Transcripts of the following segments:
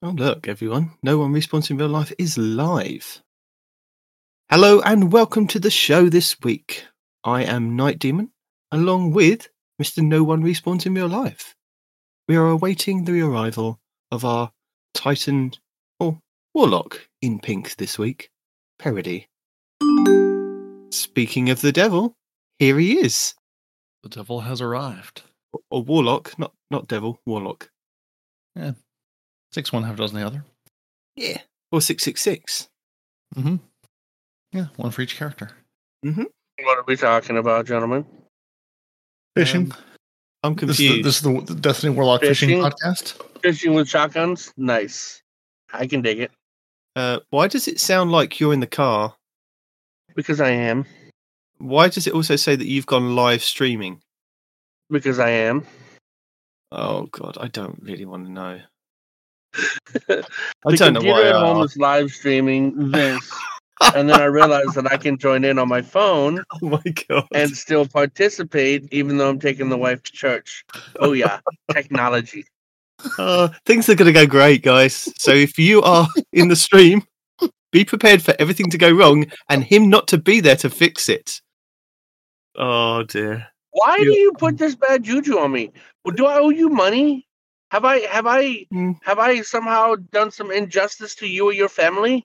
Oh, look, everyone. No one respawns in real life is live. Hello and welcome to the show this week. I am Night Demon, along with Mr. No One Respawns in Real Life. We are awaiting the arrival of our Titan or Warlock in pink this week, Peroty. Speaking of the devil, here he is. The devil has arrived. Or Warlock, not not devil, Warlock. Six one half dozen the other. Yeah. Or 666. Mm-hmm. Yeah, one for each character. Mm-hmm. What are we talking about, gentlemen? Fishing. I'm this, is the, confused. this is the, the Destiny Warlock fishing, Fishing? podcast. Fishing with shotguns? Nice. I can dig it Uh, why does it sound like you're in the car? because I am. Why does it also say that you've gone live streaming? Because I am. Oh god, I don't really want to know. The I don't know why. at I home is live streaming this, and then I realized that I can join in on my phone Oh my god! and still participate, even though I'm taking the wife to church. Oh yeah, technology. Uh, things are going to go great, guys. So if you are in the stream, be prepared for everything to go wrong and him not to be there to fix it. Oh dear. Why do You- you put this bad juju on me? Well, do I owe you money? Have I have I Hmm. have I somehow done some injustice to you or your family?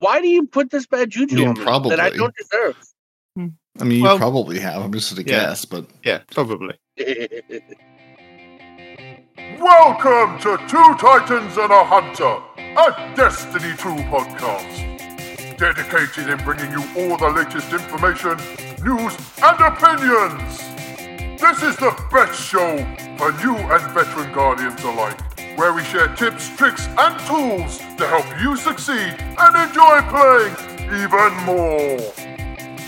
Why do you put this bad juju mean, on me that I don't deserve? I mean, you Well- probably have. I'm just at a Yeah. guess, but Yeah, probably. Welcome to Two Titans and a Hunter, a Destiny 2 podcast. Dedicated in bringing you all the latest information, news, and opinions. This is the best show for new and veteran guardians alike, where we share tips, tricks, and tools to help you succeed and enjoy playing even more.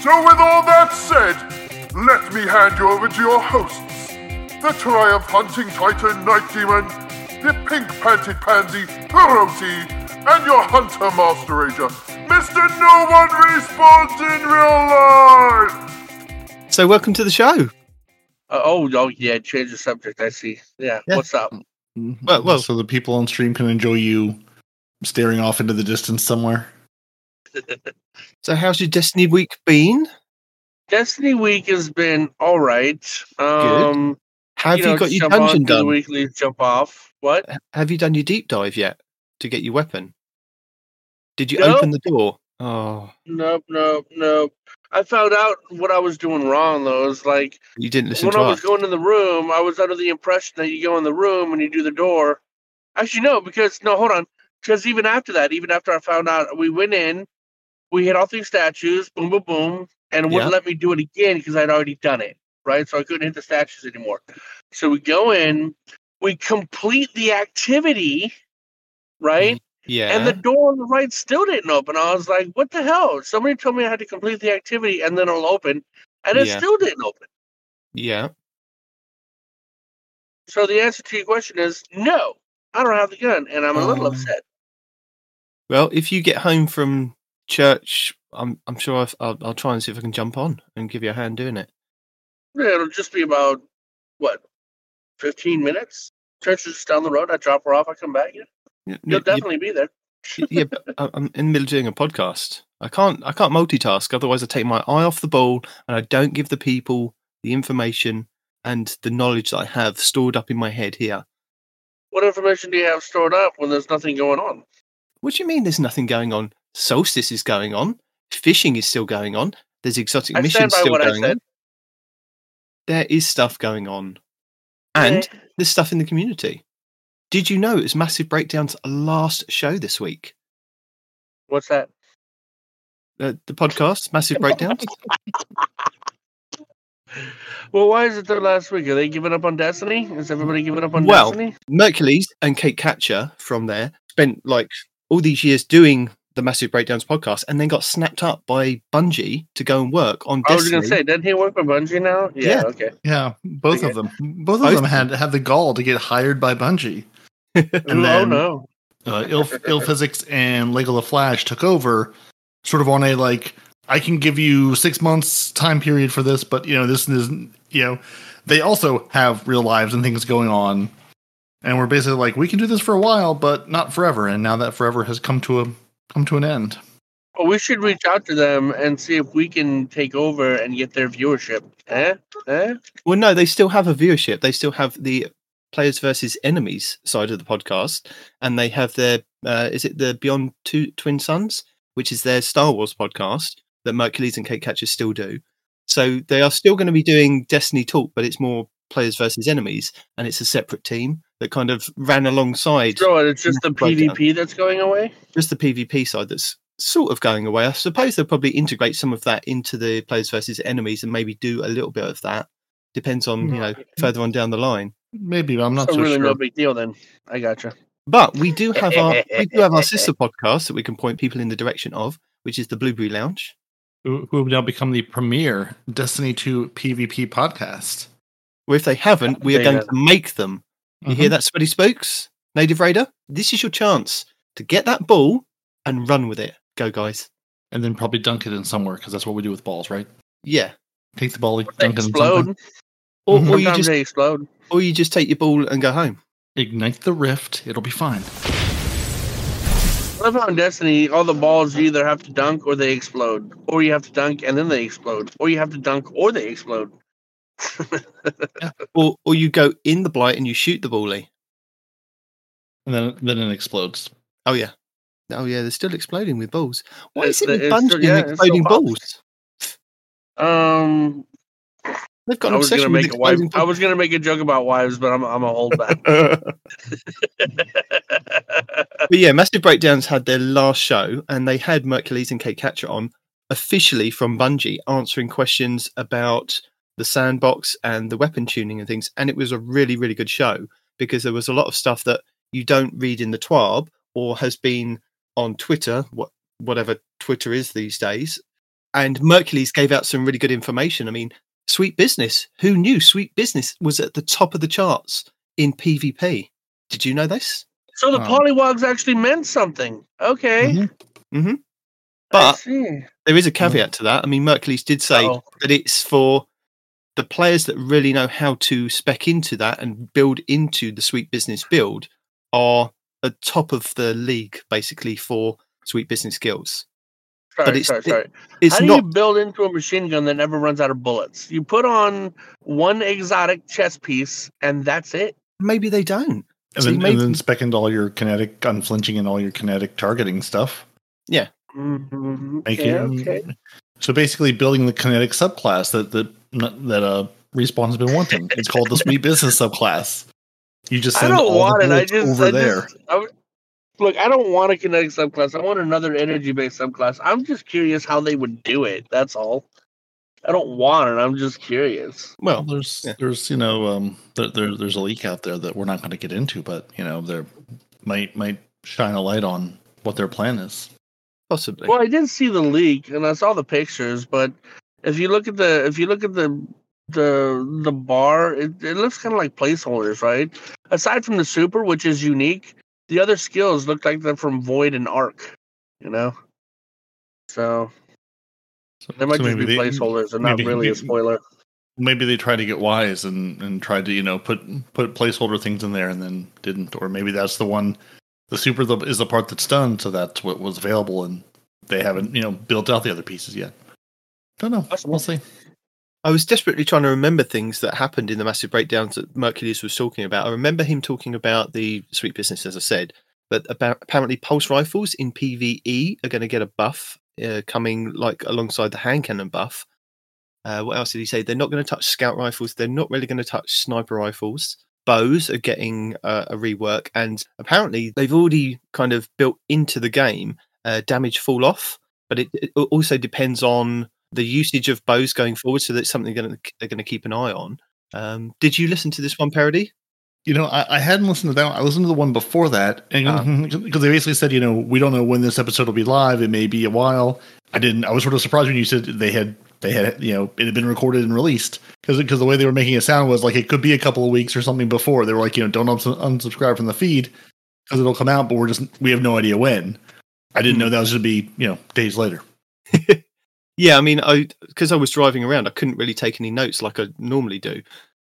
So, with all that said, let me hand you over to your hosts the Triumph Hunting Titan Night Demon, the Pink Panted Pansy Peroty, and your Hunter Master Ranger, Mr. No One Respawns in Real Life! So welcome to the show. Uh, oh, oh yeah, change the subject. I see. Yeah, Yeah. what's up? Well- well- so the people on stream can enjoy you staring off into the distance somewhere. So how's your Destiny week been? Destiny week has been all right. Um, Have you, know, got your jump on, dungeon The done? weekly jump off. What? Have you done your deep dive yet to get your weapon? Did you Nope. open the door? Oh, Nope, nope, nope. I found out what I was doing wrong though. It was like you didn't listen when I was us. going in the room, I was under the impression that you go in the room and you do the door. Actually, no, because no, hold on. Because even after that, even after I found out, we went in, we hit all three statues, boom, boom, boom, and wouldn't Yeah. let me do it again because I'd already done it, right? So I couldn't hit the statues anymore. So we go in, we complete the activity, right? Mm-hmm. Yeah. And the door on the right still didn't open. I was like, what the hell? Somebody told me I had to complete the activity and then it'll open. And it Yeah. still didn't open. yeah. So the answer to your question is no. I don't have the gun, and I'm a little Oh. upset. Well, if you get home from church, I'm I'm sure I've, I'll I'll try and see if I can jump on and give you a hand doing it. Yeah, It'll just be about what, fifteen minutes. Church is down the road. I drop her off. I come back. Yeah, you'll y- definitely be there. yeah, I'm in the middle of doing a podcast. I can't I can't multitask. Otherwise, I take my eye off the ball and I don't give the people the information and the knowledge that I have stored up in my head here. What information do you have stored up when there's nothing going on? What do you mean? There's nothing going on. Solstice is going on. Fishing is still going on. There's exotic I missions still what I going said. on. There is stuff going on, and Eh, there's stuff in the community. Did you know it was Massive Breakdown's last show this week? what's that? Uh, the podcast, Massive Breakdowns. Well, why is it their last week? Are they giving up on Destiny? Is everybody giving up on Well, Destiny? Mercules and Kate Catcher from there spent like all these years doing the Massive Breakdowns podcast and then got snapped up by Bungie to go and work on I was going to say, doesn't he work for Bungie now? Yeah, Yeah. okay. Yeah, both Okay. of them. Both of them had had the gall to get hired by Bungie. And Ooh, oh, then- no. uh, Ill, Ill Physics and Lego the Flash took over, sort of on a like, I can give you six months time period for this, but you know this is you know they also have real lives and things going on, and we're basically like, we can do this for a while, but not forever. And now that forever has come to a come to an end. Well, we should reach out to them and see if we can take over and get their viewership. Eh? Eh? Well, no, they still have a viewership. They still have the players versus enemies side of the podcast, and they have their uh, is it the Beyond Two Twin Sons, which is their Star Wars podcast that Mercules and Kate Catchers still do. So they are still going to be doing Destiny talk, but it's more players versus enemies, and it's a separate team that kind of ran alongside So it's just the Breakdown. PvP that's going away. just the PvP side that's sort of going away. I suppose they'll probably integrate some of that into the players versus enemies and maybe do a little bit of that. Depends on you know further on down the line. Maybe, but I'm not so so really sure. no big deal then. I gotcha. But we do have our we do have our sister podcast that we can point people in the direction of, which is the Blueberry Lounge. Who who have now become the premier Destiny 2 PvP podcast. Where if they haven't, we are There you going to make them. You hear Mhm. that, Sweaty Spokes? Native Raider? This is your chance to get that ball and run with it. Go, guys. And then probably dunk it in somewhere because that's what we do with balls, right? Yeah. Take the ball, They dunk it in something. Or, or you Sometimes just they explode. Or you just take your ball and go home. ignite the rift. It'll be fine. I love how in Destiny, all the balls you either have to dunk or they explode, or you have to dunk and then they explode, or you have to dunk or they explode. Or or you go in the blight and you shoot the ballie. And then then it explodes. Oh yeah. Oh yeah, they're still exploding with balls. Why is it with the- it's Bungie still- and yeah, exploding balls? Um, They've got I an was gonna with make a wife. exploding I was gonna make a joke about wives, but I'm I'm a hold back. But yeah, Massive Breakdowns had their last show and they had Mercules and Kate Catcher on officially from Bungie answering questions about the sandbox and the weapon tuning and things. And it was a really, really good show because there was a lot of stuff that you don't read in the TWAB or has been on Twitter, what, whatever Twitter is these days. And Mercules gave out some really good information. I mean, Sweet Business. Who knew Sweet Business was at the top of the charts in PvP? Did you know this? so the Um, polywogs actually meant something. Okay, Mm-hmm. I But there is a caveat to that. I mean, Mercules did say Uh-oh. that it's for the players that really know how to spec into that and build into the Sweet Business build are at top of the league, basically, for Sweet Business skills. Sorry, it's- sorry, sorry. It's How do not. you build into a machine gun that never runs out of bullets? You put on one exotic chess piece, and that's it. Maybe they don't. And See, then, maybe- and then spec into all your kinetic unflinching and all your kinetic targeting stuff. Mm-hmm. Make Yeah, okay. So basically, building the kinetic subclass that that that uh, respawn has been wanting. It's called the Sweet Business subclass. You just I don't all want the it. I just, over I there. just I w- look. I don't want a kinetic subclass. I want another energy-based subclass. I'm just curious how they would do it. That's all. I don't want it. I'm just curious. Well, Well, there's yeah. there's you know um there, there there's a leak out there that we're not going to get into, but you know there might might shine a light on what their plan is. possibly. Well, I did see the leak and I saw the pictures, but if you look at the if you look at the the the bar, it, it looks kind of like placeholders, right? Aside from the super, which is unique, the other skills look like they're from Void and Arc. You know, so So, they might so just be they- placeholders and not maybe- really a spoiler. Maybe they tried to get wise and and tried to you know put put placeholder things in there and then didn't, or maybe that's the one. The super the- is the part that's done, so that's what was available, and they haven't you know built out the other pieces yet. Don't know. We'll see. I was desperately trying to remember things that happened in the massive breakdowns that Mercules was talking about. I remember him talking about the sweet business, as I said, but about apparently pulse rifles in PVE are going to get a buff uh, coming like alongside the hand cannon buff. Uh, what else did he say? They're not going to touch scout rifles. They're not really going to touch sniper rifles. Bows are getting uh, a rework, and apparently they've already kind of built into the game uh, damage fall off. But it, it also depends on the usage of bows going forward, so that's something they're going to keep an eye on. Um, did you listen to this one Peroty? You know, I, I hadn't listened to that. One. I listened to the one before that, and because they basically said, you know, we don't know when this episode will be live. It may be a while. I didn't. I was sort of surprised when you said they had they had you know it had been recorded and released because because the way they were making it sound was like it could be a couple of weeks or something before. They were like, you know, don't uns- unsubscribe from the feed because it'll come out, but we're just we have no idea when. I didn't know that was going to be you know days later. Yeah, I mean, I because I was driving around, I couldn't really take any notes like I normally do.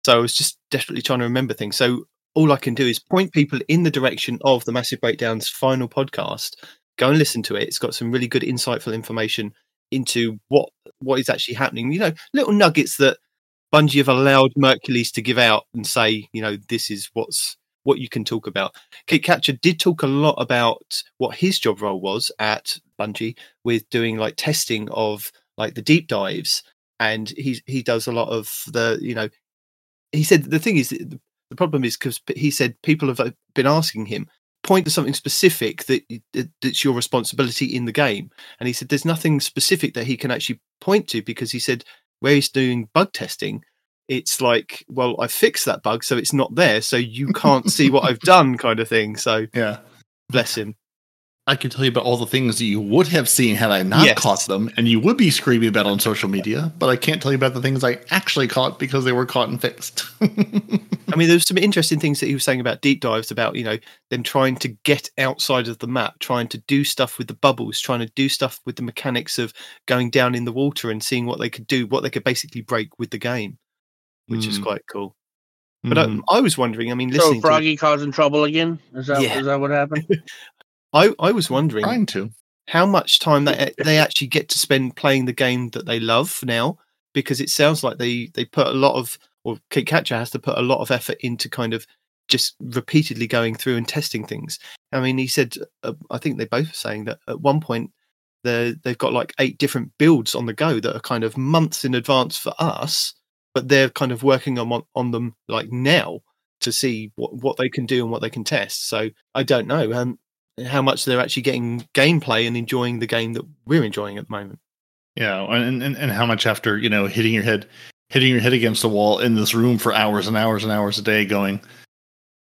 So I was just desperately trying to remember things. So all I can do is point people in the direction of the Massive Breakdown's final podcast. Go and listen to it. It's got some really good, insightful information into what what is actually happening. You know, little nuggets that Bungie have allowed Mercules to give out and say, you know, this is what's what you can talk about. Kate Catcher did talk a lot about what his job role was at Bungie with doing like testing of like the deep dives, and he he does a lot of the you know. He said the thing is the problem is because he said people have uh, been asking him point to something specific that that's your responsibility in the game, and he said there's nothing specific that he can actually point to because he said where he's doing bug testing, it's like, well, I fixed that bug, so it's not there, so you can't see what I've done, kind of thing. So, yeah, bless him. I can tell you about all the things that you would have seen had I not Yes. caught them, and you would be screaming about on social media. But I can't tell you about the things I actually caught because they were caught and fixed. I mean, there's some interesting things that he was saying about deep dives, about you know them trying to get outside of the map, trying to do stuff with the bubbles, trying to do stuff with the mechanics of going down in the water and seeing what they could do, what they could basically break with the game, which is Mm. quite cool. But Mhm. um, I was wondering, I mean, So listening, to, Froggy causing trouble again? Is that is Yeah. that what happened? I I was wondering trying to. how much time they they actually get to spend playing the game that they love now because it sounds like they they put a lot of or Kate Catcher has to put a lot of effort into kind of just repeatedly going through and testing things. I mean, he said uh, I think they both were saying that at one point they they've got like eight different builds on the go that are kind of months in advance for us, but they're kind of working on on them like now to see what what they can do and what they can test. So I don't know. Um, how much they're actually getting gameplay and enjoying the game that we're enjoying at the moment. Yeah, and, and and how much after you know hitting your head, hitting your head against the wall in this room for hours and hours and hours a day, going,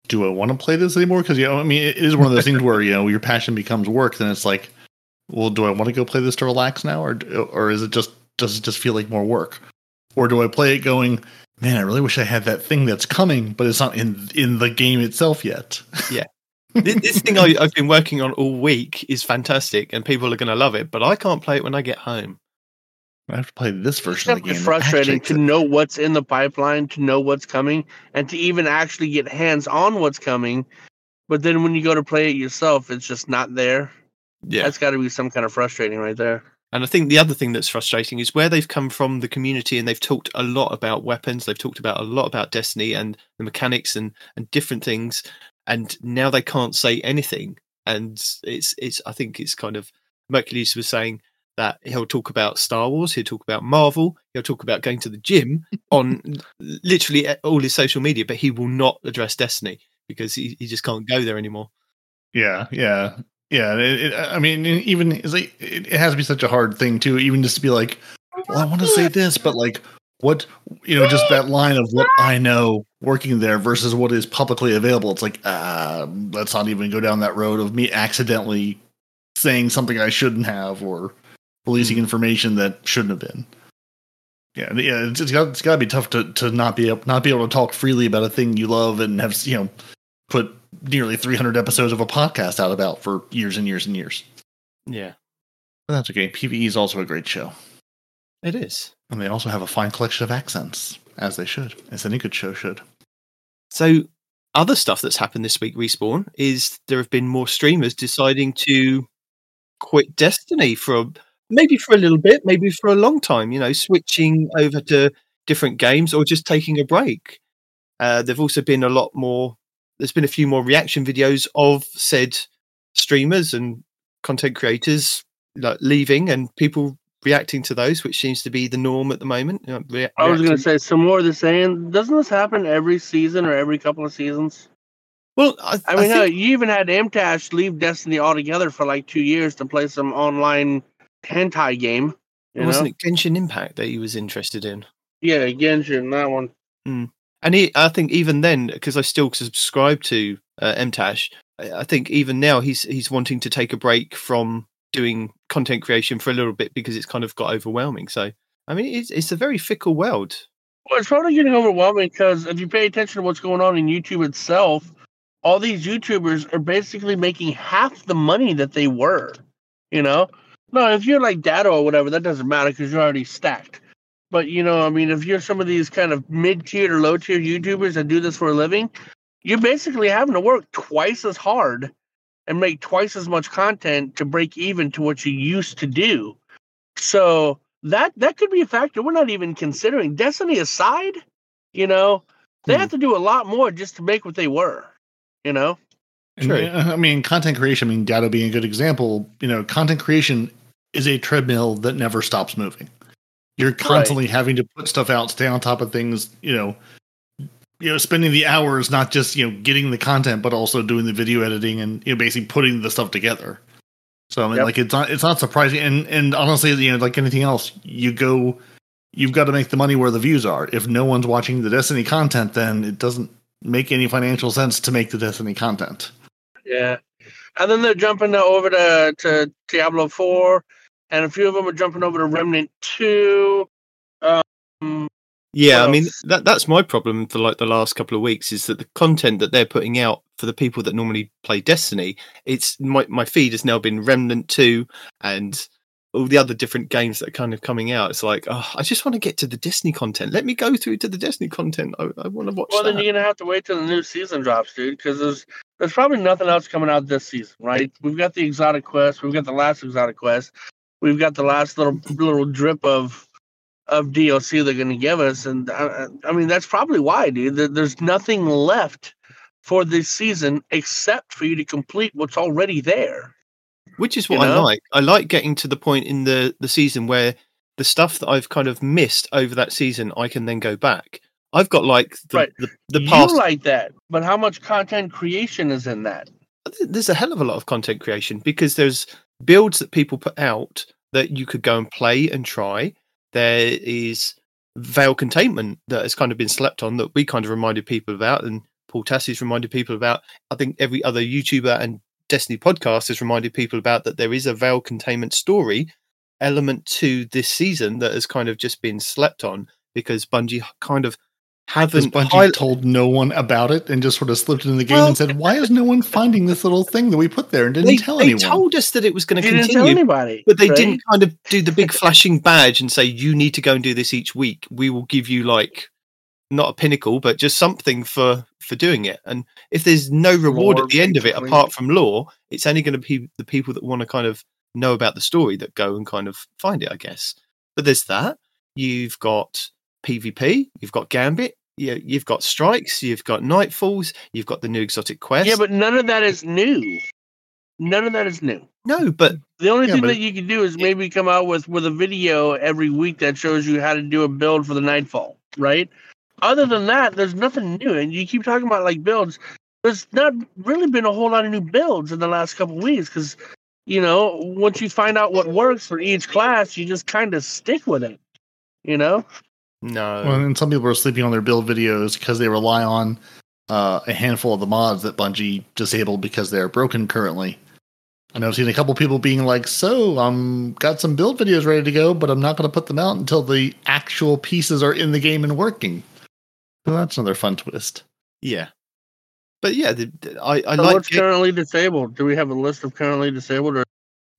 do I want to play this anymore? Because you know, I mean, it is one of those things where you know your passion becomes work. Then it's like, well, do I want to go play this to relax now, or or is it just does it just feel like more work, or do I play it going? Man, I really wish I had that thing that's coming, but it's not in in the game itself yet. Yeah. this thing I, I've been working on all week is fantastic, and people are going to love it. But I can't play it when I get home. I have to play this It's version of the definitely frustrating to know what's in the pipeline, to know what's coming, and to even actually get hands on what's coming. But then when you go to play it yourself, it's just not there. Yeah, That's got to be some kind of frustrating right there. And I think the other thing that's frustrating is where they've come from the community, and they've talked a lot about weapons. They've talked about a lot about Destiny and the mechanics and and different things, and now they can't say anything. And it's it's I think it's kind of Mercules was saying that he'll talk about Star Wars, he'll talk about Marvel, he'll talk about going to the gym on literally all his social media, but he will not address Destiny because he, he just can't go there anymore. Yeah, yeah, yeah. It, it, I mean, even like, it, it has to be such a hard thing too, even just to be like, well, I want to say this, but like, what you know, just that line of what I know working there versus what is publicly available. It's like, uh, let's not even go down that road of me accidentally saying something I shouldn't have or releasing information that shouldn't have been. Yeah, yeah. It's, it's got it's got to be tough to to not be able, not be able to talk freely about a thing you love and have you know put nearly 300 episodes of a podcast out about for years and years and years. Yeah, But that's okay. PVE is also a great show. it is. And they also have a fine collection of accents, as they should, as any good show should. So, other stuff that's happened this week, Respawn, is there have been more streamers deciding to quit Destiny for a, maybe for a little bit, maybe for a long time, you know, switching over to different games or just taking a break. Uh, there've also been a lot more, there's been a few more reaction videos of said streamers and content creators like leaving and people reacting to those, which seems to be the norm at the moment. you know, rea- I was going to say some more of the same. Doesn't this happen every season or every couple of seasons? Well, I, I mean, I think- you even had MTash leave Destiny altogether for like two years to play some online hentai game. Wasn't it Genshin Impact that he was interested in? Yeah, Genshin, that one. Hmm. And he, I think even then, because I still subscribe to uh, MTash, I think even now he's he's wanting to take a break from doing content creation for a little bit because it's kind of got overwhelming. So, I mean, it's it's a very fickle world. Well, it's probably getting overwhelming because if you pay attention to what's going on in YouTube itself, all these YouTubers are basically making half the money that they were. You know, no, if you're like Datto or whatever, that doesn't matter because you're already stacked. But you know, I mean, if you're some of these kind of mid-tier or low-tier YouTubers that do this for a living, you're basically having to work twice as hard and make twice as much content to break even to what you used to do. So that that could be a factor. We're not even considering Destiny aside. You know, they Hmm. have to do a lot more just to make what they were. You know, And, True. uh, I mean, content creation. I mean, Datto being a good example. You know, content creation is a treadmill that never stops moving. You're constantly having to put stuff out, stay on top of things. You know, you know, spending the hours not just you know getting the content, but also doing the video editing and you know basically putting the stuff together. So I mean, Yep. like it's not it's not surprising. And and honestly, you know, like anything else, you go. You've got to make the money where the views are. If no one's watching the Destiny content, then it doesn't make any financial sense to make the Destiny content. yeah. And then they're jumping over to to Diablo four, and a few of them are jumping over to Remnant two. Um, Yeah, I mean that that's my problem for like the last couple of weeks is that the content that they're putting out for the people that normally play Destiny, it's my my feed has now been Remnant 2 and all the other different games that are kind of coming out. It's like, oh, I just want to get to the Destiny content. Let me go through to the Destiny content. I, I want to watch Well, that. then you're gonna have to wait till the new season drops, dude, because there's there's probably nothing else coming out this season, right? We've got the exotic quest, we've got the last exotic quest, we've got the last little little drip of of DLC they're gonna give us, and I, I mean that's probably why, dude. There's nothing left for this season except for you to complete what's already there. which is you what I like. I like getting to the point in the the season where the stuff that I've kind of missed over that season, I can then go back. I've got like the Right. the, the past. You like that, but how much content creation is in that? there's a hell of a lot of content creation because there's builds that people put out that you could go and play and try. There is veil containment that has kind of been slept on that we kind of reminded people about, and Paul Tassi's reminded people about. I think every other YouTuber and Destiny podcast has reminded people about that there is a veil containment story element to this season that has kind of just been slept on because Bungie kind of haven't Bungie highli- told no one about it and just sort of slipped it in the game Well- and said, "Why is no one finding this little thing that we put there?" and didn't they, tell they anyone. told us that it was going You to didn't tell continue anybody, But they right? didn't kind of do the big flashing badge and say, you need to go and do this each week. We will give you like not a pinnacle, but just something for for doing it. And if there's no reward Lore, at the end of it basically. apart from lore, it's only going to be the people that want to kind of know about the story that go and kind of find it, I guess. But there's that. You've got PvP, you've got Gambit, you, you've got strikes, you've got nightfalls, you've got the new exotic quest. Yeah, but none of that is new. None of that is new. no, but The only Yeah, thing that you can do is maybe come out with with a video every week that shows you how to do a build for the Nightfall, right? Other than that, there's nothing new. And you keep talking about like builds. There's not really been a whole lot of new builds in the last couple weeks because, you know, once you find out what works for each class, you just kind of stick with it. You know, no. Well, and some people are sleeping on their build videos because they rely on uh, a handful of the mods that Bungie disabled because they're broken currently. I know I've seen a couple people being like, "So, I'm got some build videos ready to go, but I'm not going to put them out until the actual pieces are in the game and working." So that's another fun twist. Yeah, but yeah, the, the- I, I So like what's it. currently disabled? Do we have a list of currently disabled, or is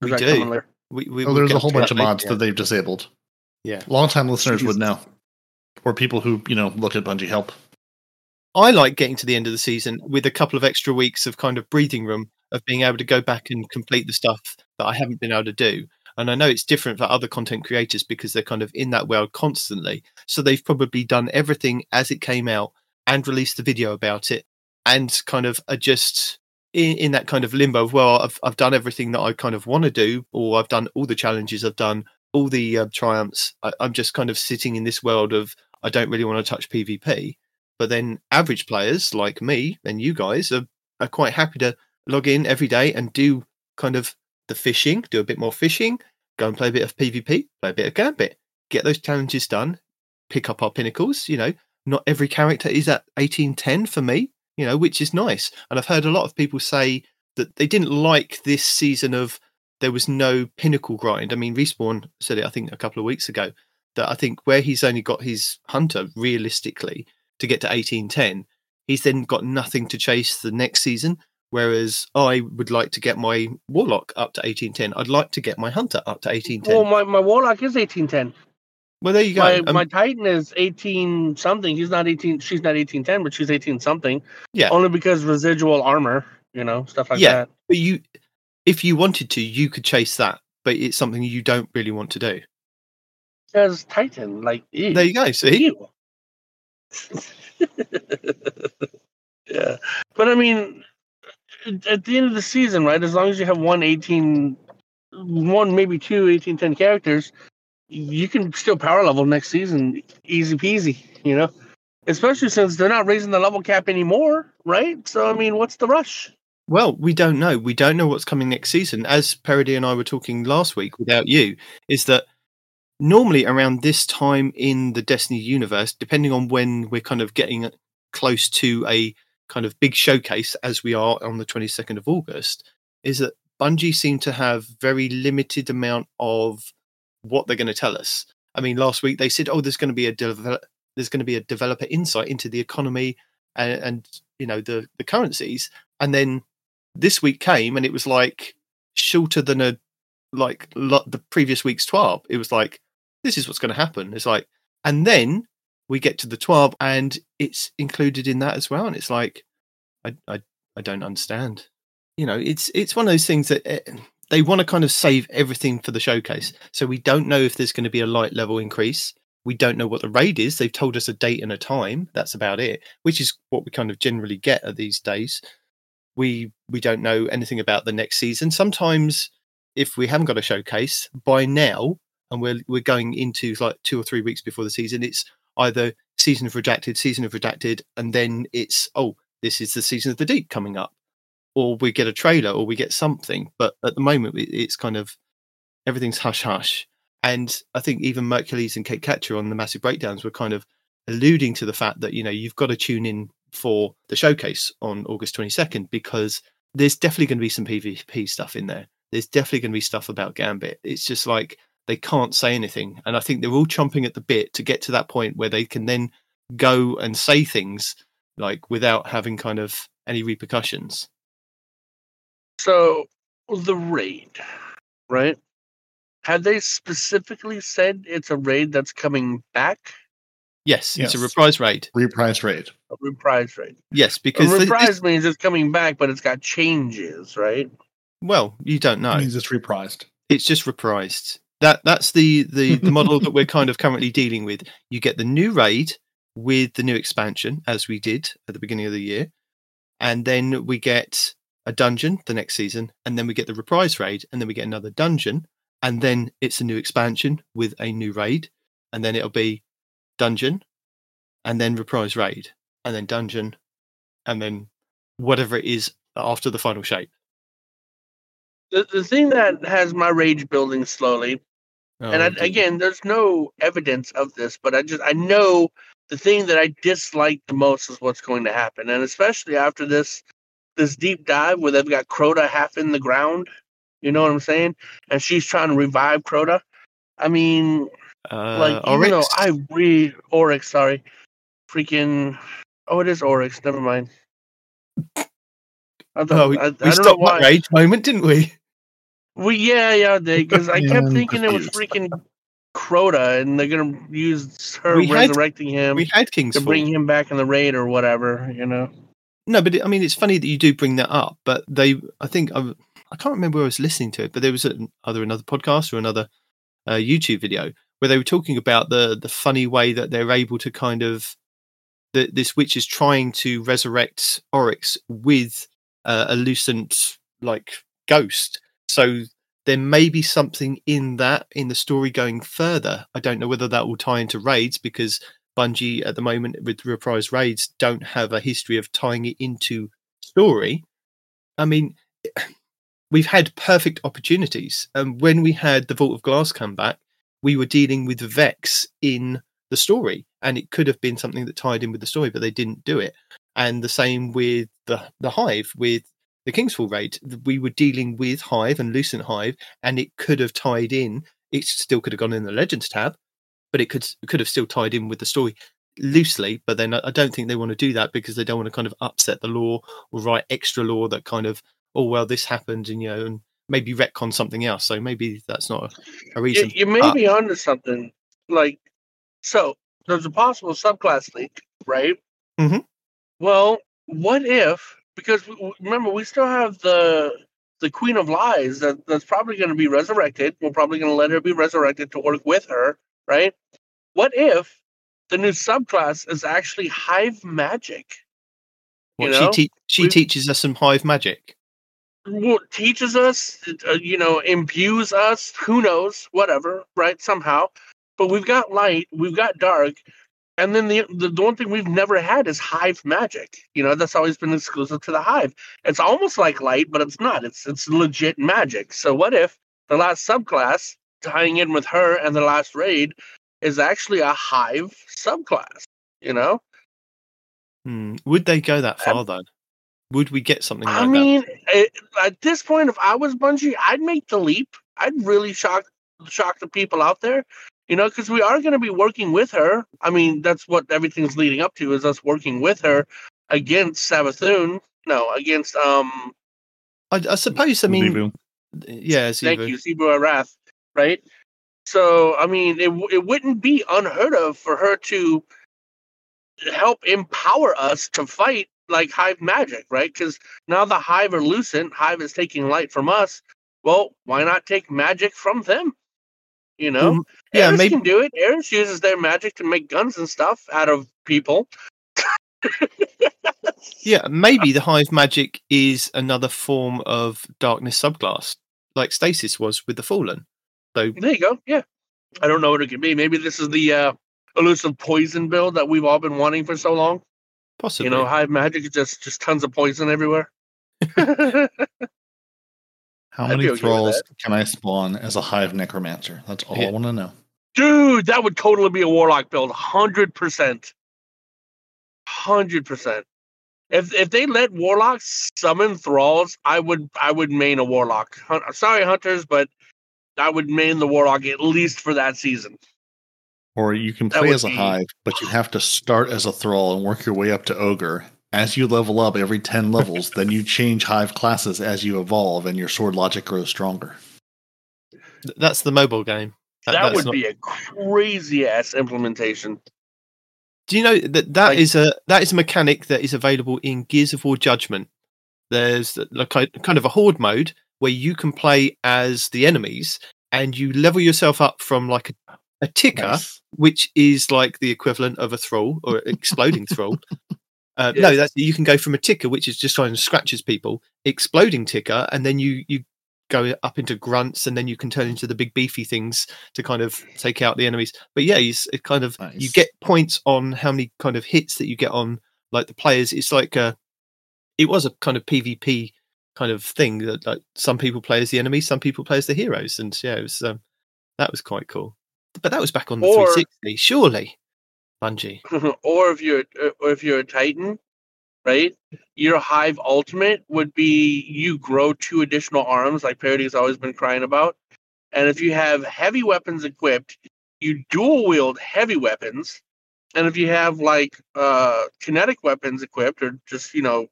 We that do. coming later? We, we, Oh, there's a whole bunch of mods yeah. that they've disabled. Yeah. long time listeners would know, or people who you know look at Bungie help. I like getting to the end of the season with a couple of extra weeks of kind of breathing room of being able to go back and complete the stuff that I haven't been able to do. And I know it's different for other content creators because they're kind of in that world constantly. So they've probably done everything as it came out and released the video about it and kind of are just in, in that kind of limbo of, well, I've, I've done everything that I kind of want to do, or I've done all the challenges, I've done all the uh, triumphs. I, I'm just kind of sitting in this world of, I don't really want to touch PvP. But then average players like me and you guys are, are quite happy to log in every day and do kind of the fishing, do a bit more fishing, go and play a bit of PvP, play a bit of Gambit, get those challenges done, pick up our pinnacles. You know, not every character is at 1810 for me, you know, which is nice. And I've heard a lot of people say that they didn't like this season of there was no pinnacle grind. I mean, Respawn said it, I think, a couple of weeks ago, that I think where he's only got his hunter realistically to get to 1810, he's then got nothing to chase the next season. Whereas I would like to get my warlock up to 1810. I'd like to get my hunter up to 1810. Well, my, my warlock is eighteen ten. Well, there you go. My Um, my Titan is eighteen something. He's not eighteen. She's not eighteen ten, but she's eighteen something. Yeah. Only because residual armor, you know, stuff like Yeah. that. but you, if you wanted to, you could chase that, but it's something you don't really want to do. Because Titan, like, ew, There you go. See, yeah, but I mean, at- the end of the season, right? As long as you have one 18, one maybe two 1810 characters, you can still power level next season, easy peasy. You know, especially since they're not raising the level cap anymore, right? So I mean, what's the rush? Well, we don't know. We don't know what's coming next season. As Peroty and I were talking last week without you, is that normally around this time in the Destiny universe, depending on when we're kind of getting close to a kind of big showcase, as we are on the 22nd of August, is that Bungie seem to have very limited amount of what they're going to tell us. I mean, last week they said, "Oh, there's going to be a there's going to be a developer insight into the economy and, and you know the the currencies," and then this week came and it was like shorter than a like lo- the previous week's twelve. It was like this is what's going to happen. It's like, and then we get to the twelve and it's included in that as well, and it's like, I I, I don't understand. You know, it's it's one of those things that. eh, they want to kind of save everything for the showcase. So we don't know if there's going to be a light level increase. We don't know what the raid is. They've told us a date and a time. That's about it, which is what we kind of generally get at these days. We we don't know anything about the next season. Sometimes if we haven't got a showcase by now and we're we're going into like two or three weeks before the season, it's either season of redacted, season of redacted, and then it's oh, this is the season of the deep coming up or we get a trailer or we get something. But at the moment, it's kind of everything's hush hush. And I think even Mercules and Kate Catcher on the massive breakdowns were kind of alluding to the fact that you know you've got to tune in for the showcase on August 22nd because there's definitely going to be some PvP stuff in there. There's definitely going to be stuff about Gambit. It's just like they can't say anything, and I think they're all chomping at the bit to get to that point where they can then go and say things like without having kind of any repercussions. So the raid, right? Had they specifically said it's a raid that's coming back? Yes, it's a Yes. reprise raid. Reprise raid. A reprise raid. Yes, because thi- reprise this, means it's coming back, but it's got changes, right? well, you don't know. means it's reprised. It's just reprised. That that's the, the the model that we're kind of currently dealing with. You get the new raid with the new expansion, as we did at the beginning of the year, and then we get a dungeon the next season, and then we get the reprise raid, and then we get another dungeon, and then it's a new expansion with a new raid, and then it'll be dungeon, and then reprise raid, and then dungeon, and then whatever it is after the final shape. The, the thing that has my rage building slowly, and I, Oh, again, there's no evidence of this, but I just I know the thing that I dislike the most is what's going to happen, and especially after this this deep dive where they've got Crota half in the ground. You know what I'm saying? And she's trying to revive Crota. I mean, Uh, like even though Oryx? I read Oryx, sorry, freaking oh, it is Oryx. Never mind. I, Oh, we, I, I we don't know stopped why. that rage moment, didn't we? Well, yeah, yeah, because I kept I'm thinking it was freaking Crota, and they're gonna use her We had- resurrecting him We had King's to Fall. bring him back in the raid or whatever. You know, No, but it, I mean, it's funny that you do bring that up. But they, I think, I, I can't remember where I was listening to it, but there was a, either another podcast or another uh, YouTube video where they were talking about the the funny way that they're able to kind of that this witch is trying to resurrect Oryx with uh, a lucent like ghost. So there may be something in that in the story going further. I don't know whether that will tie into raids because Bungie at the moment with reprise raids don't have a history of tying it into story. I mean, we've had perfect opportunities. And when we had the Vault of Glass come back, we were dealing with Vex in the story, and it could have been something that tied in with the story, but they didn't do it. And the same with the the Hive with the King's Fall raid, we were dealing with Hive and Lucent Hive, and it could have tied in. It still could have gone in the Legends tab, but it could could have still tied in with the story loosely. But then I don't think they want to do that because they don't want to kind of upset the law or write extra law that kind of oh well this happened and you know and maybe retcon something else. So maybe that's not a, a reason. you may but- be onto something. like, so there's a possible subclass leak, right? Mhm. Well, what if? Because remember, we still have the the Queen of Lies that, that's probably going to be resurrected. We're probably going to let her be resurrected to work with her, right? What if the new subclass is actually Hive Magic? You know, she te- she we- teaches us some hive magic. well, teaches us, uh, you know, imbues us, who knows, whatever, right? Somehow. But we've got light, we've got dark, and then the, the the one thing we've never had is hive magic. You know, that's always been exclusive to the hive. It's almost like light, but it's not. It's it's legit magic. So what if the last subclass tying in with her and the last raid is actually a hive subclass? You know, Hmm. Would they go that far though? Would we get something like I mean, it, at this point, if I was Bungie, I'd make the leap. I'd really shock shock the people out there, you know, because we are going to be working with her. I mean, that's what everything's leading up to is us working with her against Savathun. No, against um. I, I suppose. I mean, Xivu. yeah. Thank Xivu. you, Xivu Arath. Right. So I mean, it it wouldn't be unheard of for her to help empower us to fight like Hive magic, right? Because now the Hive are lucent. Hive is taking light from us. Well, why not take magic from them? You know, Um, yeah, Eris maybe. can do it. Eris uses their magic to make guns and stuff out of people. Yeah, maybe the hive magic is another form of darkness subclass, like Stasis was with the Fallen. So There you go. Yeah, I don't know what it could be. Maybe this is the uh, elusive poison build that we've all been wanting for so long. possibly. You know, hive magic is just just tons of poison everywhere. How I'd many okay thralls can I spawn as a hive necromancer? That's all I want to know. Dude, that would totally be a warlock build, hundred percent, hundred percent. If if they let warlocks summon thralls, I would I would main a warlock. Hun- Sorry, hunters, but I would main the warlock at least for that season. Or you can play as a be- hive, but you have to start as a thrall and work your way up to ogre. As you level up every 10 levels, then you change hive classes as you evolve and your sword logic grows stronger. That's the mobile game. That, that's would not- be a crazy ass implementation. Do you know that that Like- is a that is a mechanic that is available in Gears of War Judgment? There's like a- kind of a horde mode where you can play as the enemies and you level yourself up from like a, a ticker, Nice. which is like the equivalent of a thrall or exploding thrall. Uh, Yeah. No, that's you can go from a ticker, which is just trying to scratches people, exploding ticker, and then you you go up into grunts, and then you can turn into the big beefy things to kind of take out the enemies. But yeah, you, it kind of you get points on how many kind of hits that you get on like the players. It's like a it was a kind of PvP kind of thing that like some people play as the enemy, some people play as the heroes, and yeah, it was um, that was quite cool. But that was back on the Or- 360, surely. Bungie. or if you're or if you're a titan, right? Your hive ultimate would be you grow two additional arms, like Peroty's always been crying about. And if you have heavy weapons equipped, you dual wield heavy weapons. And if you have like uh kinetic weapons equipped or just, you know,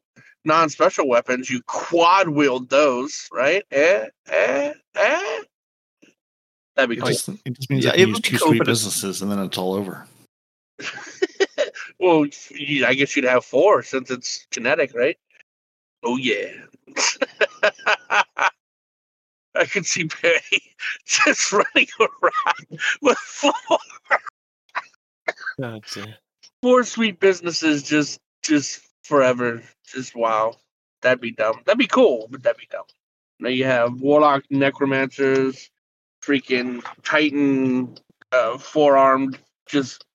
non special weapons, you quad wield those, right? Eh, eh, eh. That'd be It cool. just, it just means Yeah, I can use two cool, sweet businesses and then it's all over. well, I guess you'd have four since it's kinetic, right? Oh yeah. I could see Barry just running around with four, dear. four sweet businesses just just forever. Just wow. That'd be dumb. That'd be cool, but that'd be dumb. Now you have warlock necromancers, freaking titan, uh, four armed, just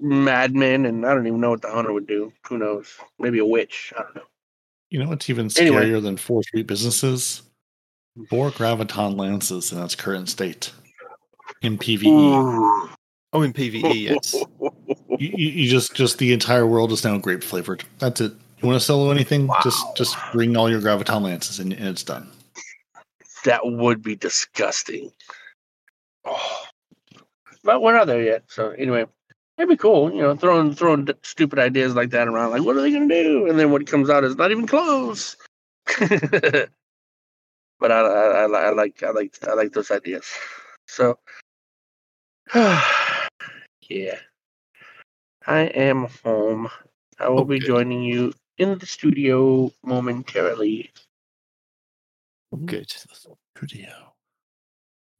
madmen, and I don't even know what the hunter would do. Who knows? Maybe a witch. I don't know. You know what's even Anyway. scarier than four sweet businesses? Four graviton lances in its current state. In PvE. Ooh. Oh, in PvE, yes. You, you, you just just the entire world is now grape flavored. That's it. You want to solo anything? Just just bring all your graviton lances and, and it's done. that would be disgusting. Oh. But we're not there yet. So anyway, it'd be cool, you know, throwing throwing stupid ideas like that around. Like, what are they gonna do? And then what comes out is not even close. but I, I, I, like I like I like those ideas. So Yeah. I am home. I will be joining you in the studio momentarily. Good. Studio.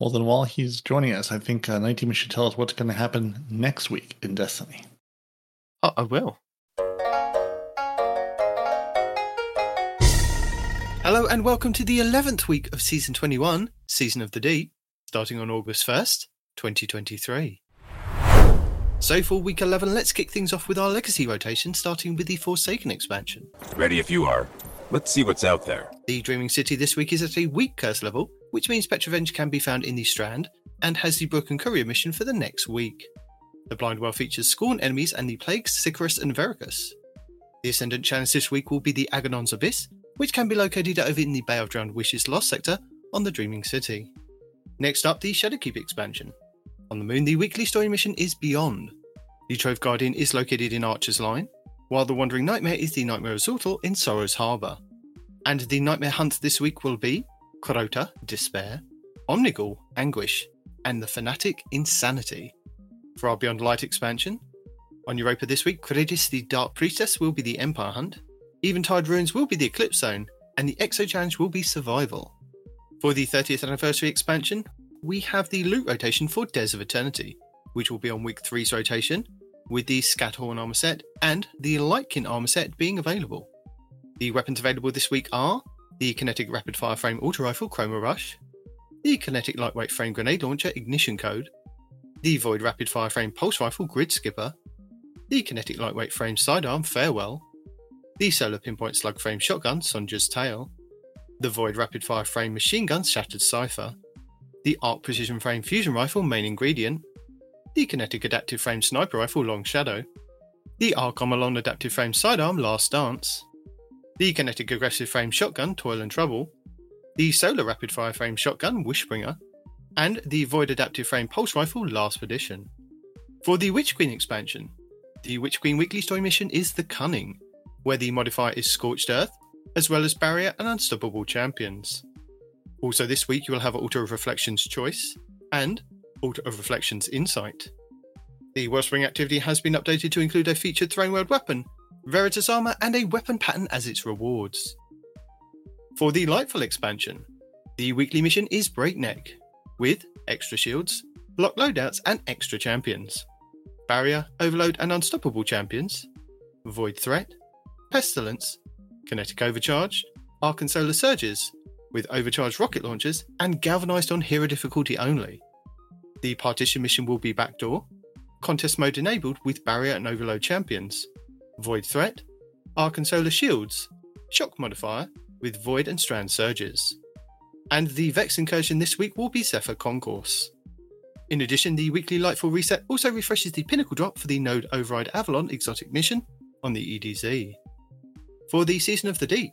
Well, then, while he's joining us, I think uh, Night Demon should tell us what's going to happen next week in Destiny. Oh, I will. Hello and welcome to the 11th week of Season 21, Season of the Deep, starting on August 1st, 2023. So for week 11, let's kick things off with our legacy rotation, starting with the Forsaken expansion. Ready if you are. Let's see what's out there. The Dreaming City this week is at a weak curse level, which means Petra Venj can be found in the Strand and has the Broken Courier mission for the next week. The Blind Well features Scorn enemies and the Plagues, Sikariis and Varkuuriis. The Ascendant challenge this week will be the Agonarch Abyss, which can be located over in the Bay of Drowned Wishes Lost sector on the Dreaming City. Next up, the Shadowkeep expansion. On the Moon, the weekly story mission is Beyond. The Trove Guardian is located in Archer's Line, while the Wandering Nightmare is the Nightmare of Xortal in Sorrow's Harbour. And the Nightmare Hunt this week will be Crota, Despair, Omnigul, Anguish, and the Fanatic, Insanity. For our Beyond Light expansion, on Europa this week, Kridis the Dark Priestess will be the Empire Hunt, Eventide Ruins will be the Eclipse Zone, and the Exo Challenge will be Survival. For the 30th anniversary expansion, we have the loot rotation for Dares of Eternity, which will be on week 3's rotation, with the Scatterhorn armor set and the Lightkin armor set being available. The weapons available this week are the Kinetic Rapid Fire Frame Auto Rifle Chroma Rush, the Kinetic Lightweight Frame Grenade Launcher Ignition Code, the Void Rapid Fire Frame Pulse Rifle Grid Skipper, the Kinetic Lightweight Frame Sidearm Farewell, the Solar Pinpoint Slug Frame Shotgun Sonja's Tail, the Void Rapid Fire Frame Machine Gun Shattered Cipher, the Arc Precision Frame Fusion Rifle Main Ingredient, the Kinetic Adaptive Frame Sniper Rifle Long Shadow, the Arc Armalon Adaptive Frame Sidearm Last Dance, the Kinetic Aggressive Frame Shotgun Toil and Trouble, the Solar Rapid Fire Frame Shotgun Wishbringer, and the Void Adaptive Frame Pulse Rifle Last Edition. For the Witch Queen expansion, the Witch Queen weekly story mission is The Cunning, where the modifier is Scorched Earth, as well as Barrier and Unstoppable Champions. Also, this week you will have Altar of Reflections Choice and Altar of Reflections Insight. The Wellspring activity has been updated to include a featured Throne World weapon, Veritas armor, and a weapon pattern as its rewards. For the Lightfall expansion, the weekly mission is Breakneck, with extra shields, block loadouts, and extra champions. Barrier, Overload, and Unstoppable champions, Void Threat, Pestilence, Kinetic Overcharge, Arc and Solar Surges, with overcharged rocket launchers and galvanized on hero difficulty only. The partition mission will be backdoor, contest mode enabled with barrier and overload champions, void threat, arc and solar shields, shock modifier with void and strand surges. And the Vex incursion this week will be Zephyr Concourse. In addition, the weekly Lightfall reset also refreshes the pinnacle drop for the Node Override Avalon exotic mission on the EDZ. For the Season of the Deep,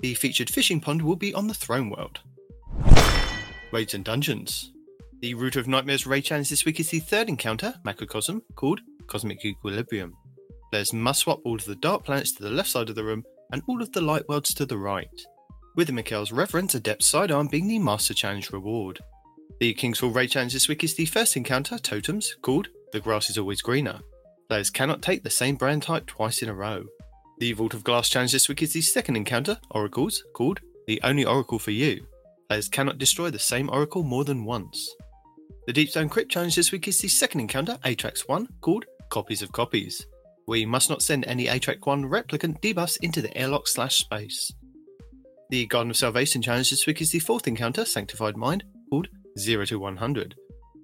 the featured fishing pond will be on the Throne World. Raids and Dungeons. The Root of Nightmares raid challenge this week is the third encounter, Macrocosm, called Cosmic Equilibrium. Players must swap all of the dark planets to the left side of the room and all of the light worlds to the right, with Mykel's Reverence Adept Sidearm being the Master Challenge reward. The King's Fall raid challenge this week is the first encounter, Totems, called The Grass is Always Greener. Players cannot take the same brand type twice in a row. The Vault of Glass challenge this week is the second encounter, Oracles, called The Only Oracle for You. Players cannot destroy the same Oracle more than once. The Deepstone Crypt challenge this week is the second encounter, Atraks 1, called Copies of Copies. We must not send any Atraks 1 replicant debuffs into the airlock slash space. The Garden of Salvation challenge this week is the fourth encounter, Sanctified Mind, called 0 to 100,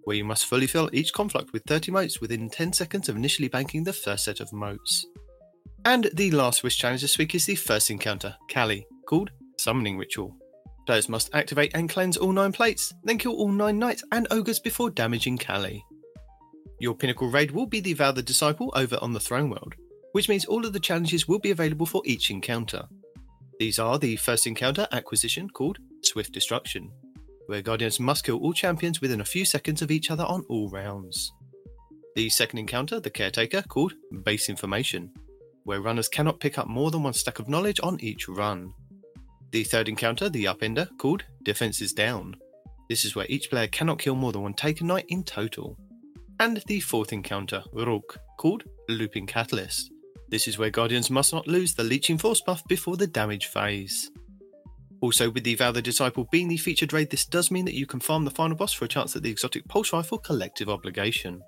where you must fully fill each conflict with 30 motes within 10 seconds of initially banking the first set of motes. And the last wish challenge this week is the first encounter, Kali, called Summoning Ritual. Players must activate and cleanse all 9 plates, then kill all 9 knights and ogres before damaging Kali. Your pinnacle raid will be the Vow of the Disciple over on the Throne World, which means all of the challenges will be available for each encounter. These are the first encounter acquisition called Swift Destruction, where Guardians must kill all champions within a few seconds of each other on all rounds. The second encounter, the Caretaker, called Base Information, where runners cannot pick up more than one stack of knowledge on each run. The third encounter, the Upender, called Defenses Down. This is where each player cannot kill more than one Taken Knight in total. And the fourth encounter, Rhulk, called Looping Catalyst. This is where Guardians must not lose the Leeching Force buff before the damage phase. Also, with the Vow the Disciple being the featured raid, this does mean that you can farm the final boss for a chance at the exotic Pulse Rifle Collective Obligation.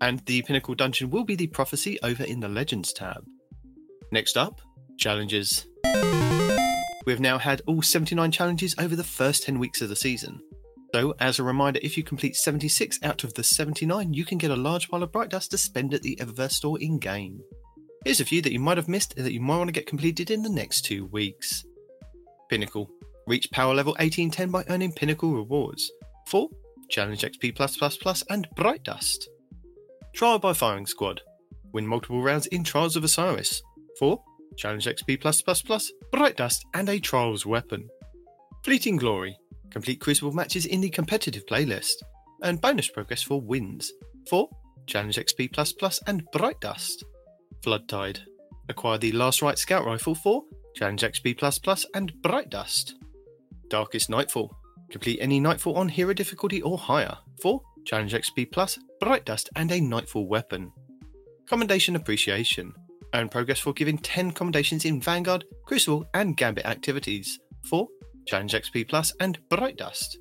And the Pinnacle Dungeon will be the Prophecy over in the Legends tab. Next up, challenges. We have now had all 79 challenges over the first 10 weeks of the season. So, as a reminder, if you complete 76 out of the 79, you can get a large pile of Bright Dust to spend at the Eververse store in game. Here's a few that you might have missed and that you might want to get completed in the next two weeks. Pinnacle. Reach power level 1810 by earning Pinnacle rewards. 4. Challenge XP and Bright Dust. Trial by Firing Squad. Win multiple rounds in Trials of Osiris. 4. Challenge XP Bright Dust, and a Trials weapon. Fleeting Glory. Complete Crucible matches in the competitive playlist. Earn bonus progress for wins. 4. Challenge XP and Bright Dust. Flood Tide. Acquire the Last Right Scout Rifle for Challenge XP and Bright Dust. Darkest Nightfall. Complete any Nightfall on hero difficulty or higher. 4. Challenge XP Bright Dust, and a Nightfall weapon. Commendation Appreciation. Earn progress for giving 10 commendations in Vanguard, Crucible, and Gambit activities. 4. Challenge XP Plus and Bright Dust.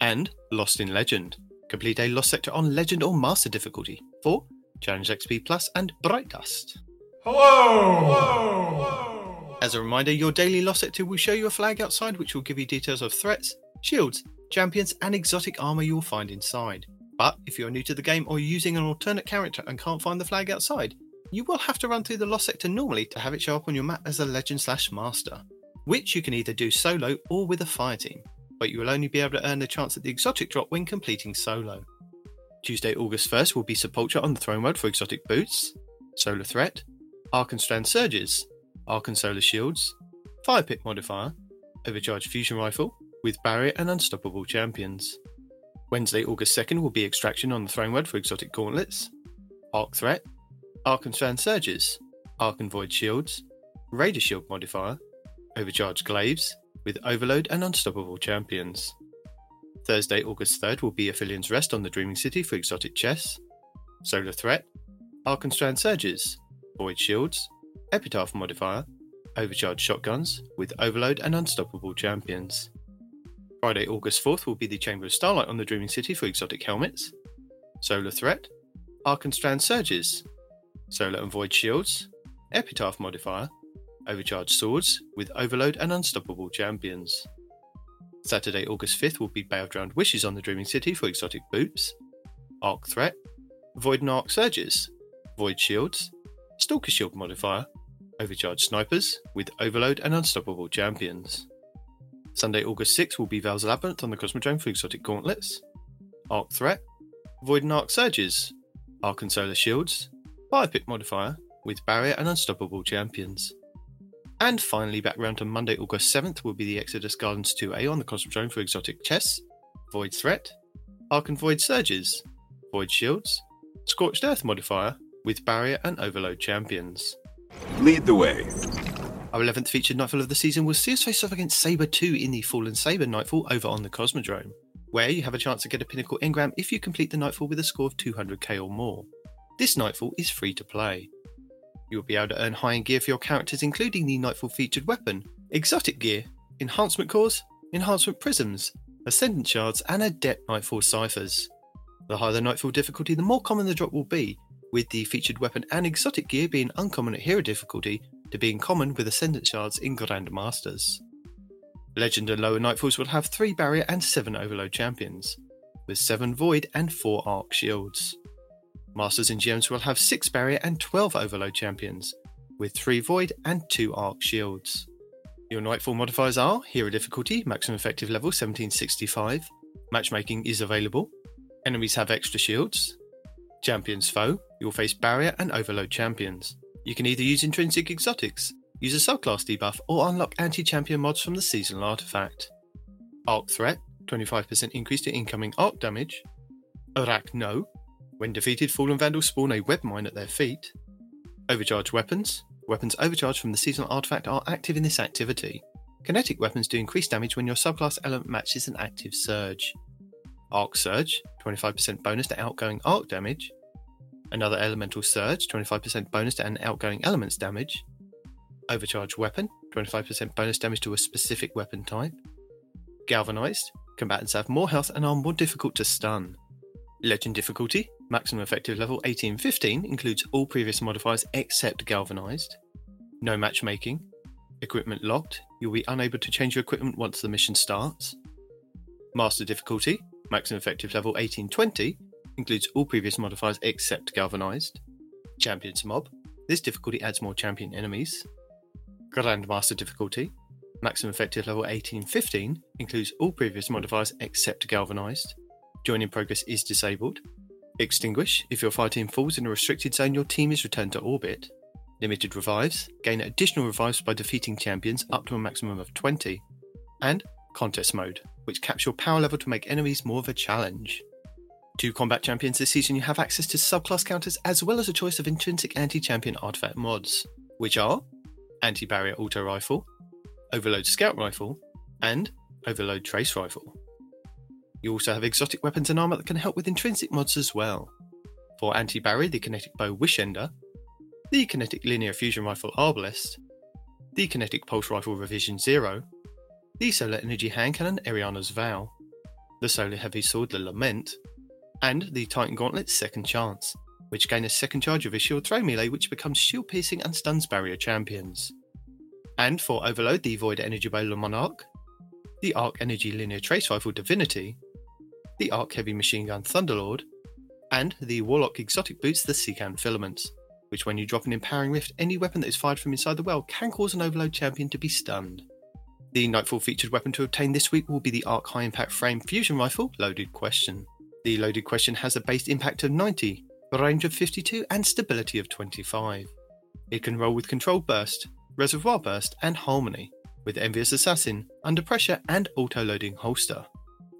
And Lost in Legend. Complete a Lost Sector on Legend or Master difficulty. for Challenge XP Plus and Bright Dust. Hello! Hello! As a reminder, your daily Lost Sector will show you a flag outside which will give you details of threats, shields, champions, and exotic armor you will find inside. But if you're new to the game or using an alternate character and can't find the flag outside, you will have to run through the Lost Sector normally to have it show up on your map as a Legend slash Master, which you can either do solo or with a fire team, but you will only be able to earn the chance at the exotic drop when completing solo. Tuesday, August 1st will be Sepulcher on the throne mode for exotic boots, Solar Threat, Arc and Strand Surges, Arc and Solar Shields, Fire Pit Modifier, Overcharged Fusion Rifle, with Barrier and Unstoppable champions. Wednesday, August 2nd will be Extraction on the throne mode for exotic gauntlets, Arc Threat, Arc and Strand Surges, Arc and Void Shields, Raider Shield Modifier, Overcharged Glaives, with Overload and Unstoppable champions. Thursday, August 3rd will be Aphelion's Rest on the Dreaming City for exotic Chess, Solar Threat, Arc and Strand Surges, Void Shields, Epitaph Modifier, Overcharged Shotguns, with Overload and Unstoppable champions. Friday, August 4th will be the Chamber of Starlight on the Dreaming City for exotic helmets, Solar Threat, Arc and Strand Surges, Solar and Void Shields, Epitaph Modifier, Overcharged Swords, with Overload and Unstoppable champions. Saturday, August 5th will be Drowned Wishes on the Dreaming City for exotic boots, Arc Threat, Void and Arc Surges, Void Shields, Stalker Shield Modifier, Overcharged Snipers, with Overload and Unstoppable champions. Sunday, August 6th will be Val's Labyrinth on the Cosmodrome for exotic gauntlets, Arc Threat, Void and Arc Surges, Arc and Solar Shields, Fire Modifier, with Barrier and Unstoppable champions. And finally, back round to Monday, August 7th will be the Exodus Gardens 2A on the Cosmodrome for exotic Chess, Void Threat, Arc and Void Surges, Void Shields, Scorched Earth Modifier, with Barrier and Overload champions. Lead the way. Our 11th featured Nightfall of the season was Sears face off against Sabre 2 in the Fallen Sabre Nightfall over on the Cosmodrome, where you have a chance to get a Pinnacle Engram if you complete the Nightfall with a score of 200k or more. This Nightfall is free to play. You'll be able to earn high end gear for your characters, including the Nightfall featured weapon, exotic gear, enhancement cores, enhancement prisms, ascendant shards, and adept Nightfall ciphers. The higher the Nightfall difficulty, the more common the drop will be, with the featured weapon and exotic gear being uncommon at hero difficulty to being common with ascendant shards in Grand Masters. Legend and lower Nightfalls will have 3 barrier and 7 overload champions, with 7 void and 4 arc shields. Masters and GMs will have 6 barrier and 12 overload champions, with 3 void and 2 arc shields. Your Nightfall modifiers are Hero difficulty, maximum effective level 1765, matchmaking is available, enemies have extra shields, Champions Foe, you'll face barrier and overload champions. You can either use intrinsic exotics, use a subclass debuff, or unlock anti champion mods from the seasonal artifact. Arc Threat, 25% increase to incoming arc damage. Arach-NO, when defeated, Fallen Vandals spawn a web mine at their feet. Overcharged Weapons, weapons overcharged from the seasonal artifact are active in this activity. Kinetic weapons do increased damage when your subclass element matches an active surge. Arc Surge, 25% bonus to outgoing arc damage. Another Elemental Surge, 25% bonus to an outgoing element's damage. Overcharged Weapon, 25% bonus damage to a specific weapon type. Galvanized, combatants have more health and are more difficult to stun. Legend difficulty, maximum effective level 1815, includes all previous modifiers except Galvanized. No matchmaking. Equipment locked, you'll be unable to change your equipment once the mission starts. Master difficulty, maximum effective level 1820, includes all previous modifiers except Galvanized. Champions mob, this difficulty adds more champion enemies. Grandmaster difficulty, maximum effective level 1815, includes all previous modifiers except Galvanized. Joining progress is disabled. Extinguish, if your fire team falls in a restricted zone, your team is returned to orbit. Limited revives, gain additional revives by defeating champions up to a maximum of 20. And contest mode, which caps your power level to make enemies more of a challenge. To combat champions this season, you have access to subclass counters as well as a choice of intrinsic anti champion artifact mods, which are Anti Barrier Auto Rifle, Overload Scout Rifle, and Overload Trace Rifle. You also have exotic weapons and armor that can help with intrinsic mods as well. For Anti Barrier, the Kinetic Bow Wishender, the Kinetic Linear Fusion Rifle Arbalest, the Kinetic Pulse Rifle Revision Zero, the Solar Energy Hand Cannon Eriana's Vow, the Solar Heavy Sword The Lament, and the Titan Gauntlet Second Chance, which gain a second charge of a shield throw melee which becomes shield piercing and stuns barrier champions. And for Overload, the Void Energy Bow Monarch, the Arc Energy Linear Trace Rifle Divinity, the Arc Heavy Machine Gun Thunderlord, and the Warlock Exotic Boots the Secant Filaments, which when you drop an Empowering Rift, any weapon that is fired from inside the well can cause an Overload champion to be stunned. The Nightfall featured weapon to obtain this week will be the Arc High Impact Frame Fusion Rifle Loaded Question. The loaded question has a base impact of 90, a range of 52, and stability of 25. It can roll with Controlled Burst, Reservoir Burst, and Harmony, with Envious Assassin, Under Pressure, and Auto Loading Holster.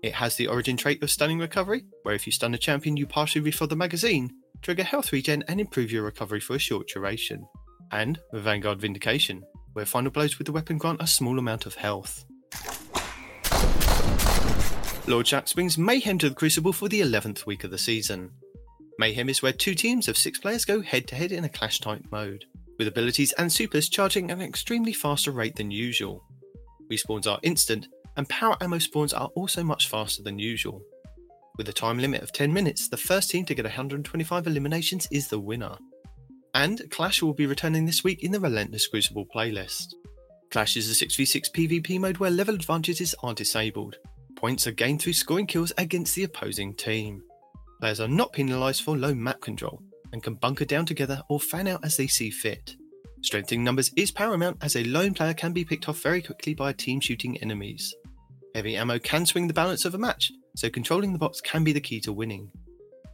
It has the origin trait of Stunning Recovery, where if you stun a champion, you partially refill the magazine, trigger health regen, and improve your recovery for a short duration. And the Vanguard Vindication, where final blows with the weapon grant a small amount of health. Lord Shaxx brings Mayhem to the Crucible for the 11th week of the season. Mayhem is where two teams of six players go head to head in a clash type mode, with abilities and supers charging at an extremely faster rate than usual. Respawns are instant, and power ammo spawns are also much faster than usual. With a time limit of 10 minutes, the first team to get 125 eliminations is the winner. And Clash will be returning this week in the Relentless Crucible playlist. Clash is a 6v6 PvP mode where level advantages are disabled, Points are gained through scoring kills against the opposing team. Players are not penalised for low map control and can bunker down together or fan out as they see fit. Strengthening numbers is paramount as a lone player can be picked off very quickly by a team shooting enemies. Heavy ammo can swing the balance of a match, so controlling the box can be the key to winning.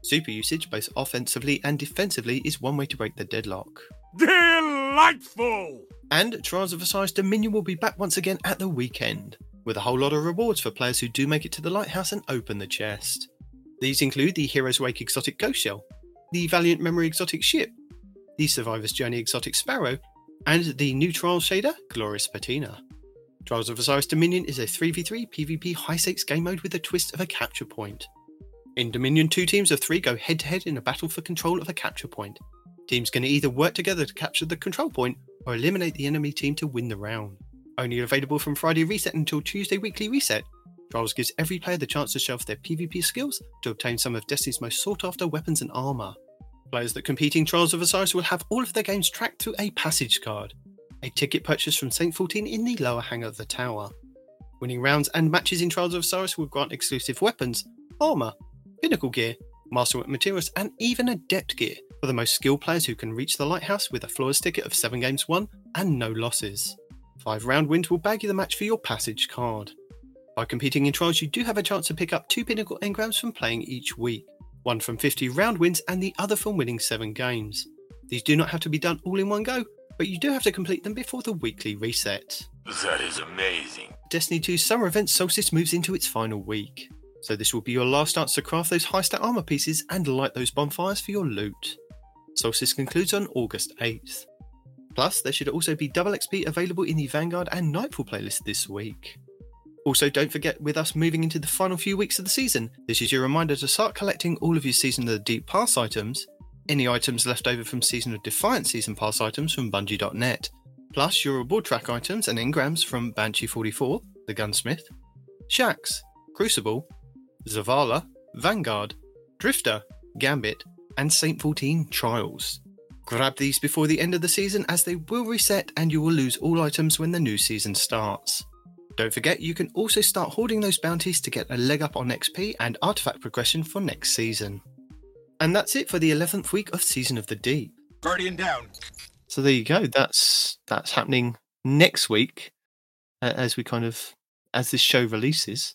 Super usage, both offensively and defensively, is one way to break the deadlock. Delightful! And Trials of Osiris Dominion will be back once again at the weekend with a whole lot of rewards for players who do make it to the lighthouse and open the chest. These include the Hero's Wake exotic Ghost Shell, the Valiant Memory exotic ship, the Survivor's Journey exotic Sparrow, and the new Trials shader, Glorious Patina. Trials of Osiris Dominion is a 3v3 PvP high stakes game mode with a twist of a capture point. In Dominion, two teams of three go head to head in a battle for control of a capture point. Teams can either work together to capture the control point or eliminate the enemy team to win the round. Only available from Friday Reset until Tuesday Weekly Reset, Trials gives every player the chance to show off their PvP skills to obtain some of Destiny's most sought after weapons and armour. Players that compete in Trials of Osiris will have all of their games tracked through a passage card, a ticket purchased from Saint 14 in the lower hangar of the tower. Winning rounds and matches in Trials of Osiris will grant exclusive weapons, armour, pinnacle gear, masterwork materials, and even adept gear for the most skilled players who can reach the lighthouse with a flawless ticket of 7 games won and no losses. Five round wins will bag you the match for your passage card. By competing in trials, you do have a chance to pick up two pinnacle engrams from playing each week one from 50 round wins and the other from winning 7 games. These do not have to be done all in one go, but you do have to complete them before the weekly reset. That is amazing. Destiny 2's summer event Solstice moves into its final week, so this will be your last chance to craft those high stat armor pieces and light those bonfires for your loot. Solstice concludes on August 8th. Plus, there should also be double XP available in the Vanguard and Nightfall playlist this week. Also, don't forget with us moving into the final few weeks of the season, this is your reminder to start collecting all of your Season of the Deep Pass items, any items left over from Season of Defiance Season Pass items from Bungie.net, plus your reward track items and engrams from Banshee 44, the Gunsmith, Shaxx, Crucible, Zavala, Vanguard, Drifter, Gambit, and Saint 14 Trials. Grab these before the end of the season as they will reset and you will lose all items when the new season starts. Don't forget, you can also start hoarding those bounties to get a leg up on XP and artifact progression for next season. And that's it for the 11th week of Season of the Deep. Guardian down. So there you go. That's that's happening next week uh, as we kind of as this show releases.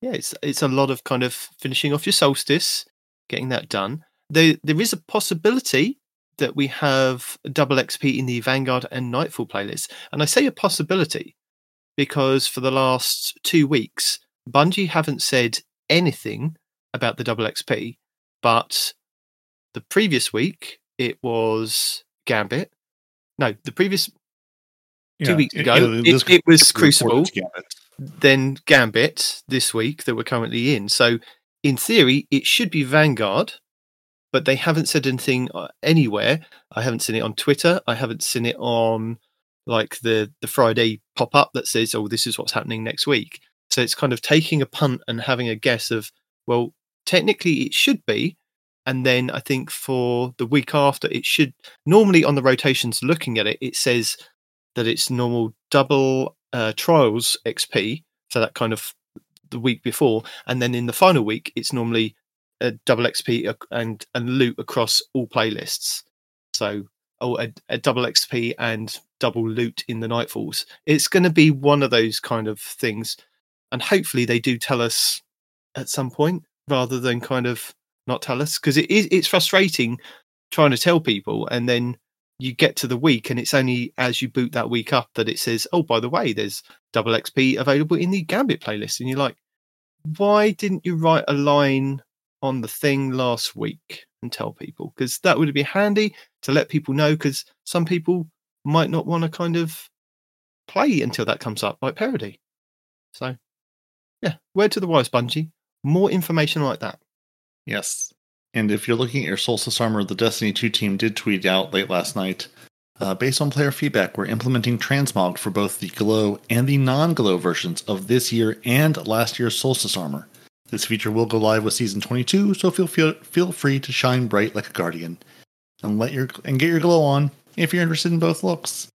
Yeah, it's it's a lot of kind of finishing off your solstice, getting that done. There there is a possibility that we have double XP in the Vanguard and Nightfall playlists. And I say a possibility because for the last two weeks, Bungie haven't said anything about the double XP, but the previous week it was Gambit. No, the previous two Yeah, weeks ago know, it, it was Crucible, Gambit. then Gambit this week that we're currently in. So in theory, it should be Vanguard, but they haven't said anything uh, anywhere. I haven't seen it on Twitter. I haven't seen it on like the the Friday pop up that says, "Oh, this is what's happening next week." So it's kind of taking a punt and having a guess of, well, technically it should be, and then I think for the week after it should. Normally on the rotations, looking at it, it says that it's normal double uh, trials XP, so that kind of the week before, and then in the final week, it's normally a double XP and and loot across all playlists. So oh, a, a double XP and double loot in the Nightfalls. It's going to be one of those kind of things, and hopefully they do tell us at some point rather than kind of not tell us because it is it's frustrating trying to tell people and then you get to the week and it's only as you boot that week up that it says oh by the way there's double xp available in the gambit playlist and you're like why didn't you write a line on the thing last week and tell people? Because that would be handy to let people know because some people might not want to kind of play until that comes up like parody. So yeah word to the wise bungie more information like that Yes. And if you're looking at your Solstice armor, the Destiny 2 team did tweet out late last night. Uh, based on player feedback, we're implementing transmog for both the glow and the non glow versions of this year and last year's Solstice armor. This feature will go live with season 22, so feel feel, feel free to shine bright like a guardian and let your and get your glow on if you're interested in both looks.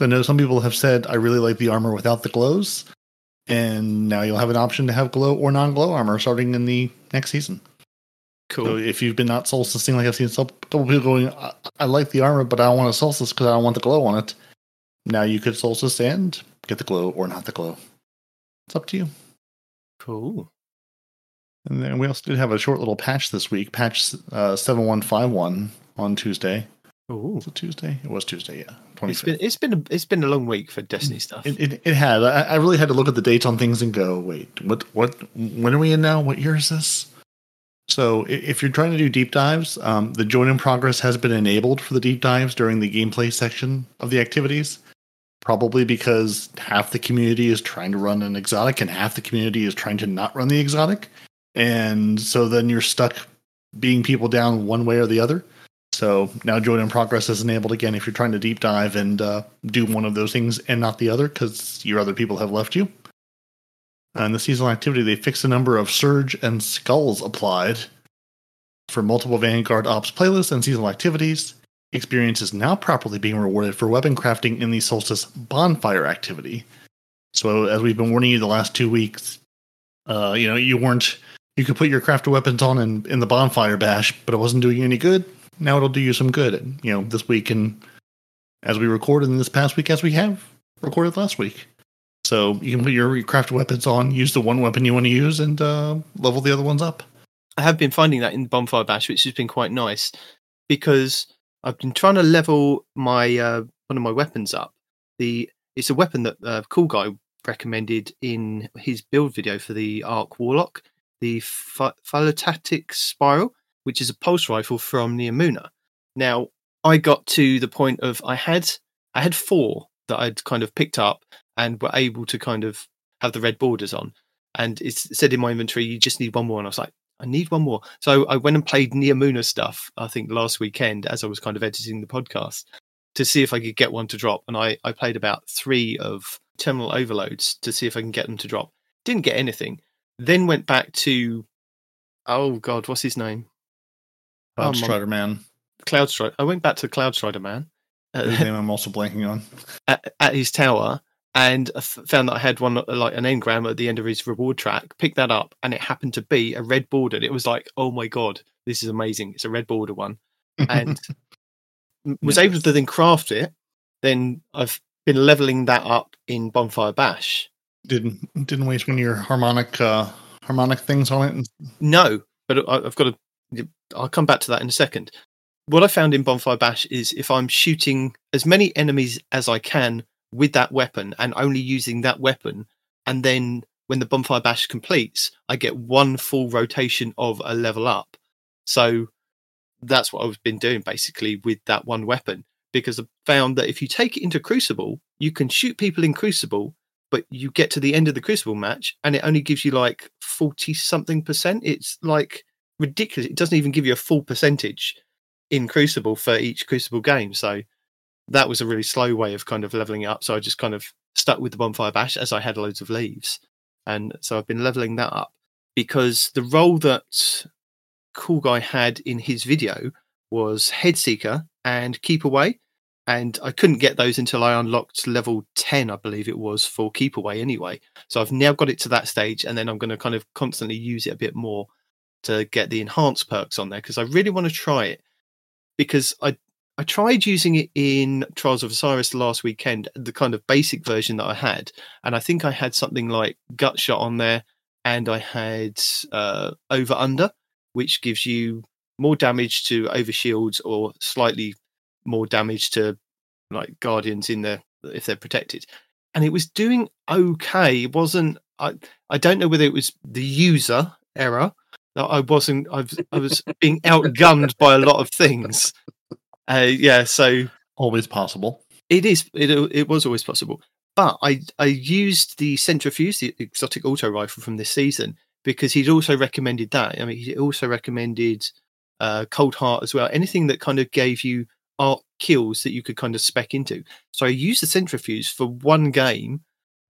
I know some people have said I really like the armor without the glows, and now you'll have an option to have glow or non glow armor starting in the next season. cool So if you've been not solsticing, like I've seen some couple people going, I, I like the armor, but I don't want to solstice because I don't want the glow on it. Now you could solstice and get the glow or not the glow. It's up to you. cool And then we also did have a short little patch this week, patch uh, 7151 on Tuesday. Ooh. Was it Tuesday? It was Tuesday, yeah. It's 25th. been it's been a, it's been a long week for Destiny stuff. It, it, it had. I, I really had to look at the dates on things and go, wait, what, what, when are we in now? What year is this? So if you're trying to do deep dives, um, the join in progress has been enabled for the deep dives during the gameplay section of the activities. Probably because half the community is trying to run an exotic and half the community is trying to not run the exotic. And so then you're stuck being people down one way or the other. So now join in progress is enabled again if you're trying to deep dive and uh, do one of those things and not the other because your other people have left you. And the seasonal activity, they fixed the number of surge and skulls applied for multiple Vanguard Ops playlists and seasonal activities. Experience is now properly being rewarded for weapon crafting in the Solstice bonfire activity. So, as we've been warning you the last two weeks, uh, you know, you weren't, you could put your crafted weapons on in, in the bonfire bash, but it wasn't doing you any good. Now it'll do you some good, you know, this week and as we recorded in this past week, as we have recorded last week. So you can put your crafted weapons on, use the one weapon you want to use, and uh, level the other ones up. I have been finding that in Bonfire Bash, which has been quite nice because I've been trying to level my uh, one of my weapons up. The it's a weapon that uh, cool guy recommended in his build video for the Arc Warlock, the Ph- Spiral, which is a pulse rifle from Neomuna. Now I got to the point of I had I had four that I'd kind of picked up and were able to kind of have the red borders on, and it said in my inventory you just need one more, and I was like, I need one more. So I went and played Neomuna stuff. I think last weekend as I was kind of editing the podcast to see if I could get one to drop, and I I played about three of terminal overloads to see if I can get them to drop. Didn't get anything. Then went back to oh god, what's his name? Cloud my- Strider Man. Cloud Strider. I went back to Cloud Strider Man uh, name I'm also blanking on. at, at his tower and I found that I had one like an engram at the end of his reward track. Picked that up, and it happened to be a red border. It was like, oh my god, this is amazing! It's a red border one, and was able to then craft it. Then I've been leveling that up in Bonfire Bash. didn't didn't waste one of your harmonic uh harmonic things on it. No, but I've got to. I'll come back to that in a second. What I found in Bonfire Bash is if I'm shooting as many enemies as I can with that weapon and only using that weapon, and then when the Bonfire Bash completes, I get one full rotation of a level up. So that's what I've been doing basically with that one weapon because I found that if you take it into Crucible, you can shoot people in Crucible, but you get to the end of the Crucible match and it only gives you like 40 something percent. It's like ridiculous. It doesn't even give you a full percentage in Crucible for each Crucible game. So that was a really slow way of kind of leveling it up. So I just kind of stuck with the Bonfire Bash as I had loads of leaves. And so I've been leveling that up because the role that Cool Guy had in his video was Head Seeker and Keep Away. And I couldn't get those until I unlocked level 10, I believe it was, for Keep Away anyway. So I've now got it to that stage, and then I'm going to kind of constantly use it a bit more to get the enhanced perks on there because I really want to try it. Because I I tried using it in Trials of Osiris last weekend, the kind of basic version that I had, and I think I had something like Gut Shot on there, and I had uh, Over Under, which gives you more damage to over shields or slightly more damage to like guardians in there if they're protected. And it was doing okay. It wasn't. I I don't know whether it was the user error that I wasn't. I was, I was being outgunned by a lot of things. Uh, yeah, so Always possible. it is. It it was always possible, but I I used the Centrifuse, the exotic auto rifle from this season, because he'd also recommended that. I mean, he also recommended uh, Cold Heart as well. Anything that kind of gave you art kills that you could kind of spec into. So I used the Centrifuse for one game,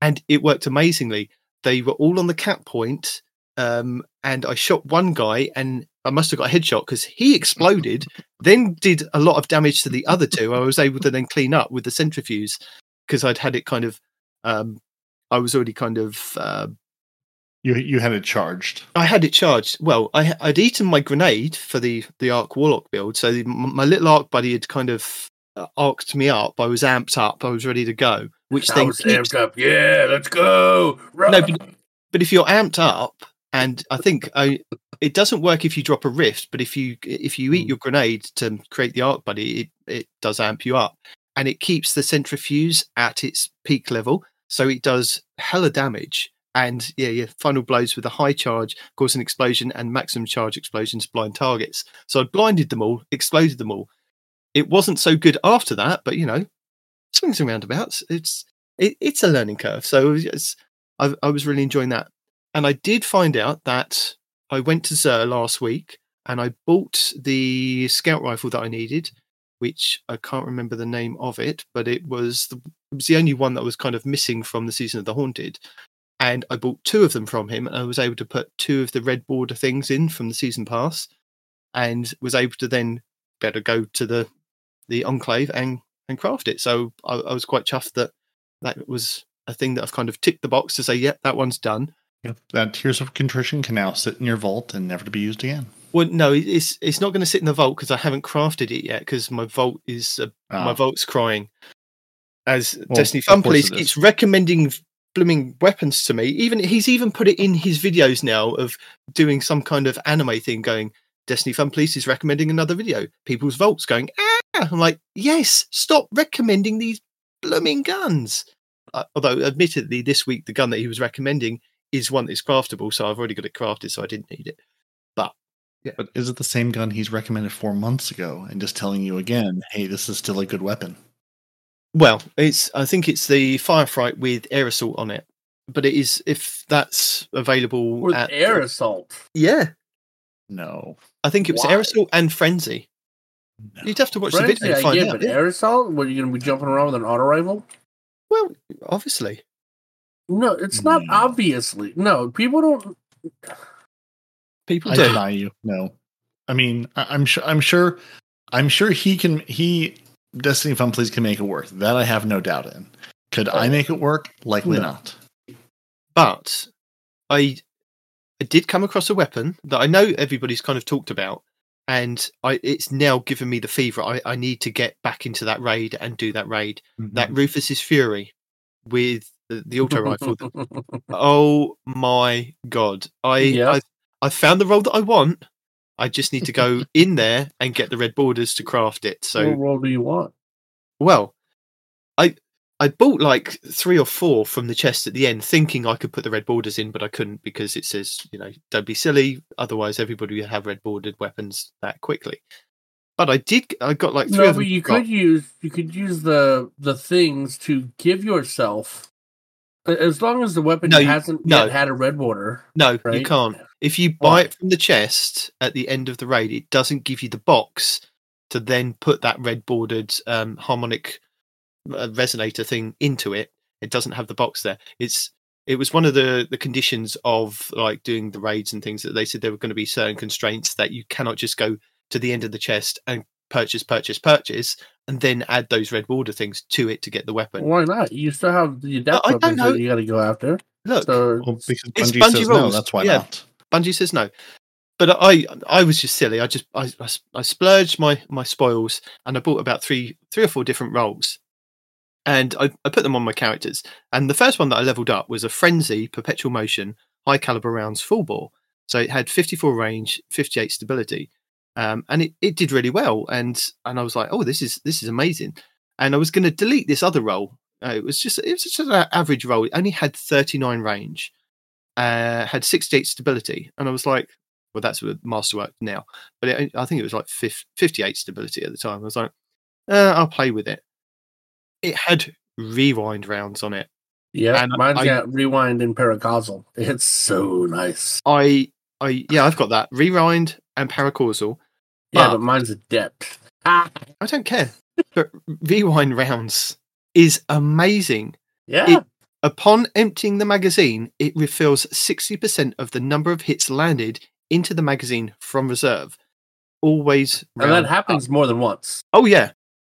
and it worked amazingly. They were all on the cap point, um, and I shot one guy, and I must have got a headshot because he exploded, then did a lot of damage to the other two. I was able to then clean up with the Centrifuse because I'd had it kind of. Um, I was already kind of. Uh, You you had it charged. I had it charged. Well, I, I'd eaten my grenade for the the arc warlock build, so the, my little arc buddy had kind of uh, arced me up. I was amped up. I was ready to go. Which I then was keeps- amped up. Yeah, let's go. Run. No, but, but if you're amped up, and I think I, it doesn't work if you drop a rift, but if you if you eat hmm. your grenade to create the arc buddy, it it does amp you up, and it keeps the Centrifuse at its peak level, so it does hella damage. And yeah, yeah, final blows with a high charge cause an explosion, and maximum charge explosions blind targets. So I blinded them all, exploded them all. It wasn't so good after that, but you know, swings and roundabouts. It's it, it's a learning curve. So I, I was really enjoying that. And I did find out that I went to Xûr last week and I bought the scout rifle that I needed, which I can't remember the name of it, but it was the, it was the only one that was kind of missing from the season of the haunted. And I bought two of them from him, and I was able to put two of the red border things in from the season pass, and was able to then better go to the the enclave and and craft it. So I, I was quite chuffed that that was a thing that I've kind of ticked the box to say, yep, that one's done. Yep. That Tears of Contrition can now sit in your vault and never to be used again. Well, no, it's it's not going to sit in the vault because I haven't crafted it yet because my vault is uh, my Ah. vault's crying. As Well, Destiny Fun Police it keeps recommending blooming weapons to me. Even he's even put it in his videos now of doing some kind of anime thing, going Destiny Fun Police is recommending another video. People's vaults going ah. I'm like, yes, stop recommending these blooming guns. Uh, although, admittedly, this week the gun that he was recommending is one that's craftable, so I've already got it crafted, so I didn't need it. But is it the same gun he's recommended four months ago and just telling you again, hey, this is still a good weapon? Well, it's I think it's the Firefright with air assault on it. but it is if that's available With at air assault. Yeah, No. I think it was Why? aerosol and frenzy. no. You'd have to watch the video to I find get, out. but yeah. air assault? What are you going to be jumping around with an auto rifle? Well, obviously, No, it's not No. obviously. No, people don't. people I do. deny you. No. I mean, I, I'm sure. I'm sure. I'm sure he can. He Destiny Fun Please can make it work. That I have no doubt in. Could I make it work? Likely No. not. But I, I did come across a weapon that I know everybody's kind of talked about, and I it's now given me the fever. I, I need to get back into that raid and do that raid. That mm-hmm. Rufus's Fury with the, the auto rifle. Oh my god! I Yeah. I I found the role that I want. I just need to go in there and get the red borders to craft it. So what role do you want? well, I I bought like three or four from the chest at the end, thinking I could put the red borders in, but I couldn't because it says you know don't be silly, otherwise everybody would have red bordered weapons that quickly. But I did. I got like three No, but you got- could use you could use the the things to give yourself, as long as the weapon No, hasn't no. yet had a red border. No, you can't. If you buy it from the chest at the end of the raid, it doesn't give you the box to then put that red bordered um, harmonic uh, resonator thing into it. It doesn't have the box there. It's it was one of the the conditions of like doing the raids and things that they said there were going to be certain constraints that you cannot just go to the end of the chest and purchase, purchase, purchase, and then add those red border things to it to get the weapon. Why not? You still have the adapt I don't weapons know. that you got to go after. Look, So Well, because It's Bungie, Bungie says no, that's why yeah. not. Bungie says no. But I I was just silly. I just I, I, I splurged my my spoils and I bought about three three or four different roles. And I, I put them on my characters. And the first one that I leveled up was a frenzy, perpetual motion, high caliber rounds full bore. So it had 54 range, 58 stability. Um, and it, it did really well. And and I was like, oh, this is this is amazing. And I was going to delete this other role. Uh, it was just it was just an average role. It only had 39 range uh, had 68 stability, and I was like, well, that's with masterwork now, but it, I think it was like 50, 58 stability at the time. I was like, uh, I'll play with it. It had rewind rounds on it. yeah, And mine's I- got rewind and paracausal. It's so nice. I, I, yeah, I've got that rewind and paracausal. Yeah, But- mine's adept. Ah, I don't care, but rewind rounds is amazing. yeah. It- Upon emptying the magazine, it refills 60% of the number of hits landed into the magazine from reserve. Always. and that happens more than once. Oh, yeah.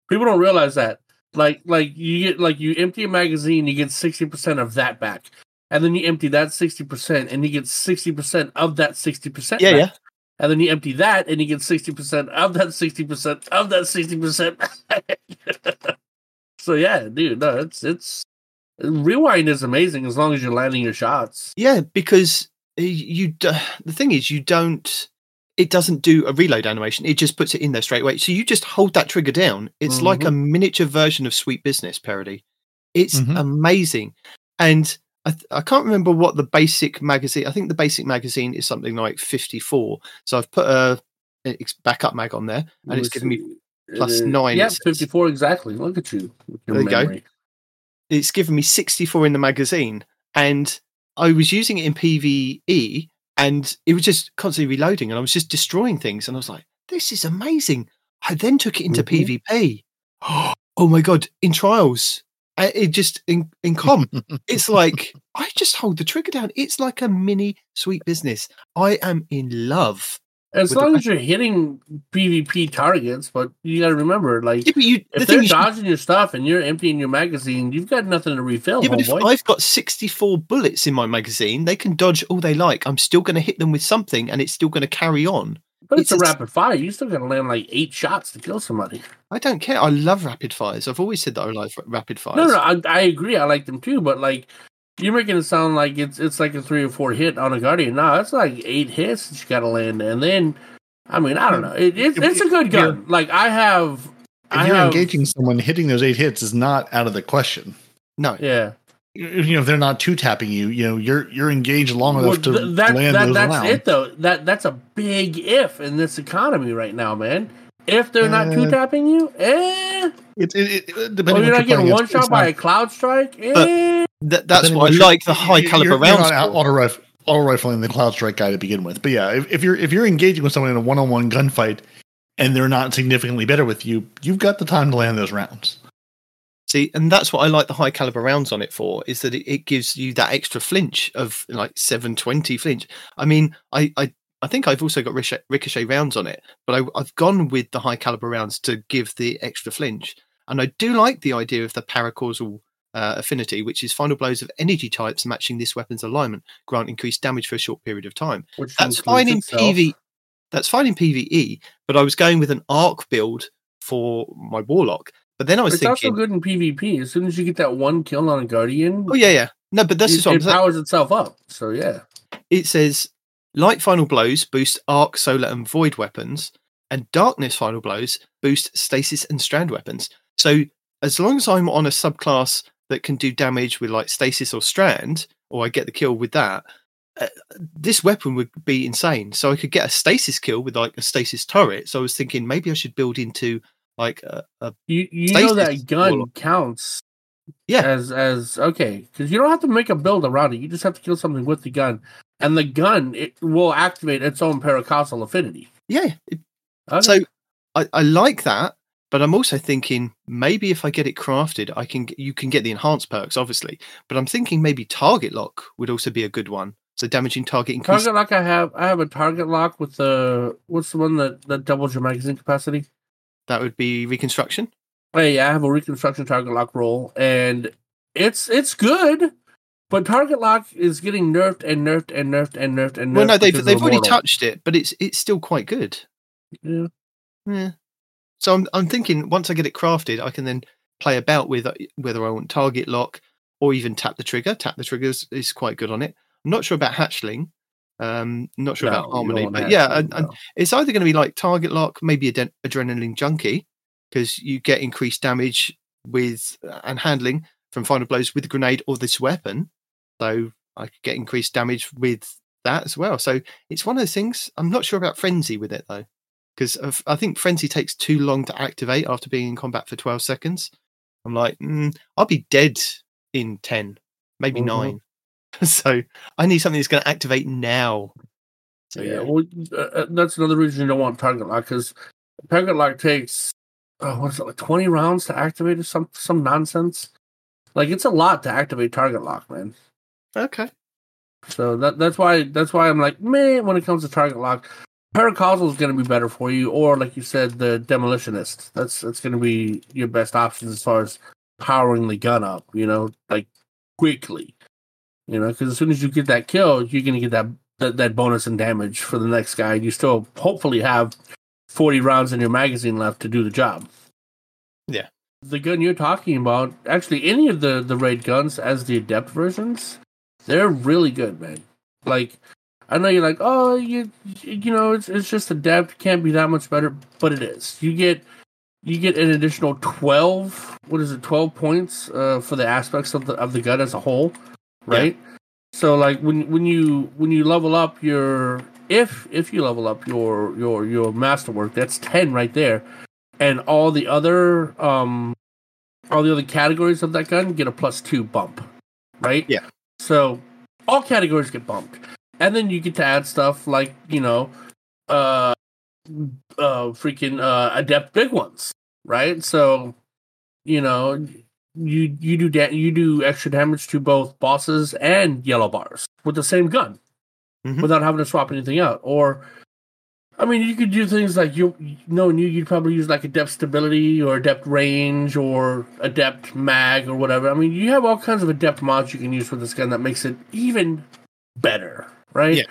People don't realize that. Like, like you get like you empty a magazine, you get sixty percent of that back, and then you empty that sixty percent, and you get sixty percent of that sixty percent. Yeah, yeah. And then you empty that, and you get sixty percent of that sixty percent of that sixty percent. so yeah, dude, no, it's it's rewind is amazing as long as you're landing your shots. Yeah, because you d- the thing is you don't it doesn't do a reload animation. It just puts it in there straight away. So you just hold that trigger down. It's like a miniature version of Sweet Business parody. It's Mhm. amazing. And I, th- I can't remember what the basic magazine. I think the basic magazine is something like 54. So I've put a it's backup mag on there and it's giving me plus Uh, nine, Yeah, fifty four exactly. Look at you. There you go. it's given me 64 in the magazine and i was using it in pve and it was just constantly reloading and i was just destroying things and i was like this is amazing i then took it into Mhm. pvp oh my god in trials it just in in com it's like i just hold the trigger down it's like a mini sweet business i am in love As with the long as you're hitting PvP targets, but you got to remember, like, yeah, you, if thing they're dodging your stuff and you're emptying your magazine, you've got nothing to refill, yeah, but if. I've got 64 bullets in my magazine, they can dodge all they like. I'm still going to hit them with something and it's still going to carry on. But it's, it's a a- rapid fire. You're still going to land like eight shots to kill somebody. I don't care. I love rapid fires. I've always said that I like rapid fires. No, no, I, I agree. I like them too, but like you're making it sound like it's it's like a three or four hit on a guardian. No, it's like eight hits that you got to land, and then I mean I don't know. It, it's it's a good if gun. Like I have, If I you're have, engaging someone, hitting those eight hits is not out of the question. No. Yeah, If, you know, if they're not two tapping you, you know, you're you're engaged long Well, enough to th- that, land that those that's around. it though. That that's a big if in this economy right now, man. If they're not Uh, two tapping you, eh? It, it, it, Or depending you're not getting playing one against, shot it's by not- a cloud strike, But- eh? That, that's Then why I like the high you're- caliber you're rounds. not auto rifle auto rifling the cloud strike guy to begin with. But yeah, if, if you're if you're engaging with someone in a one on one gunfight and they're not significantly better with you, you've got the time to land those rounds. See, and that's what I like the high caliber rounds on it for, is that it, it gives you that extra flinch of like 720 flinch. I mean, I I, I think I've also got ricochet, ricochet rounds on it, but I, I've gone with the high caliber rounds to give the extra flinch. And I do like the idea of the paracausal uh, affinity, which is final blows of energy types matching this weapon's alignment grant increased damage for a short period of time. Which That's fine in itself. PV. That's fine in PVE, but I was going with an arc build for my warlock. But then I was It's also good in PvP. As soon as you get that one kill on a guardian, oh yeah, yeah, no, but this it, is what I'm it powers itself up. So yeah, It says light final blows boost arc, solar, and void weapons, and darkness final blows boost stasis and strand weapons. So as long as I'm on a subclass that can do damage with like stasis or strand, or I get the kill with that, uh, this weapon would be insane. So I could get a stasis kill with like a stasis turret. So I was thinking maybe I should build into like a, a you you know that gun warlock. counts yeah, as as okay because you don't have to make a build around it. You just have to kill something with the gun, and the gun it will activate its own paracausal affinity. yeah. Okay. So I, I like that, but I'm also thinking maybe if I get it crafted, I can you can get the enhanced perks, obviously. But I'm thinking maybe target lock would also be a good one. So damaging target increase. target lock, I have I have a target lock with the what's the one that that doubles your magazine capacity. That would be reconstruction. Hey, I have a reconstruction target lock roll, and it's it's good. But target lock is getting nerfed and nerfed and nerfed and nerfed and nerfed. Well, no, they've they've already Immortal. touched it, but it's it's still quite good. Yeah. Yeah. So I'm I'm thinking once I get it crafted, I can then play about with whether I want target lock or even tap the trigger. Tap the trigger is, is quite good on it. I'm not sure about hatchling. Um, not sure No, about harmony, but yeah, and, and it's either going to be like target lock, maybe adren- adrenaline junkie, because you get increased damage with uh, and handling from final blows with the grenade or this weapon. So I could get increased damage with that as well. So it's one of those things. I'm not sure about frenzy with it though, because I think frenzy takes too long to activate after being in combat for 12 seconds. I'm like, mm, I'll be dead in 10, maybe Mhm. nine. so I need something that's going to activate now. So yeah, yeah, well, uh, uh, that's another reason you don't want target lock because target lock takes oh, what is it like twenty rounds to activate or some some nonsense. Like it's a lot to activate target lock, man. okay. So that that's why that's why I'm like, man, when it comes to target lock, Paracausal is going to be better for you, or like you said, the demolitionist. That's that's going to be your best options as far as powering the gun up. You know, like quickly. You know, because as soon as you get that kill, you're going to get that, that that bonus in damage for the next guy. You still hopefully have forty rounds in your magazine left to do the job. Yeah. The gun you're talking about, actually, any of the the raid guns as the adept versions, they're really good, man. Like, I know you're like, oh, you you know, it's it's just adept, can't be that much better, but it is. You get you get an additional twelve. What is it? Twelve points uh, for the aspects of the of the gun as a whole, right? So like when when you when you level up your if if you level up your your your masterwork, that's ten right there, and all the other um all the other categories of that gun get a plus two bump, right? Yeah. So all categories get bumped, and then you get to add stuff like you know, uh, uh, freaking uh, adept big ones, right? So, you know, you you do da- you do extra damage to both bosses and yellow bars with the same gun, Mhm. without having to swap anything out. Or, I mean, you could do things like you knowing you you'd probably use like a adept stability or adept range or adept mag or whatever. I mean, you have all kinds of adept mods you can use with this gun that makes it even better, right? Yeah.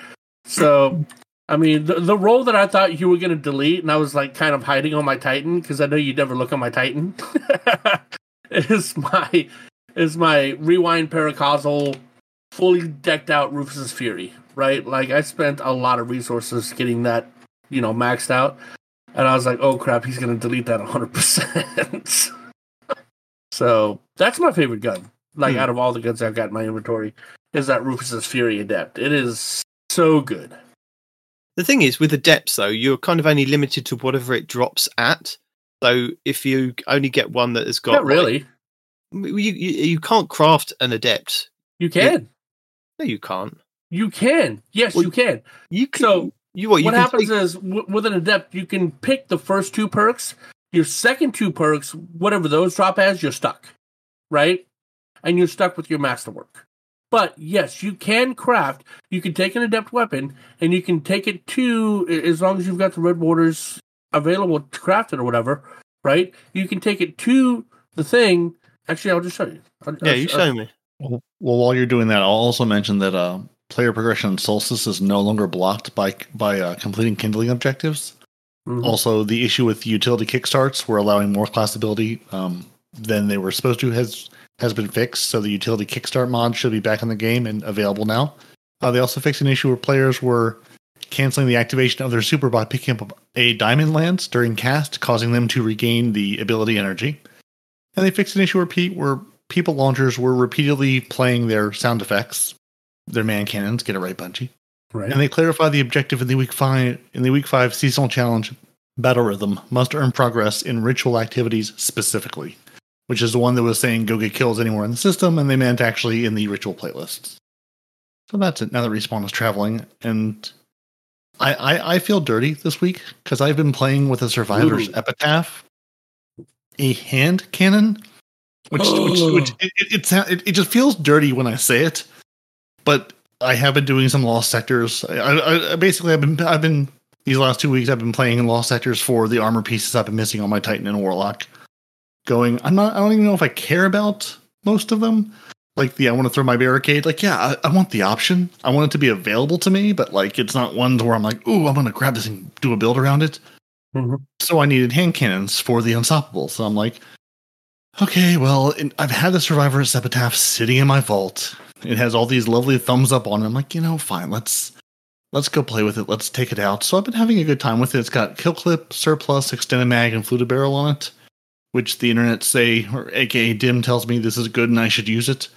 So, I mean, the, the roll that I thought you were going to delete, and I was like kind of hiding on my Titan because I know you'd never look on my Titan, is my is my rewind paracausal, fully decked out Rufus's Fury, right? Like I spent a lot of resources getting that, you know, maxed out, and I was like, oh crap, he's going to delete that 100. percent So that's my favorite gun. Like Hmm. out of all the guns I've got in my inventory, is that Rufus's Fury Adept. It is so good. The thing is, with the depths though, you're kind of only limited to whatever it drops at. So if you only get one that has got Not like- really. You, you you can't craft an adept. You can. No, you can't. You can. Yes, Well, you can. You can. So you what? You what happens take- is w- with an adept, you can pick the first two perks. Your second two perks, whatever those drop as, you're stuck, right? And you're stuck with your masterwork. But yes, you can craft. You can take an adept weapon, and you can take it to as long as you've got the red borders available to craft it or whatever, right? You can take it to the thing. Actually, I'll just show you. I'll- yeah, I'll- you I'll- show me. Well, well, while you're doing that, I'll also mention that uh, player progression in Solstice is no longer blocked by by uh, completing kindling objectives. Mhm. Also, the issue with utility kickstarts, were allowing more class ability um, than they were supposed to, has has been fixed. So the utility kickstart mod should be back in the game and available now. Uh, they also fixed an issue where players were canceling the activation of their super by picking up a diamond lance during cast, causing them to regain the ability energy. And they fixed an issue where, where people launchers were repeatedly playing their sound effects, their man cannons. Get it right, Bungie. right. And they clarify the objective in the week five in the week five seasonal challenge battle rhythm must earn progress in ritual activities specifically, which is the one that was saying go get kills anywhere in the system, and they meant actually in the ritual playlists. So that's it. Now that respawn is traveling, and I I, I feel dirty this week because I've been playing with a survivor's Ooh. epitaph, a hand cannon, which which, oh. which it, it, it, it it just feels dirty when I say it, but I have been doing some lost sectors. I, I, I basically I've been I've been these last two weeks I've been playing in lost sectors for the armor pieces I've been missing on my Titan and Warlock. Going, I'm not. I don't even know if I care about most of them. Like the I want to throw my barricade. Like yeah, I, I want the option. I want it to be available to me, but like it's not ones where I'm like, ooh, I'm gonna grab this and do a build around it. Mhm. So I needed hand cannons for the unstoppable. So I'm like, okay, well, I've had the Survivor Epitaph sitting in my vault. It has all these lovely thumbs up on it. I'm like, you know, fine, let's let's go play with it. Let's take it out. So I've been having a good time with it. It's got kill clip, surplus, extended mag, and fluted barrel on it, which the internet say, or aka Dim tells me this is good and I should use it.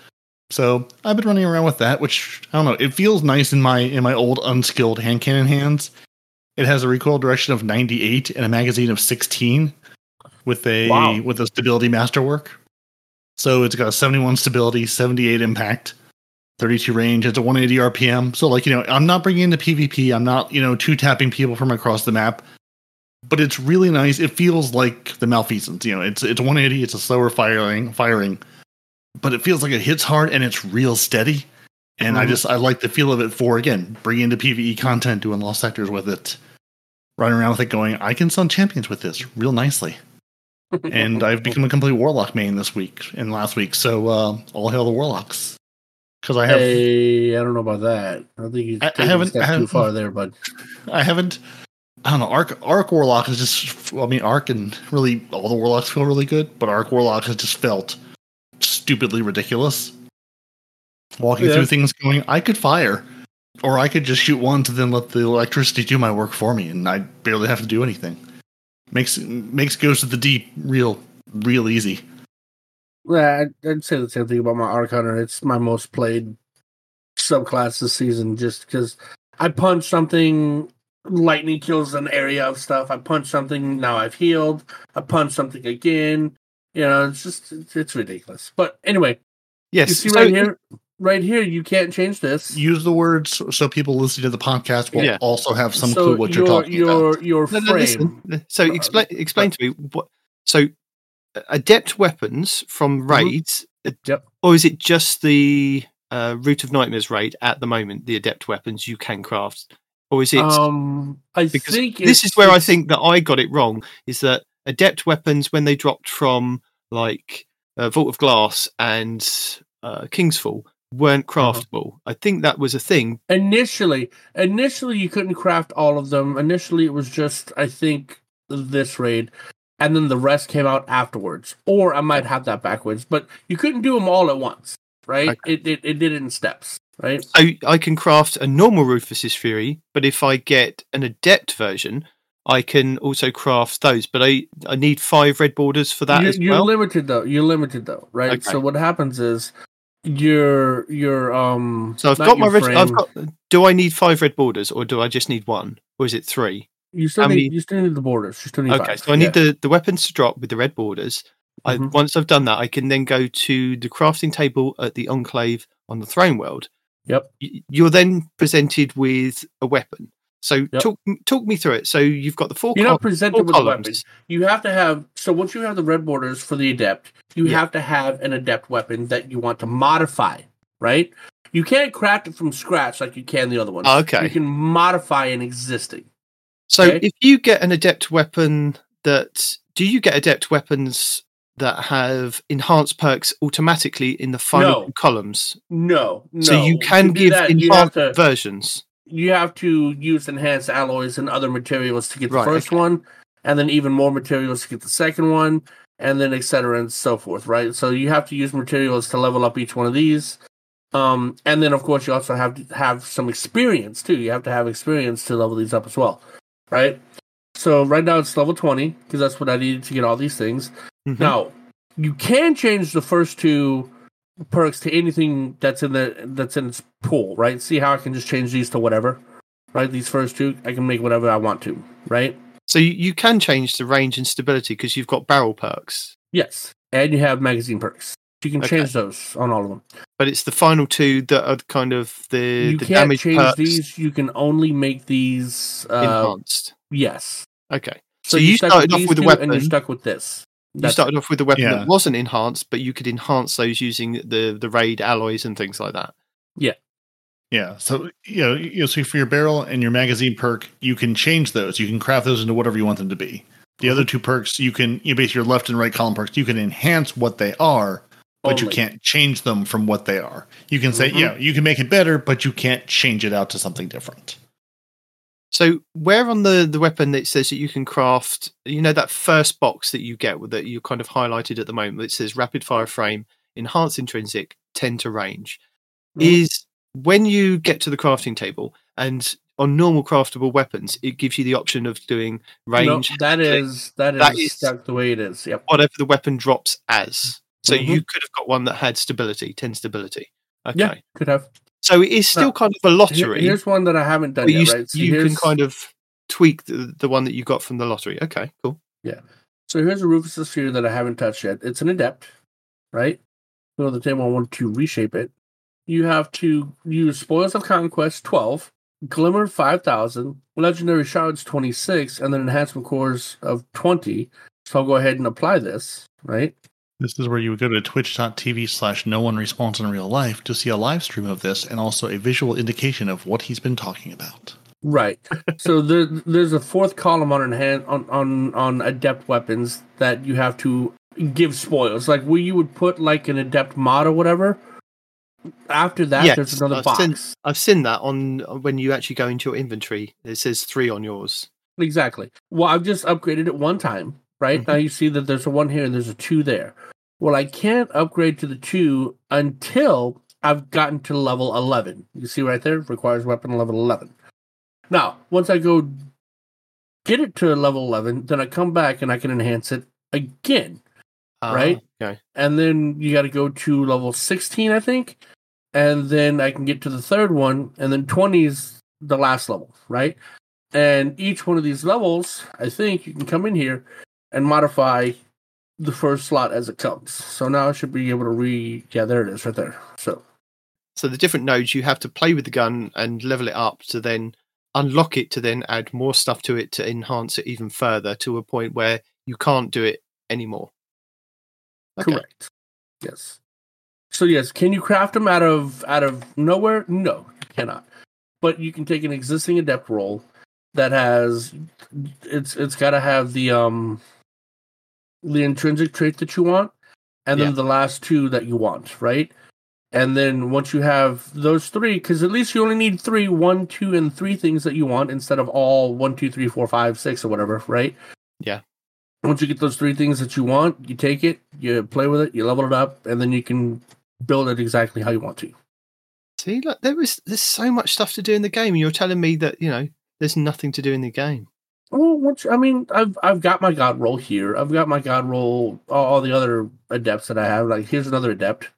So I've been running around with that, which I don't know. It feels nice in my in my old unskilled hand cannon hands. It has a recoil direction of 98 and a magazine of 16 with a Wow. with a stability masterwork. So it's got a 71 stability, 78 impact, 32 range. It's a 180 RPM. So like you know, I'm not bringing into PvP. I'm not you know two tapping people from across the map. But it's really nice. It feels like the malfeasance. You know, it's it's 180. It's a slower firing firing, but it feels like it hits hard and it's real steady. And I Mhm. just I like the feel of it for again bringing into PVE content, doing lost sectors with it, running around with it, going I can stun champions with this real nicely. and I've become a complete warlock main this week and last week. So uh, all hail the warlocks because I have Hey, I don't know about that. I think you I- I haven't- I too haven't- far there, but I haven't. I don't know. Arc Arc Warlock is just. I mean, Arc and really all the Warlocks feel really good, but Arc Warlock has just felt stupidly ridiculous. Walking Yeah. through things, going, I could fire, or I could just shoot once and then let the electricity do my work for me, and I barely have to do anything. Makes makes Ghost of the Deep real real easy. Yeah, I'd, I'd say the same thing about my Arc Hunter. It's my most played subclass this season just because I punch something, lightning kills an area of stuff. I punch something, now I've healed. I punch something again. You know, it's just, it's, it's ridiculous. But anyway, Yes. you see so- right here, right here, you can't change this. Use the words so, so people listening to the podcast will Yeah. also have some so clue what you're talking your, about. Your No, frame. no, listen. So Uh, explain explain to me what. So uh, adept weapons from raids, uh, Mm-hmm. Yep. or is it just the uh, Root of Nightmares raid at the moment? The adept weapons you can craft, or is it? Um, I because think this is where I think that I got it wrong. Is that adept weapons when they dropped from like uh, Vault of Glass and uh, King's Fall weren't Uh-huh. craftable. I think that was a thing. initially initially you couldn't craft all of them initially it was just i think this raid and then the rest came out afterwards or i might have that backwards but you couldn't do them all at once right Okay. it, it, it did it in steps right So I can craft a normal Rufus's Fury, but if I get an adept version, I can also craft those. But I I need five red borders for that you, as you're limited though you're limited though right Okay. so what happens is your your um so I've got my red. I've got. Do I need five red borders, or do I just need one, or is it three? you still how need many- you still need the borders you still need Okay, five. so I need Yeah. the the weapons to drop with the red borders. I, Mhm. once I've done that, I can then go to the crafting table at the Enclave on the Throne World. Yep. You're then presented with a weapon. So Yep. talk talk me through it. So you've got the four, You're col- not presented four with columns. weapon. You have to have so once you have the red borders for the adept, you Yeah. have to have an adept weapon that you want to modify, right? You can't craft it from scratch like you can the other ones. Oh, okay. You can modify an existing. So Okay. if you get an adept weapon that do you get adept weapons that have enhanced perks automatically in the final No. columns? No, no. So you can do give enhanced to versions. You have to use enhanced alloys and other materials to get the Right, first okay. one, and then even more materials to get the second one, and then etc. and so forth, right? So you have to use materials to level up each one of these. Um, and then of course you also have to have some experience too. You have to have experience to level these up as well, right? So right now it's level twenty because that's what I needed to get all these things. Mhm. Now you can change the first two perks to anything that's in the that's in its pool, right? See how I can just change these to whatever, right? These first two, I can make whatever I want to, right? So you, you can change the range and stability because you've got barrel perks, Yes, and you have magazine perks. You can Okay. change those on all of them. but it's the final two that are kind of the, you the can't damage change perks these. You can only make these. Uh, enhanced. yes. Okay. So, So you stuck started off with a two, and you're stuck with this. You started off with a weapon Yeah. that wasn't enhanced, but you could enhance those using the the raid alloys and things like that. Yeah. Yeah. So you know, you know, so for your barrel and your magazine perk, you can change those. You can craft those into whatever you want them to be. The Mm-hmm. other two perks, you can you base your left and right column perks. You can enhance what they are, but you can't change them from what they are. You can say, Mhm. yeah, you can make it better, but you can't change it out to something different. So where on the the weapon it says that you can craft, you know, that first box that you get that you kind of highlighted at the moment, it says rapid fire frame, enhance intrinsic, ten to range, Mhm. is when you get to the crafting table and on normal craftable weapons, it gives you the option of doing range. that click, is that is That is- stuck the way it is. Yep. whatever the weapon drops as. So Mhm. you could have got one that had stability, ten stability. Okay. Yeah, could have. So it is still kind of a lottery. here's one that I haven't done but you, yet. Right. So you can kind of tweak the, the one that you got from the lottery. Okay, cool. Yeah. So here's a Rufus's Fury that I haven't touched yet. It's an adept, right? Go to the table. I want to reshape it. You have to use Spoils of Conquest 12, Glimmer 5000, Legendary Shards 26, and then Enhancement Cores of 20. So I'll go ahead and apply this, right? This is where you would go to twitch.tv slash no one responds in real life to see a live stream of this and also a visual indication of what he's been talking about. Right. so there, there's a fourth column on enhan- on on on adept weapons that you have to give spoils, like where you would put like an adept mod or whatever. After that, Yes, there's another I've box. seen- I've seen that on when you actually go into your inventory. It says three on yours. Exactly. Well, I've just upgraded it one time, right? Mhm. Now you see that there's a one here and there's a two there. Well, I can't upgrade to the two until I've gotten to level 11. You see right there? Requires weapon level 11. Now, once I go get it to level 11, then I come back and I can enhance it again. Right? Ah, Okay. And then you got to go to level 16, I think. And then I can get to the third one. And then 20 is the last level, right? And each one of these levels, I think you can come in here and modify the first slot as it comes. So now I should be able to re. Yeah, there it is right there. So, So the different nodes you have to play with the gun and level it up to then unlock it to then add more stuff to it to enhance it even further to a point where you can't do it anymore. Okay. correct. Yes. So yes, can you craft them out of out of nowhere? No, you cannot. But you can take an existing adept roll that has it's it's got to have the um the intrinsic trait that you want, and then Yeah. the last two that you want, right? And then once you have those three, because at least you only need three, one, two, and three things that you want instead of all one, two, three, four, five, six, or whatever, right? Yeah. Once you get those three things that you want, you take it, you play with it, you level it up, and then you can build it exactly how you want to. See, look, there is there's so much stuff to do in the game, and you're telling me that you know there's nothing to do in the game. Well, once I mean, I've I've got my god roll here. I've got my god roll. All, all the other adepts that I have. Like here's another adept.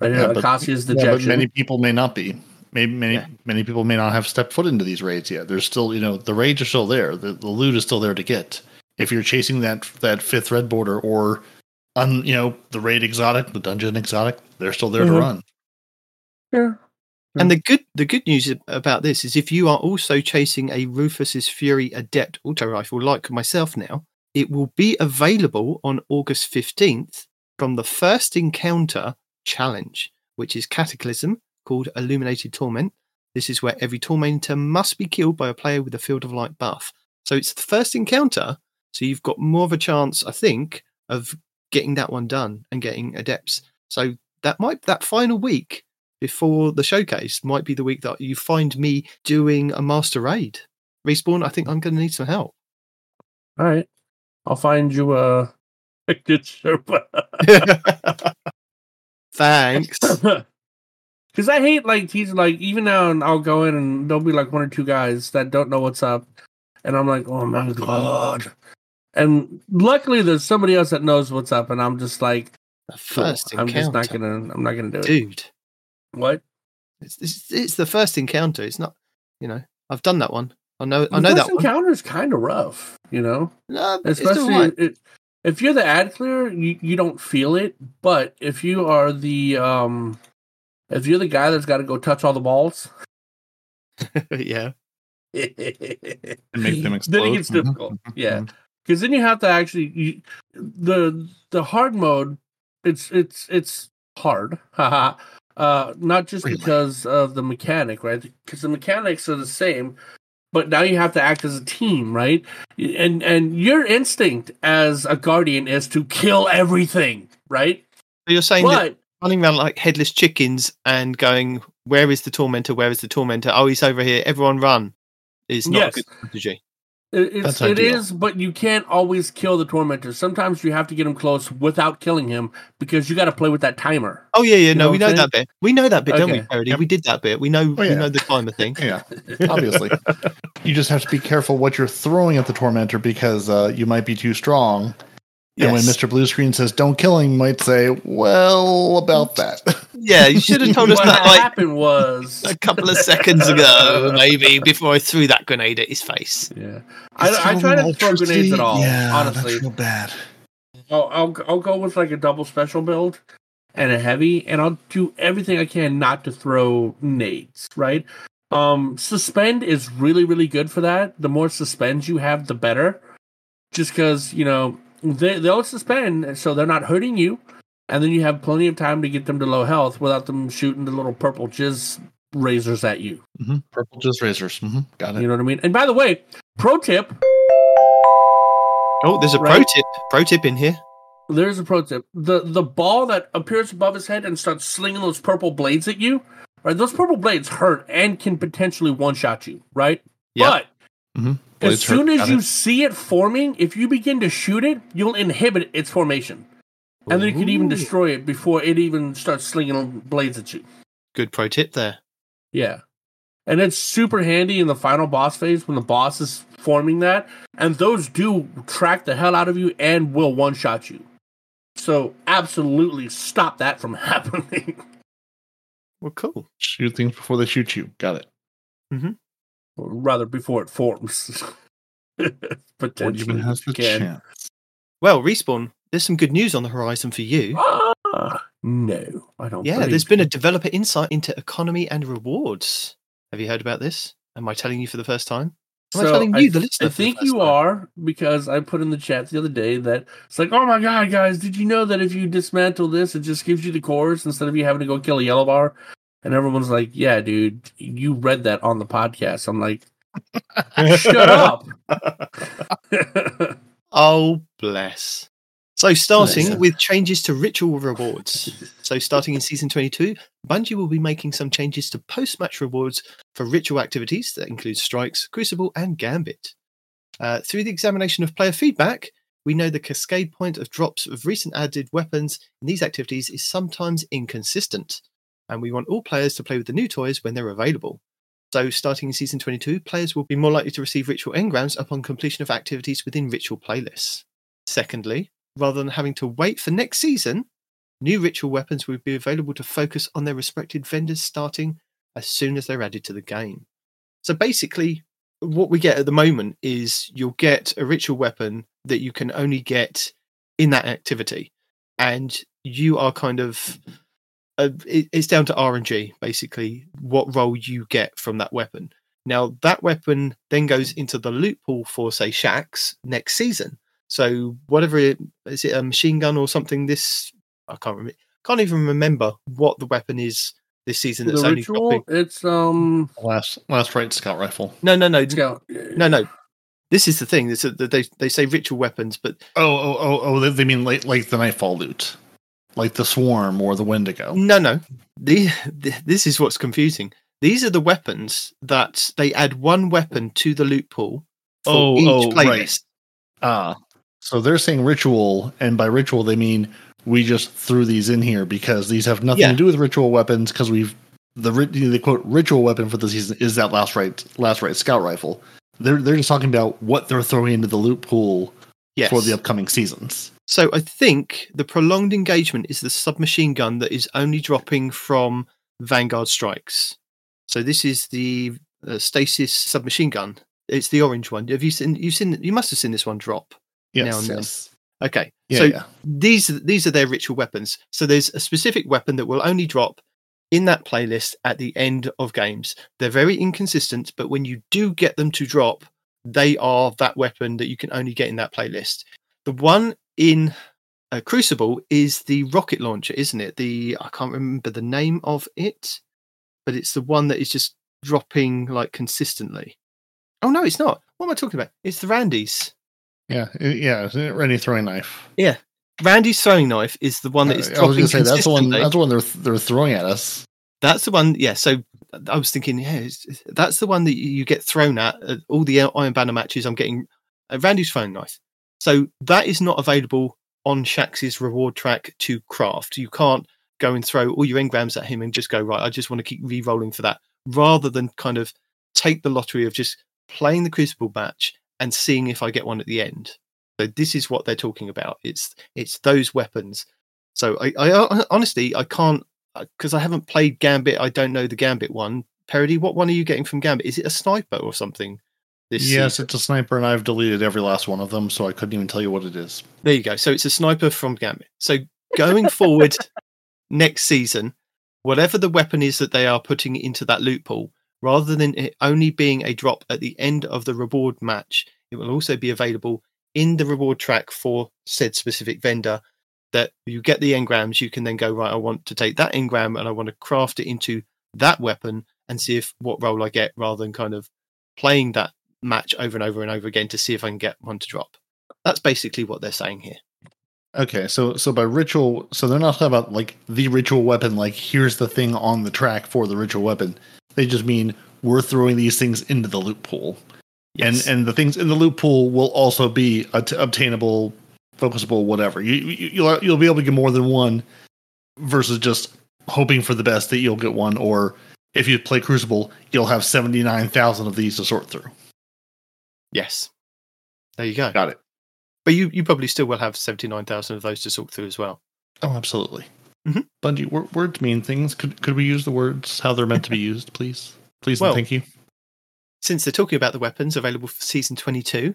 Right here, Yeah, but- Acasia's Yeah, but many people may not be. Maybe many Yeah. many people may not have stepped foot into these raids yet. There's still, you know, the raids are still there. The, the loot is still there to get. If you're chasing that that fifth red border or on you know the raid exotic, the dungeon exotic, they're still there Mhm. to run. Yeah. Hmm. And the good the good news about this is if you are also chasing a Rufus's Fury Adept auto rifle like myself now, it will be available on August 15th from the first encounter challenge, which is Cataclysm called Illuminated Torment. This is where every tormentor must be killed by a player with a Field of Light buff. So it's the first encounter, so you've got more of a chance, I think, of getting that one done and getting adepts. So that might that final week before the showcase might be the week that you find me doing a master raid. Respawn, I think I'm going to need some help. All right. I'll find you a, a good Sherpa. Thanks. Because I hate like teasing, like even now, and I'll go in and there'll be like one or two guys that don't know what's up, and I'm like, oh my god. And luckily, there's somebody else that knows what's up, and I'm just like, The cool. first I'm just not gonna, I'm not gonna do it. Dude, What? it's, it's, it's the first encounter. It's not, you know, I've done that one. I know, I know first that encounter is kind of rough, you know. No, especially right. it, if you're the ad clear you, you don't feel it but if you are the um if you're the guy that's got to go touch all the balls yeah. And make them explode. then it gets Mhm, difficult yeah because then you have to actually you, the the hard mode it's it's it's hard haha uh not just Really? because of the mechanic right because the mechanics are the same but now you have to act as a team right and and your instinct as a guardian is to kill everything right So you're saying that running around like headless chickens and going, where is the tormentor? Where is the tormentor? Oh, he's over here. Everyone run. Is not Yes. a good strategy. It, it's, That's ideal. is but you can't always kill the tormentor sometimes you have to get him close without killing him because you got to play with that timer Oh yeah, yeah. No, know we what I'm know that bit. We know that bit, don't we, Peroty? Yep. We did that bit. We know. Oh, We know the timer thing. Yeah, obviously. you just have to be careful what you're throwing at the tormentor because uh, you might be too strong. And when Mr. Blue Screen says "Don't kill him," might say, "Well, about that." Yeah, you should have told us that like happened was a couple of seconds ago, maybe before I threw that grenade at his face. yeah I, I try to throw grenades at all Yeah, honestly real bad. I'll, I'll I'll go with like a double special build and a heavy, and I'll do everything I can not to throw nades. Right? Um, suspend is really really good for that. The more suspends you have, the better. Just because you know they they'll suspend, so they're not hurting you, and then you have plenty of time to get them to low health without them shooting the little purple jizz razors at you. hmm Purple just razors. hmm Got it. You know what I mean? And by the way, pro tip: Oh, there's a pro tip. Pro tip in here. There's a pro tip. The the ball that appears above his head and starts slinging those purple blades at you, right? Those purple blades hurt and can potentially one shot you, right? Yep. But as soon as you see it forming, if you begin to shoot it, you'll inhibit its formation. And then you can even destroy it before it even starts slinging blades at you. Good pro tip there. Yeah. And it's super handy in the final boss phase when the boss is forming that. And those do track the hell out of you and will one shot you. So absolutely stop that from happening. Well, cool. shoot things before they shoot you. Got it. Mm-hmm. Or rather before it forms. Or Potentially. has the can. chance. Well, respawn. There's some good news on the horizon for you. Ah, no, I don't. Yeah, there's been a developer insight into economy and rewards. Have you heard about this? Am I telling you for the first time? Am I So telling I, you, the th- listener, I think you time? are because I put in the chat the other day that it's like, oh my god, guys, did you know that if you dismantle this, it just gives you the cores instead of you having to go kill a yellow bar? And everyone's like, yeah, dude, you read that on the podcast. I'm like, shut up. Oh, bless. So, starting Bless. with changes to ritual rewards. So, starting in season 22, Bungie will be making some changes to post match rewards for ritual activities that include strikes, crucible, and gambit. Uh, through the examination of player feedback, we know the cascade point of drops of recent added weapons in these activities is sometimes inconsistent, and we want all players to play with the new toys when they're available. So, starting in season 22, players will be more likely to receive ritual engrams upon completion of activities within ritual playlists. Secondly, rather than having to wait for next season, new ritual weapons will be available to focus on their respected vendors starting as soon as they're added to the game. So basically, what we get at the moment is you'll get a ritual weapon that you can only get in that activity. and you are kind of uh, it, it's down to RNG basically what roll you get from that weapon. Now that weapon then goes into the loot pool for say Shaxx next season. So whatever it is, it a machine gun or something? This I can't remember. Can't even remember what the weapon is this season. That's the only ritual, dropping. it's um, Last last right scout rifle. No, no, no, scout. no, no. This is the thing. It's that they they say ritual weapons, but Oh oh oh oh. They, they mean like like the nightfall loot, like the swarm or the Wendigo. no, no. The, the this is what's confusing. These are the weapons that they add one weapon to the loot pool for Oh, each oh, right. playlist. Ah, so they're saying ritual, and by ritual they mean we just threw these in here because these have nothing Yeah. to do with ritual weapons because we've the the quote ritual weapon for the season is that last right last right scout rifle. They're they're just talking about what they're throwing into the loot pool Yes. for the upcoming seasons. So I think the prolonged engagement is the submachine gun that is only dropping from Vanguard strikes. So this is the uh, stasis submachine gun. It's the orange one. Have you seen? You seen? You must have seen this one drop. Yes, Now and then. yes. Okay. Yeah, so yeah. these these are their ritual weapons. So there's a specific weapon that will only drop in that playlist at the end of games. They're very inconsistent, but when you do get them to drop, they are that weapon that you can only get in that playlist. The one in uh, Crucible is the rocket launcher, isn't it? The I can't remember the name of it, but it's the one that is just dropping like consistently. Oh no, it's not. What am I talking about? It's the Randy's. Yeah, yeah. Randy throwing knife. Yeah, Randy's throwing knife is the one that is Uh, I was dropping gonna say that's the one. That's the one they're they're throwing at us. That's the one. Yeah. So I was thinking, yeah, that's the one that you get thrown at. at all the Iron Banner matches, I'm getting uh, Randy's throwing knife. So that is not available on Shaxx's reward track to craft. You can't go and throw all your engrams at him and just go right. I just want to keep re-rolling for that, rather than kind of take the lottery of just playing the Crucible match and seeing if I get one at the end. So this is what they're talking about. It's it's those weapons. So I, I honestly I can't Uh, because I haven't played Gambit. I don't know the Gambit one. Peroty, what one are you getting from Gambit? Is it a sniper or something? This Yes, season? it's a sniper, and I've deleted every last one of them, so I couldn't even tell you what it is. there you go. So it's a sniper from Gambit. So going forward next season, whatever the weapon is that they are putting into that loot pool, rather than it only being a drop at the end of the reward match, it will also be available in the reward track for said specific vendor. That you get the engrams, you can then go right. I want to take that engram and I want to craft it into that weapon and see if what roll I get, rather than kind of playing that match over and over and over again to see if I can get one to drop. That's basically what they're saying here. Okay, so so by ritual, so they're not talking about like the ritual weapon. Like here's the thing on the track for the ritual weapon. They just mean we're throwing these things into the loot pool, Yes. and and the things in the loot pool will also be at- obtainable, focusable, whatever. You, you you'll you'll be able to get more than one, versus just hoping for the best that you'll get one. Or if you play Crucible, you'll have seventy nine thousand of these to sort through. Yes. There you go. Got it. But you, you probably still will have 79,000 of those to sort through as well. Oh, absolutely. Mhm. Bungie, wor- words mean things. Could could we use the words how they're meant to be used, please? Please Well, and thank you. Since they're talking about the weapons available for season 22,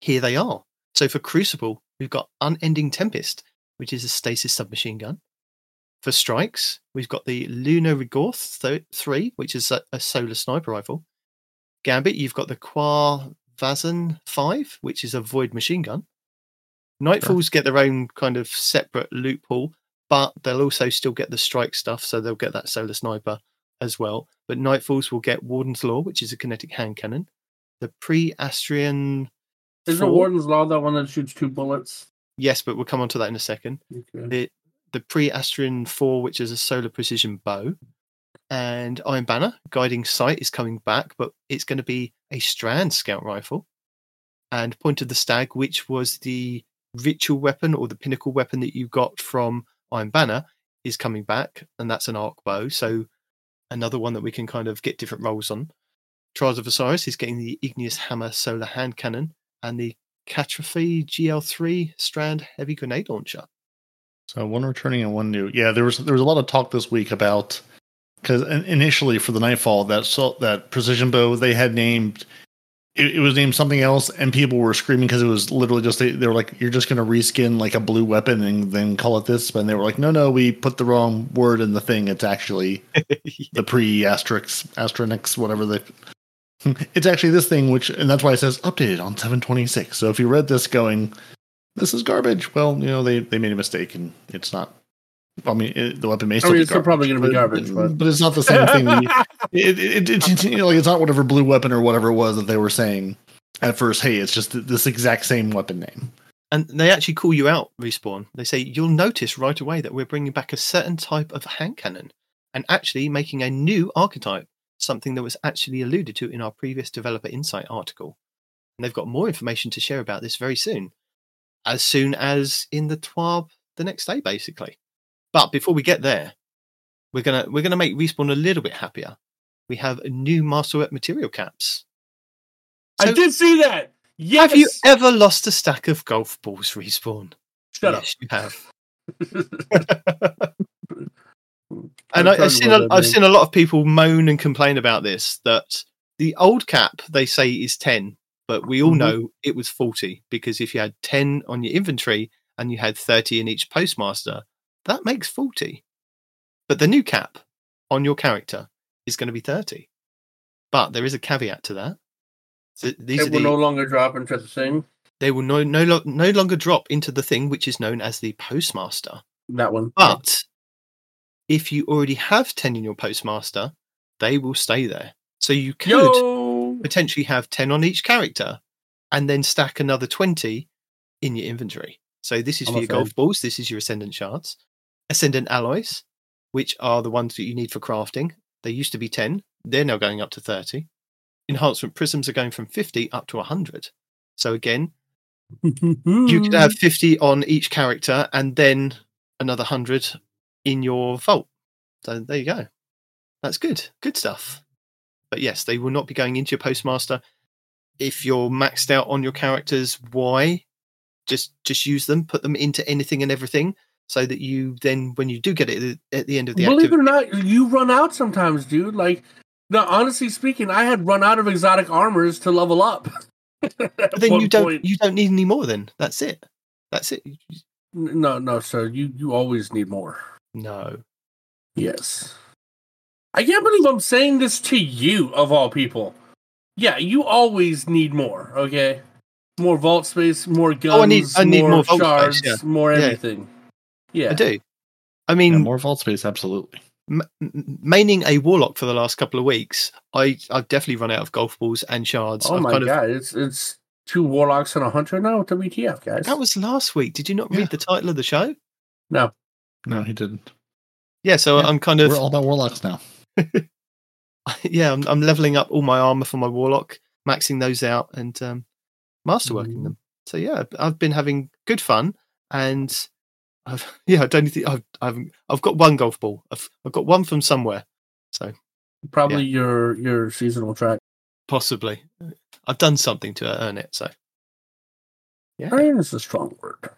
here they are. So for Crucible, we've got Unending Tempest, which is a stasis submachine gun. For strikes, we've got the Lunar Rigorth 3, which is a, a solar sniper rifle. Gambit, you've got the Qua Vazan 5, which is a void machine gun. Nightfalls get their own kind of separate loot pool, but they'll also still get the strike stuff, so they'll get that solar sniper as well. But Nightfalls will get Warden's Law, which is a kinetic hand cannon. The Pre Astyanax, Isn't Four? Warden's Law that one that shoots two bullets? yes, but we'll come on to that in a second. Okay. The the Pre Astyanax 4, which is a solar precision bow. And Iron Banner, Guiding Sight, is coming back, but it's going to be a Strand scout rifle. And Point of the Stag, which was the ritual weapon or the pinnacle weapon that you got from Iron Banner, is coming back, and that's an arc bow. So another one that we can kind of get different rolls on. Trials of Osiris is getting the Igneous Hammer solar hand cannon and the Cataphract GL3 Strand heavy grenade launcher. So one returning and one new. Yeah, there was there was a lot of talk this week about because initially for the Nightfall that so, that precision bow they had named it, it was named something else, and people were screaming because it was literally just they, they were like, "You're just going to reskin like a blue weapon and then call it this," but they were like, "No, no, we put the wrong word in the thing. It's actually the pre asterisk astronix whatever they." It's actually this thing, which and that's why it says updated on 726. So if you read this going, "This is garbage," well, you know they they made a mistake and it's not. I mean, it, the weapon may I still mean, be it's still probably going to be garbage, but but it's not the same thing. it, it, it, it, you know, like it's not whatever blue weapon or whatever it was that they were saying at first. Hey, it's just this exact same weapon name. And they actually call you out, Respawn. They say you'll notice right away that we're bringing back a certain type of hand cannon and actually making a new archetype, something that was actually alluded to in our previous Developer Insight article. And they've got more information to share about this very soon, as soon as in the TWAB the next day, basically. But before we get there, we're gonna we're gonna make Respawn a little bit happier. We have new Masterwork material caps. I did see that. Yes. Have you ever lost a stack of golf balls, Respawn? Shut yes, you have. And I, I've seen a, I've seen a lot of people moan and complain about this that the old cap they say is ten, but we all Mhm. know it was forty because if you had ten on your inventory and you had thirty in each postmaster, that makes forty. But the new cap on your character is going to be thirty. But there is a caveat to that. So these It will the, no longer drop into the thing. they will no no no longer drop into the thing which is known as the postmaster. That one. But if you already have 10 in your postmaster, they will stay there. So you could Yo. potentially have 10 on each character and then stack another 20 in your inventory. So this is I'm for your fan. golf balls, this is your ascendant shards. Ascendant alloys, which are the ones that you need for crafting. They used to be 10, they're now going up to 30. Enhancement prisms are going from 50 up to 100. So again, you could have 50 on each character and then another 100 in your vault. So there you go. That's good. Good stuff. But yes, they will not be going into your postmaster. If you're maxed out on your characters, why? Just just use them, put them into anything and everything so that you then when you do get it at the end of the Believe it or not, you run out sometimes, dude. Like, no, honestly speaking, I had run out of exotic armors to level up. but then you don't you don't need any more then. That's it. That's it. No, no, sir. You you always need more. No. Yes. I can't believe I'm saying this to you, of all people. Yeah, you always need more. Okay, more vault space, more guns, Oh, I need- I need more vault space, shards, yeah. more Yeah. everything. Yeah, I do. I Yeah, mean, more vault space, absolutely. m- m- maining a warlock for the last couple of weeks, I I've definitely run out of golf balls and shards. Oh I've my kind of- god, it's it's two warlocks and a hunter now. WTF, guys? that was last week. Did you not Yeah. read the title of the show? no. No, he didn't. Yeah, so Yeah, I'm kind of We're all about warlocks now. yeah, I'm, I'm leveling up all my armor for my warlock, maxing those out, and um, masterworking Mhm. them. So yeah, I've been having good fun, and I've yeah, I don't think I've I've I've got one golf ball. I've I've got one from somewhere, so Probably your your seasonal track. possibly I've done something to earn it. So yeah, Earn is a strong word.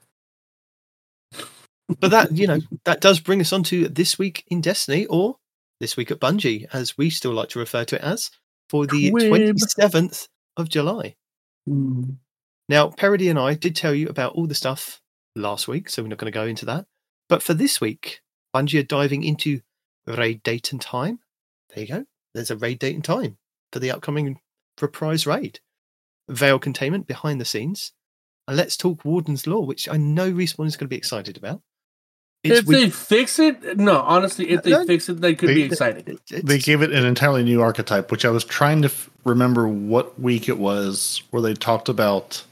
But that you know that does bring us on to this week in Destiny, or this week at Bungie, as we still like to refer to it as, for the twenty seventh of July. Mm. Now, Peroty and I did tell you about all the stuff last week, so we're not going to go into that. But for this week, Bungie are diving into raid date and time. There you go. There's a raid date and time for the upcoming reprise raid. Veil containment behind the scenes. And let's talk Warden's Law, which I know Respawn is going to be excited about. If week- they fix it, no, honestly, if they No, fix it, they could they- be excited. it- They gave it an entirely new archetype, which I was trying to f- remember what week it was where they talked about.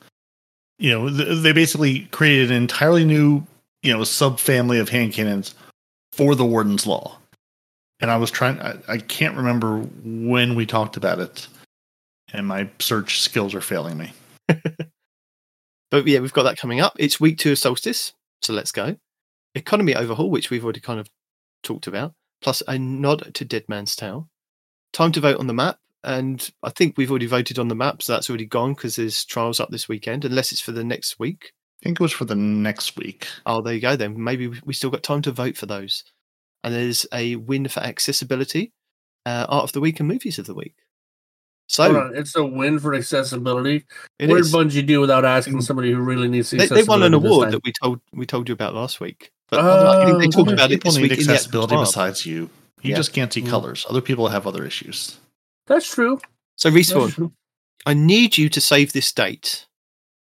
You know, th- they basically created an entirely new, you know, subfamily of hand cannons for the Warden's Law. And I was trying, I, I can't remember when we talked about it, and my search skills are failing me. But yeah, we've got that coming up. It's week two of Solstice, so let's go. Economy overhaul, which we've already kind of talked about, plus a nod to Dead Man's Tale. Time to vote on the map, and I think we've already voted on the map, so that's already gone because there's trials up this weekend, unless it's for the next week. I think it was for the next week. Oh, there you go then. Maybe we- we still got time to vote for those. And there's a win for accessibility, uh, art of the week, and movies of the week. So Hold on, it's a win for accessibility. it what is. did Bungie do without asking somebody who really needs the They, they won an award that we told we told you about last week. But Oh, I think they talked okay. about it people this need week in the accessibility actual besides you. You Yeah. just can't see Mm. colors. Other people have other issues. That's true. So That's respawn. true. I need you to save this date.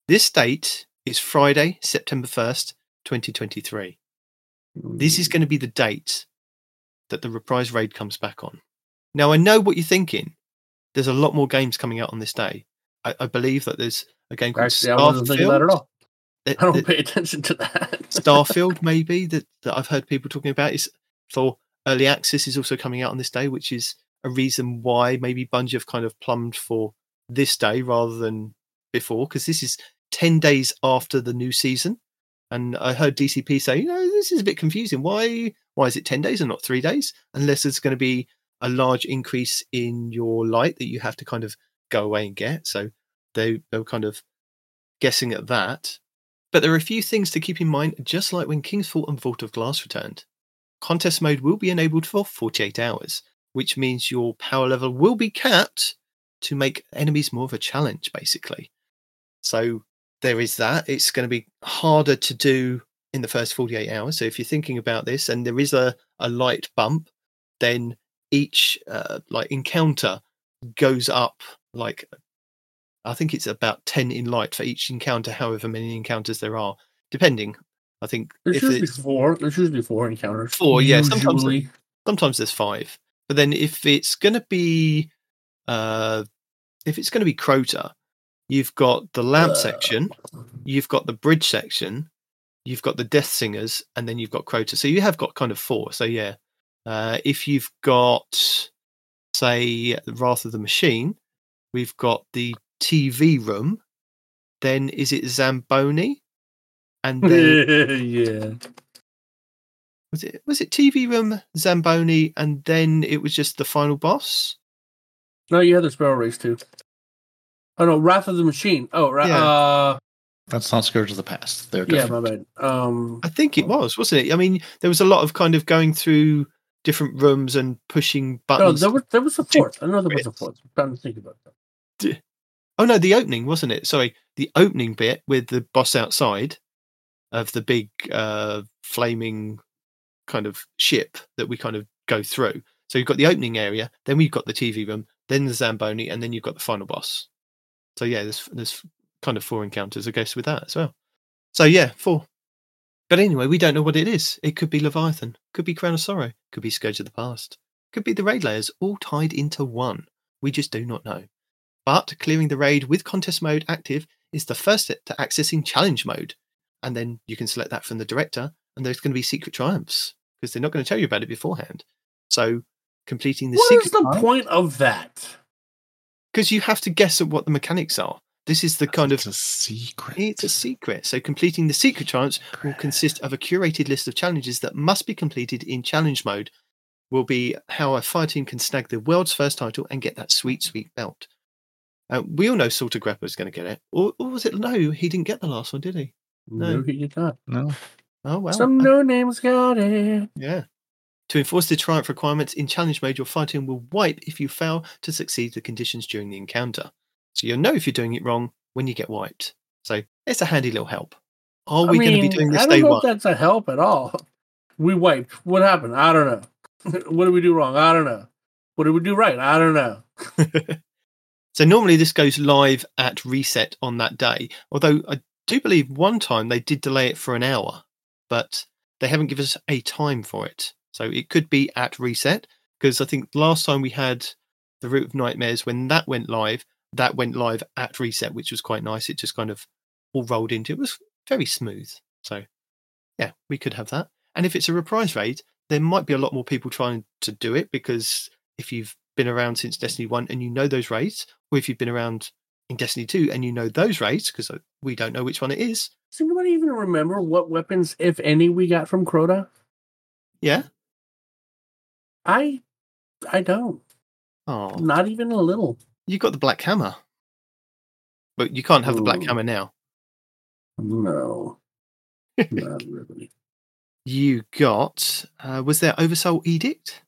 This date is Friday, September 1st, 2023. This is going to be the date that the reprise raid comes back on. Now, I know what you're thinking. There's a lot more games coming out on this day. I, I believe that there's a game called Actually, I wasn't thinking that at Starfield. I don't pay attention to that. Starfield, maybe that, that I've heard people talking about is for early access is also coming out on this day, which is a reason why maybe Bungie have kind of plumbed for this day rather than before, because this is ten days after the new season. And I heard DCP say, you know, this is a bit confusing. Why why is it ten days and not three days? Unless there's going to be a large increase in your light that you have to kind of go away and get. So they they were kind of guessing at that. But there are a few things to keep in mind, just like when King's Fall and Vault of Glass returned. Contest mode will be enabled for 48 hours, which means your power level will be capped to make enemies more of a challenge, basically. So there is that. It's going to be harder to do in the first 48 hours. So if you're thinking about this and there is a, a light bump, then each uh, like encounter goes up like I think it's about 10 in light for each encounter, however many encounters there are, depending. I think There's if usually it's four. There's usually four encounters. Four, yeah, sometimes- sometimes there's five. But then if it's going to be, uh, if it's going to be Crota, you've got the lamp Uh. section, you've got the bridge section, you've got the Death Singers, and then you've got Crota. So you have got kind of four. So yeah, uh, if you've got, say, Wrath of the Machine, we've got the TV room. Then is it Zamboni? And then yeah. was it was it TV room Zamboni, and then it was just the final boss. No, you had the Sparrow Race too. Oh no, Wrath of the Machine. Oh, ra- Yeah. uh, That's not Scourge of the Past. They're yeah, my bad. Um, I think it was, wasn't it? I mean, there was a lot of kind of going through different rooms and pushing buttons. no, there was there was a Two fourth. I know there was a bits. fourth. I'm trying to think about that. Oh no, the opening wasn't it? Sorry, the opening bit with the boss outside of the big uh, flaming kind of ship that we kind of go through. So you've got the opening area, then we've got the TV room, then the Zamboni, and then you've got the final boss. So yeah, there's there's kind of four encounters, I guess, with that as well. So yeah, four. But anyway, we don't know what it is. It could be Leviathan, could be Crown of Sorrow, could be Scourge of the Past, could be the raid layers, all tied into one. We just do not know. But clearing the raid with contest mode active is the first step to accessing challenge mode. And then you can select that from the director, and there's going to be secret triumphs because they're not going to tell you about it beforehand. So completing the What secret is the point of that? because you have to guess at what the mechanics are. This is the kind of It's a secret. it's a secret. So completing the secret triumphs will consist of a curated list of challenges that must be completed in challenge mode. Will be how a fire team can snag the world's first title and get that sweet, sweet belt. Uh, we all know Saltagreppo is going to get it, or, or was it? No, he didn't get the last one, did he? No. No, he did not. No. Oh well, Some uh, no names got it. yeah. To enforce the triumph requirements in challenge mode, your fighting will wipe if you fail to succeed the conditions during the encounter. So you'll know if you're doing it wrong when you get wiped. So it's a handy little help. Are I we going to be doing this I don't day know one? if that's a help at all. We wiped. What happened? I don't know. what did we do wrong? I don't know. What did we do right? I don't know. so normally this goes live at reset on that day. Although I do believe one time they did delay it for an hour, but they haven't given us a time for it. So it could be at reset because I think last time we had the Root of Nightmares when that went live, that went live at reset, which was quite nice. It just kind of all rolled into it was very smooth. So yeah, we could have that. And if it's a reprise raid, there might be a lot more people trying to do it because if you've been around since Destiny 1 and you know those raids, or if you've been around in Destiny 2 and you know those raids, because we don't know which one it is. Does anybody even remember what weapons, if any, we got from Crota? Yeah. I, I don't. Oh, Not even a little. you got the Black Hammer. But you can't have the Black Hammer now. No, not really. You got, uh, was there Oversoul Edict?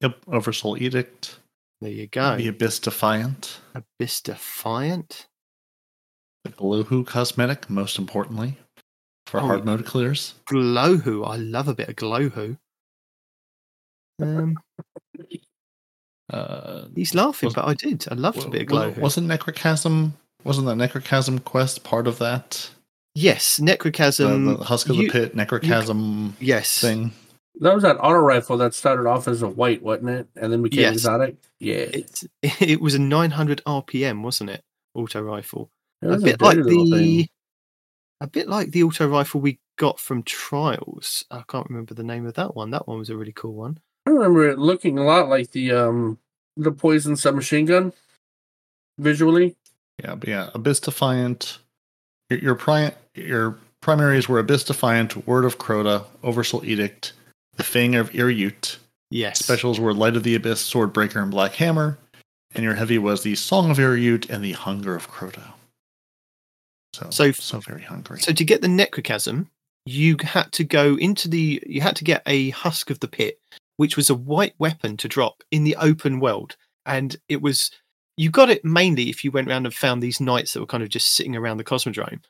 Yep. Oversoul Edict. There you go. The Abyss Defiant. Abyss Defiant. The Glowhoo cosmetic, most importantly, for Oh, hard mode clears. Glowhoo. I love a bit of Glowhoo. Um, Uh, he's laughing, Was- but I did. I loved a bit of Glowhoo. wasn't Necrochasm? Wasn't that Necrochasm quest part of that? yes, The, Necrochasm. the Husk of you- the Pit Necrochasm Yes. thing. That was that auto rifle that started off as a white, wasn't it? And then became Yes. exotic. Yeah, It, it was a 900 RPM, wasn't it? Auto rifle. it A was bit like the. thing. A bit like the auto rifle we got from Trials. I can't remember the name of that one. That one was a really cool one. I remember it looking a lot like the um the poison submachine gun visually. Yeah, but yeah, Abyss Defiant. Your your, pri- your primaries were Abyss Defiant, Word of Crota, Oversoul Edict, the Fang of Ir Yût. Yes. Specials were Light of the Abyss, Swordbreaker, and Black Hammer. And your heavy was the Song of Ir Yût and the Hunger of Crota. So, So- so, very hungry. So to get the necrochasm, you had to go into the you had to get a husk of the pit, which was a white weapon to drop in the open world. And it was you got it mainly if you went around and found these knights that were kind of just sitting around the cosmodrome.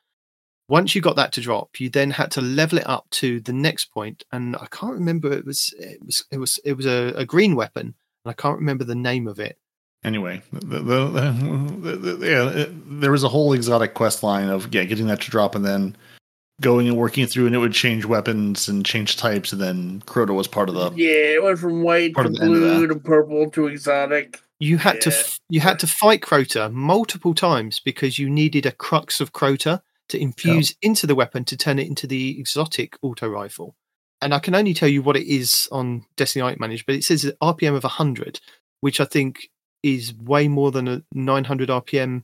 Once you got that to drop, you then had to level it up to the next point, and I can't remember it was it was it was it was a, a green weapon, and I can't remember the name of it. Anyway, the, the, the, the- the- yeah, it- there was a whole exotic quest line of yeah, getting that to drop and then going and working through, and it would change weapons and change types, and then Crota was part of the. Yeah, it went from white to of the end of blue to purple to exotic. You had to Yeah. f- you had to fight Crota multiple times because you needed a crux of Crota to infuse into the weapon to turn it into the exotic auto rifle. And I can only tell you what it is on Destiny Light Manage, but it says an RPM of 100, which I think is way more than a 900 RPM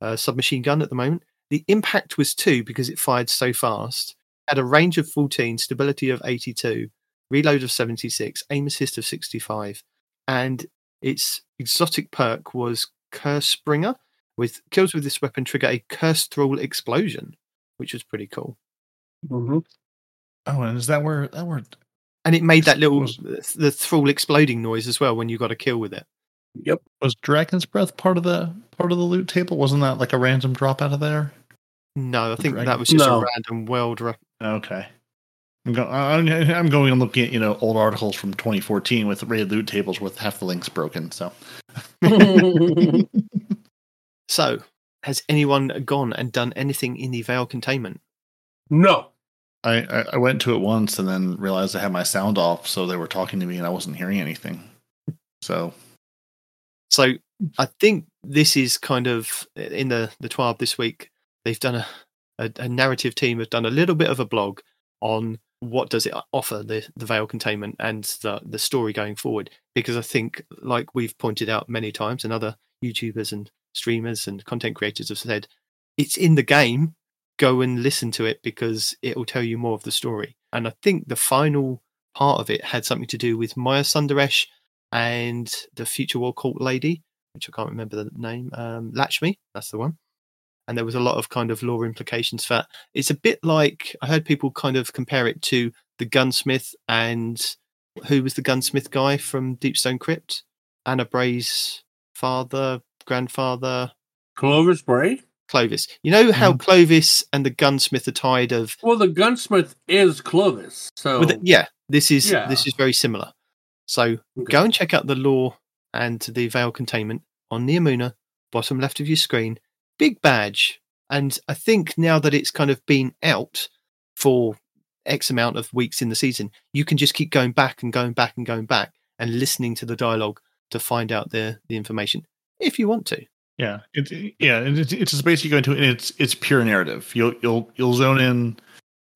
uh, submachine gun at the moment. The impact was two because it fired so fast. Had a range of 14, stability of 82, reload of 76, aim assist of 65, and its exotic perk was Cursebringer. With kills with this weapon trigger a Curse Thrall explosion, which was pretty cool. Mm-hmm. Oh, and is that where that where? And it made that little Was- the thrall exploding noise as well when you got a kill with it. Yep. Was Dragon's Breath part of the part of the loot table? Wasn't that like a random drop out of there? No, I think Dragon- that was just No. a random world. Re- Okay. I'm, going. I'm I'm going and looking at you know old articles from 2014 with raid loot tables with half the links broken. So so, has anyone gone and done anything in the veil containment? no. I, I I went to it once and then realized I had my sound off, so they were talking to me and I wasn't hearing anything. So So, I think this is kind of in the the twelve this week. They've done a, a a narrative team have done a little bit of a blog on what does it offer the the veil containment and the the story going forward. Because I think, like we've pointed out many times, and other YouTubers and streamers and content creators have said, it's in the game. Go and listen to it because it will tell you more of the story. And I think the final part of it had something to do with Maya Sundaresh and the future war cult lady, which I can't remember the name, um, that's the one. And there was a lot of kind of law implications for that. It's a bit like I heard people kind of compare it to the gunsmith and who was the gunsmith guy from Deepstone Crypt? Ana Bray's father, grandfather, Clovis Bray? Clovis. You know how Mhm. Clovis and the gunsmith are tied of Well, the gunsmith is Clovis. So with yeah, this is Yeah. this is very similar. So Okay. go and check out the law and the veil containment on Neomuna, bottom left of your screen. Big badge. And I think now that it's kind of been out for X amount of weeks in the season, you can just keep going back and going back and going back and listening to the dialogue to find out the, the information if you want to. yeah, it, yeah, and it's, it's just basically going to and it's it's pure narrative. You'll you'll you'll zone in,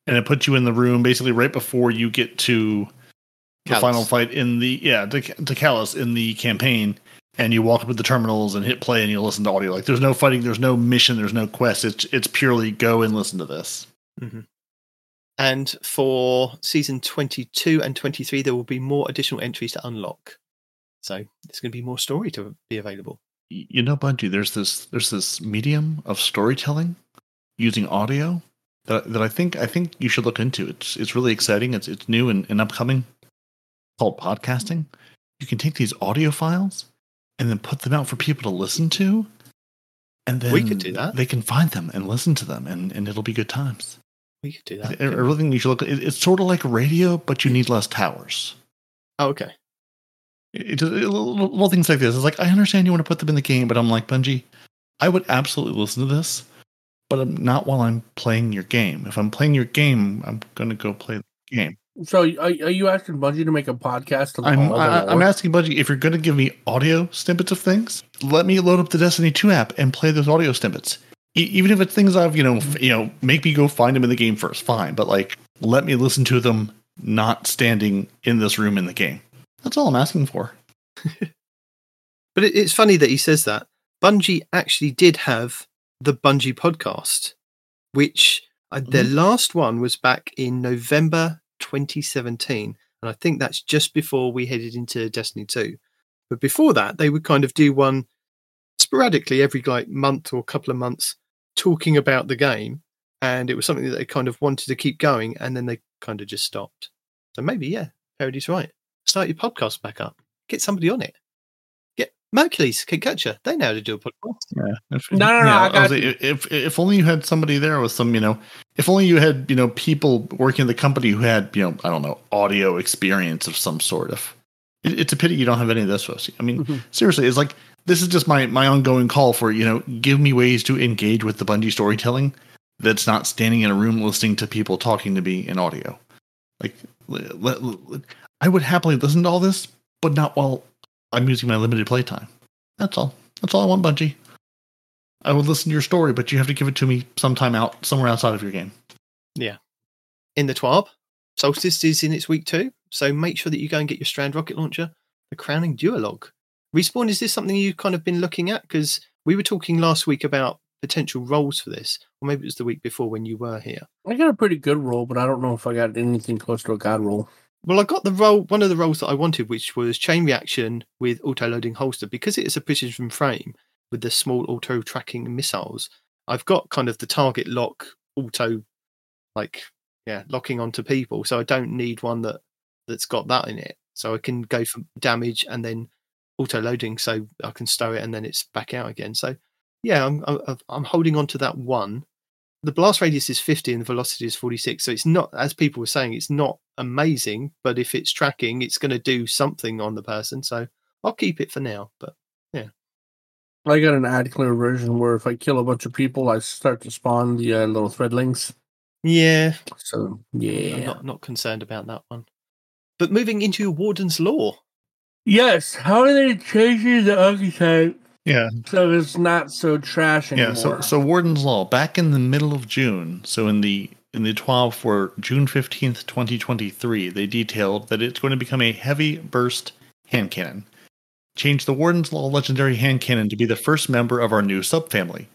and it puts you in the room basically right before you get to the Calus. final fight in the yeah to, to Calus in the campaign. And you walk up with the terminals and hit play, and you listen to audio. Like there's no fighting, there's no mission, there's no quest. It's it's purely go and listen to this. Mm-hmm. And for season 22 and 23, there will be more additional entries to unlock. So there's going to be more story to be available. You know, Bungie, there's this there's this medium of storytelling using audio that that I think I think you should look into. It's it's really exciting. It's it's new and, and upcoming. Called podcasting. You can take these audio files and then put them out for people to listen to, and then We could do that. They can find them and listen to them, and, and it'll be good times. We could do I, that. I really think you should look. It, it's sort of like radio, but you need less towers. Oh, okay. It, it, little, little things like this. It's like I understand you want to put them in the game, but I'm like Bungie. I would absolutely listen to this, but I'm not while I'm playing your game. If I'm playing your game, I'm going to go play the game. So are, are you asking Bungie to make a podcast? I'm I, I'm asking Bungie if you're going to give me audio snippets of things. Let me load up the Destiny 2 app and play those audio snippets. E- even if it's things I've you know f- you know make me go find them in the game first, fine. But like let me listen to them not standing in this room in the game. That's all I'm asking for. But it, it's funny that he says that. Bungie actually did have the Bungie podcast, which uh, their last one was back in November 2017. And I think that's just before we headed into Destiny 2. But before that, they would kind of do one sporadically every like month or couple of months talking about the game. And it was something that they kind of wanted to keep going. And then they kind of just stopped. So maybe, yeah, Peroty's right. Start your podcast back up. Get somebody on it. Get Mercury's can catch you. They know how to do a podcast. Yeah. If, No, no, no, I was got like, if if only you had somebody there with some, you know, if only you had, you know, people working in the company who had, you know, I don't know, audio experience of some sort of. It, it's a pity you don't have any of this, Rosie. I mean, Mhm. seriously, it's like this is just my my ongoing call for you know, give me ways to engage with the Bungie storytelling that's not standing in a room listening to people talking to me in audio. Like, let, let- let- I would happily listen to all this, but not while I'm using my limited playtime. That's all. That's all I want, Bungie. I would listen to your story, but you have to give it to me sometime out somewhere outside of your game. Yeah. In the TWAB. Solstice is in its week two, so make sure that you go and get your Strand rocket launcher, the Crowning Duologue. Respawn, is this something you've kind of been looking at? Because we were talking last week about potential rolls for this, or maybe it was the week before when you were here. I got a pretty good roll, but I don't know if I got anything close to a god roll. Well, I got the roll, one of the rolls that I wanted, which was chain reaction with auto loading holster. Because it is a precision frame with the small auto tracking missiles, I've got kind of the target lock auto, like, yeah, locking onto people. So I don't need one that that's got that in it. So I can go for damage and then auto loading, so I can stow it and then it's back out again. So yeah, I'm I'm, I'm holding on to that one. The blast radius is 50 and the velocity is 46. So it's not, as people were saying, it's not amazing, but if it's tracking, it's going to do something on the person. So I'll keep it for now. But yeah. I got an ad clear version where if I kill a bunch of people, I start to spawn the uh, little threadlings. yeah, So yeah I'm not, not concerned about that one. But moving into Warden's Law. Yes. How are they changing the archetype Yeah, so it's not so trash anymore? yeah. So, so Warden's Law back in the middle of June. So in the in the 12 for June 15th, 2023, they detailed that it's going to become a heavy burst hand cannon. Change the Warden's Law legendary hand cannon to be the first member of our new subfamily,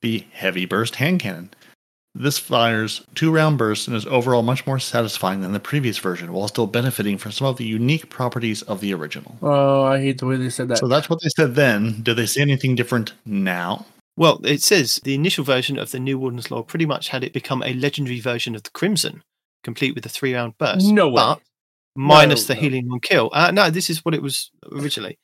the heavy burst hand cannon. This fires two round bursts and is overall much more satisfying than the previous version, while still benefiting from some of the unique properties of the original. oh, I hate the way they said that. So that's what they said then. Do they say anything different now? Well, it says the initial version of the new Warden's Law pretty much had it become a legendary version of the Crimson, complete with a three round burst. No way. But minus No, the no. healing on kill. Uh, no, this is what it was originally.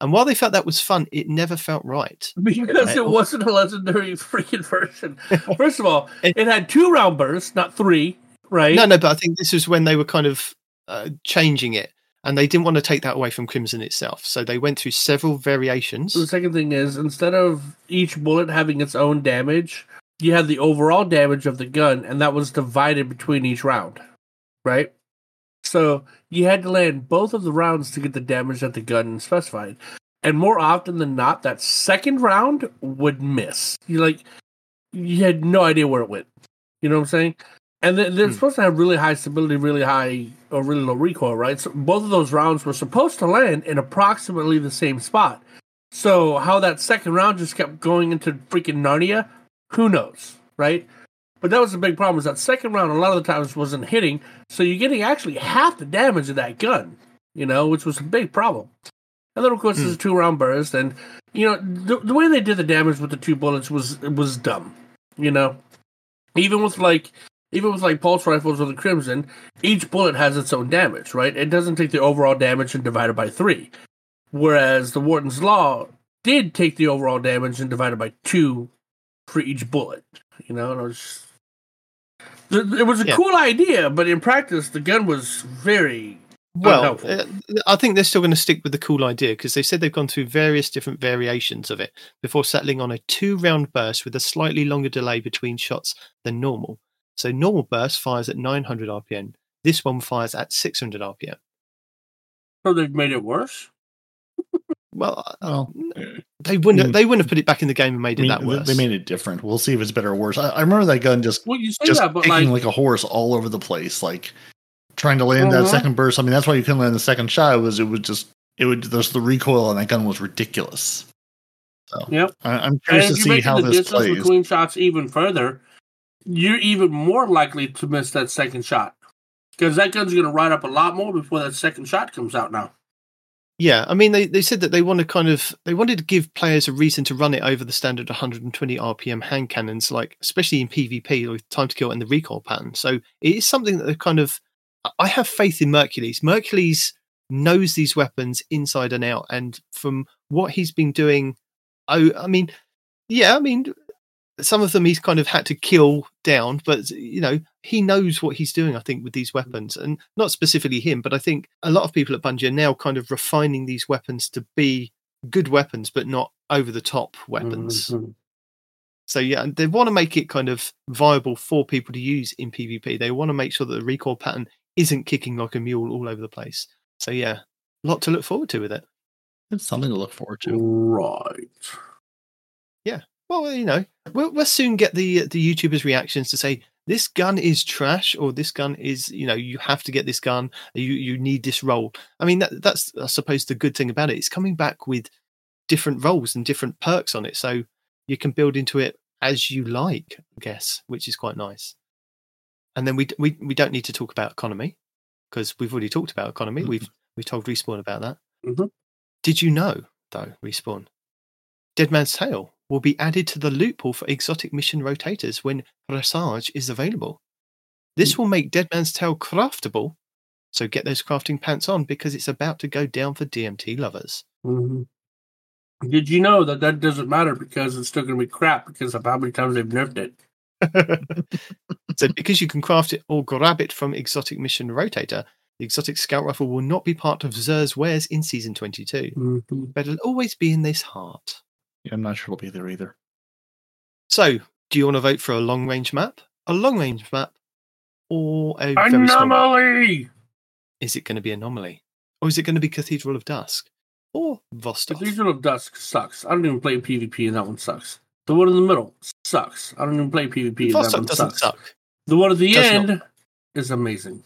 And while they felt that was fun, it never felt right. Because it wasn't a legendary freaking version. First of all, It- it had two round bursts, not three, right? No, no, but I think this was when they were kind of uh, changing it, and they didn't want to take that away from Crimson itself. So they went through several variations. So the second thing is instead of each bullet having its own damage, you had the overall damage of the gun, and that was divided between each round, right? So you had to land both of the rounds to get the damage that the gun specified. And more often than not, that second round would miss. You like you had no idea where it went. You know what I'm saying? And they- they're Hmm. supposed to have really high stability, really high or really low recoil, right? So both of those rounds were supposed to land in approximately the same spot. So how that second round just kept going into freaking Narnia, who knows, right? But that was the big problem. Is that second round a lot of the times wasn't hitting, so you're getting actually half the damage of that gun, you know, which was a big problem. And then of course there's a two round burst, and you know the, the way they did the damage with the two bullets was was dumb, you know. Even with like even with like pulse rifles or the Crimson, each bullet has its own damage, right? It doesn't take the overall damage and divide it by three. Whereas the Warden's Law, did take the overall damage and divide it by two for each bullet. You know, and it was th- it was a Yeah. cool idea, but in practice, the gun was very Well, uh, I think they're still going to stick with the cool idea because they said they've gone through various different variations of it before settling on a two round burst with a slightly longer delay between shots than normal. So, normal burst fires at 900 RPM. This one fires at 600 RPM. so they've made it worse. Well, uh, Well, they wouldn't. Mm. they wouldn't have put it back in the game and made I it mean, that they- worse. they made it different. We'll see if it's better or worse. I, I remember that gun just Well, you say just that, but kicking like, like, a horse all over the place, like trying to land that Uh-huh. second burst. I mean, that's why you couldn't land the second shot. Was it would just it would there's the recoil on that gun was ridiculous. So Yep. I, I'm and curious if to you see how the this distance plays. between shots even further, you're even more likely to miss that second shot because that gun's going to ride up a lot more before that second shot comes out. Now, Yeah, I mean, they, they said that they want to kind of they wanted to give players a reason to run it over the standard 120 RPM hand cannons, like especially in PvP with time to kill and the recoil pattern. So it is something that they kind of. I have faith in Mercules. Mercules knows these weapons inside and out, and from what he's been doing, oh, I mean, yeah, I mean, some of them he's kind of had to kill down, but you know he knows what he's doing. I think with these weapons, and not specifically him, but I think a lot of people at Bungie are now kind of refining these weapons to be good weapons, but not over the top weapons. Mhm. So yeah, they want to make it kind of viable for people to use in PvP. They want to make sure that the recoil pattern isn't kicking like a mule all over the place. So yeah, a lot to look forward to with it. It's something to look forward to. right? Well, you know, we'll, we'll soon get the the YouTubers' reactions to say this gun is trash or this gun is, you know, you have to get this gun. You you need this roll. I mean, that, that's I suppose the good thing about it. It's coming back with different rolls and different perks on it, so you can build into it as you like, I guess, which is quite nice. And then we we we don't need to talk about economy because we've already talked about economy. We've we told respawn about that. Mhm. Did you know though, respawn? Dead Man's Tale will be added to the loot pool for exotic mission rotators when Presage is available. This will make Dead Man's Tale craftable, so get those crafting pants on because it's about to go down for DMT lovers. Mhm. Did you know that that doesn't matter because it's still going to be crap because of how many times they've nerfed it? so because you can craft it or grab it from exotic mission rotator, the exotic scout rifle will not be part of Xûr's wares in season 22, Mhm. but it'll always be in this heart. Yeah, I'm not sure it'll be there either. So, do you want to vote for a long range map, a long range map, or a very map? Anomaly. Is it going to be Anomaly? Or is it going to be Cathedral of Dusk? Or Vostok? Cathedral of Dusk sucks. I don't even play PvP, and that one sucks. The one in the middle sucks. I don't even play PvP, and that Vostok one doesn't sucks. suck. The one at the Does end not. is amazing.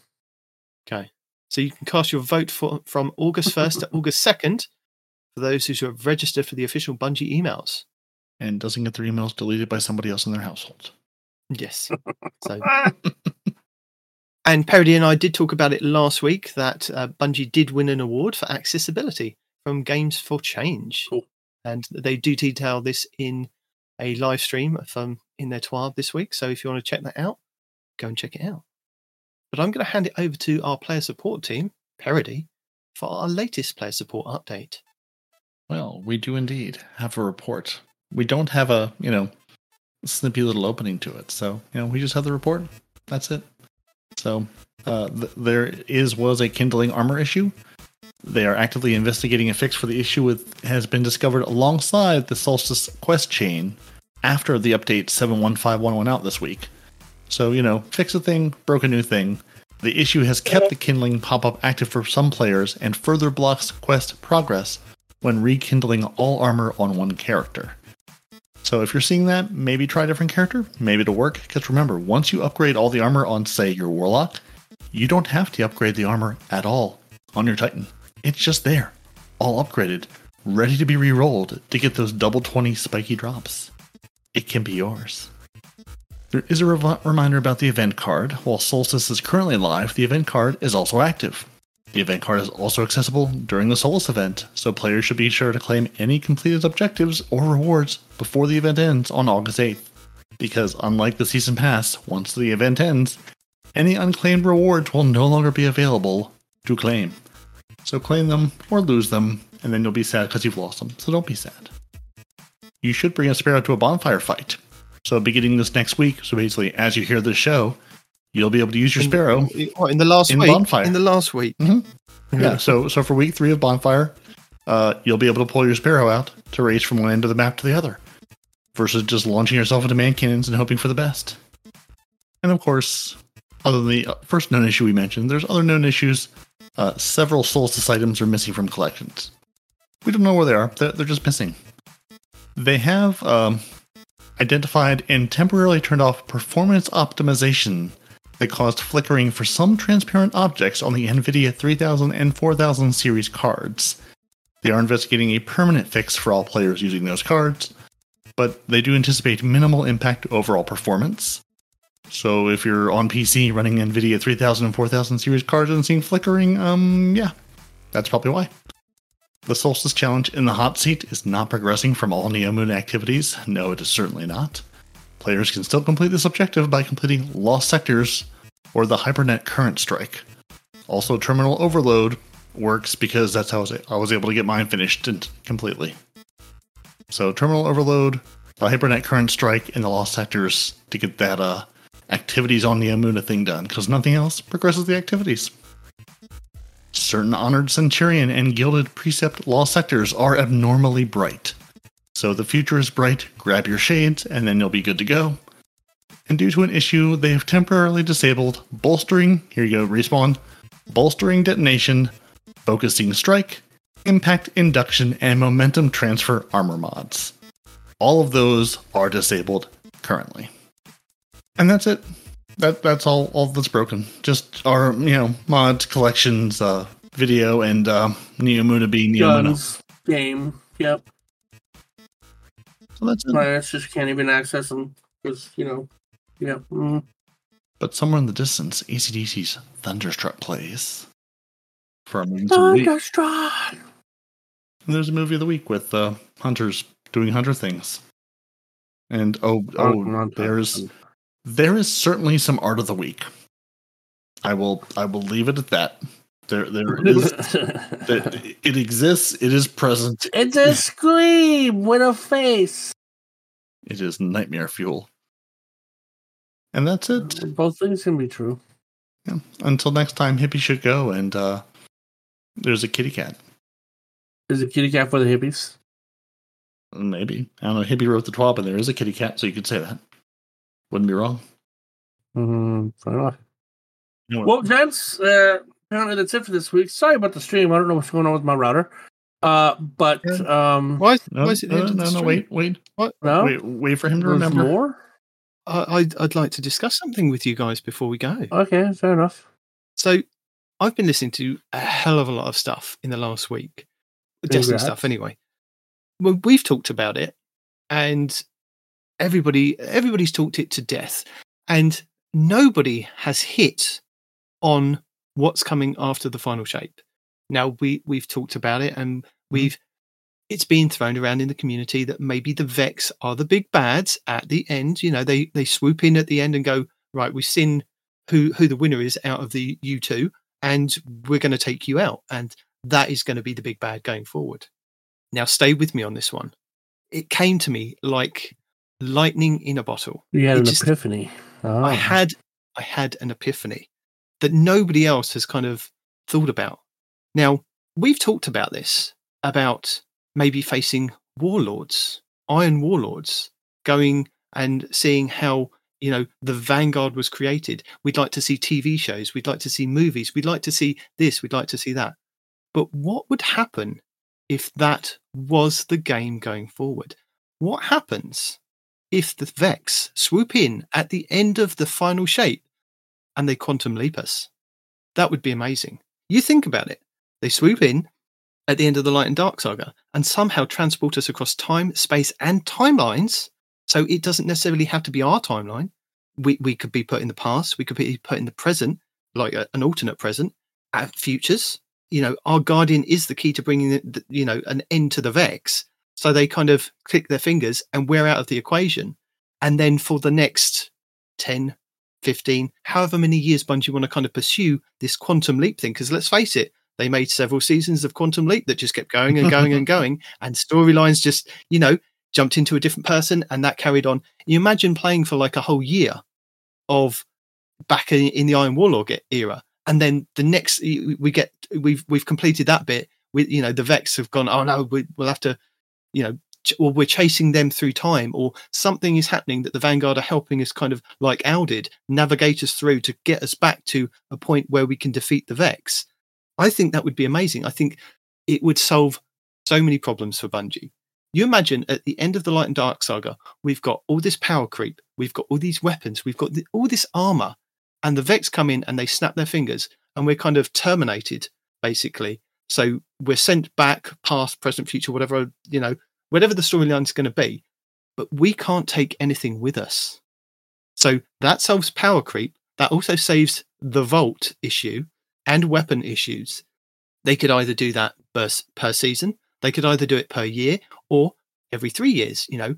Okay. So you can cast your vote for, from August 1st to August 2nd for those who have registered for the official Bungie emails. And doesn't get their emails deleted by somebody else in their household. Yes. So, and Peroty and I did talk about it last week that uh, Bungie did win an award for accessibility from Games for Change, Cool. and they do detail this in a live stream from in their TWAB this week. So if you want to check that out, go and check it out. But I'm going to hand it over to our player support team, Peroty, for our latest player support update. Well, we do indeed have a report. We don't have a, you know, snippy little opening to it. So, you know, we just have the report. That's it. So, uh, th- there is was a kindling armor issue. They are actively investigating a fix for the issue with has been discovered alongside the Solstice quest chain after the update 71511 went out this week. So, you know, fix a thing, broke a new thing. The issue has kept the kindling pop up active for some players and further blocks quest progress when rekindling all armor on one character. So if you're seeing that, maybe try a different character, maybe it'll work. Because remember, once you upgrade all the armor on, say, your Warlock, you don't have to upgrade the armor at all on your Titan. It's just there, all upgraded, ready to be re-rolled to get those double 20 spiky drops. It can be yours. There is a rev- reminder about the event card. While Solstice is currently live, the event card is also active. The event card is also accessible during the Solstice event, so players should be sure to claim any completed objectives or rewards before the event ends on August 8th. Because unlike the Season Pass, once the event ends, any unclaimed rewards will no longer be available to claim. So claim them or lose them, and then you'll be sad because you've lost them, so don't be sad. you should bring a Sparrow to a bonfire fight. So beginning this next week, so basically as you hear this show, you'll be able to use your Sparrow. What, in the last In week? Bonfire. In the last week. Yeah. So so for week three of bonfire, uh, you'll be able to pull your Sparrow out to race from one end of the map to the other, versus just launching yourself into man cannons and hoping for the best. And of course, other than the uh, first known issue we mentioned, there's other known issues. Uh, several Solstice items are missing from collections. We don't know where they are. They're, they're just missing. They have um, identified and temporarily turned off performance optimization that caused flickering for some transparent objects on the NVIDIA 3000 and 4000 series cards. They are investigating a permanent fix for all players using those cards, but they do anticipate minimal impact to overall performance. So if you're on PC running NVIDIA 3000 and 4000 series cards and seeing flickering, um, yeah, that's probably why. The Solstice Challenge in the hot seat is not progressing from all Neomuna activities. No, it is certainly not. Players can still complete this objective by completing Lost Sectors or the Hypernet Current Strike. Also, Terminal Overload works because that's how I was, able to get mine finished completely. So, Terminal Overload, the Hypernet Current Strike, and the Lost Sectors to get that uh, activities on Neomuna thing done, because nothing else progresses the activities. Certain Honored Centurion and Gilded Precept Lost Sectors are abnormally bright. So the future is bright, grab your shades, and then you'll be good to go. And due to an issue, they have temporarily disabled bolstering, here you go, respawn, bolstering detonation, focusing strike, impact induction, and momentum transfer armor mods. All of those are disabled currently. And that's it. That that's all all that's broken. Just our, you know, mod collections, uh video and uh Neomuna being Neomuna. Game. Yep. So that's it. Players just can't even access them because you know. Yeah. Mm. But somewhere in the distance, ACDC's Thunderstruck plays. For our movies the. Thunderstruck. And there's a movie of the week with uh, hunters doing hunter things. And oh, oh, not there's there is certainly some art of the week. I will I will leave it at that. There there is there, it exists. It is present. it's a scream with a face. It is nightmare fuel. And that's it. Both things can be true. Yeah. Until next time, hippie should go. And uh, there's a kitty cat. Is a kitty cat for the hippies? Maybe I don't know. Hippie wrote the twab, and there is a kitty cat, so you could say that. Wouldn't be wrong. Mm, fair enough. Well, gents, uh, apparently that's it for this week. Sorry about the stream. I don't know what's going on with my router. Uh, but um, Why, no, why is it the no, end of the no, no, stream? wait, wait, no, wait, wait for him to there's remember. more. I, I'd, I'd like to discuss something with you guys before we go. Okay, fair enough. So, I've been listening to a hell of a lot of stuff in the last week. Destiny Congrats. stuff, anyway. Well, we've talked about it, and everybody, everybody's talked it to death, and nobody has hit on what's coming after the final shape. Now we we've talked about it, and Mm-hmm. we've it's been thrown around in the community that maybe the Vex are the big bads at the end. You know, they they swoop in at the end and go, right, we've seen who who the winner is out of the U two, and we're going to take you out, and that is going to be the big bad going forward. Now, stay with me on this one. It came to me like lightning in a bottle. You had It an just- epiphany. Oh. I ah. had I had an epiphany that nobody else has kind of thought about. Now, we've talked about this about maybe facing warlords, iron warlords, going and seeing how you know the vanguard was created. We'd like to see TV shows, we'd like to see movies, we'd like to see this, we'd like to see that. But what would happen if that was the game going forward? What happens if the Vex swoop in at the end of the final shape and they quantum leap us. That would be amazing. You think about it. They swoop in at the end of the Light and Dark saga and somehow transport us across time, space, and timelines. So it doesn't necessarily have to be our timeline. We, we could be put in the past, we could be put in the present, like a, an alternate present, at futures. You know, our guardian is the key to bringing, the, the, you know, an end to the Vex. So they kind of click their fingers and we're out of the equation. And then for the next 10, 15, however many years Bungie want to kind of pursue this quantum leap thing. Because let's face it, they made several seasons of Quantum Leap that just kept going and going and going, and storylines just, you know, jumped into a different person and that carried on. You imagine playing for like a whole year of back in, in the Iron Warlord era, and then the next we get we've we've completed that bit. We you know the Vex have gone. Oh no, we, we'll have to, you know, or we're chasing them through time, or something is happening that the Vanguard are helping us kind of like Al did navigate us through to get us back to a point where we can defeat the Vex. I think that would be amazing. I think it would solve so many problems for Bungie. You imagine at the end of the Light and Dark saga, we've got all this power creep, we've got all these weapons, we've got the, all this armor, and the Vex come in and they snap their fingers, and we're kind of terminated, basically. So we're sent back, past, present, future, whatever you know, whatever the storyline's going to be, but we can't take anything with us. So that solves power creep. That also saves the vault issue and weapon issues. They could either do that per, per season, they could either do it per year or every three years. You know,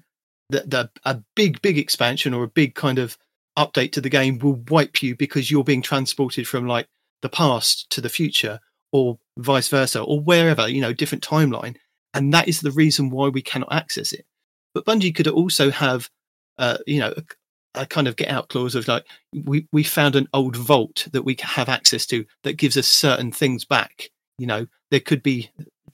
the, the a big big expansion or a big kind of update to the game will wipe you because you're being transported from like the past to the future or vice versa or wherever you know different timeline and that is the reason why we cannot access it but bungie could also have uh, you know a, kind of get out clause of like we we found an old vault that we have access to that gives us certain things back you know? There could be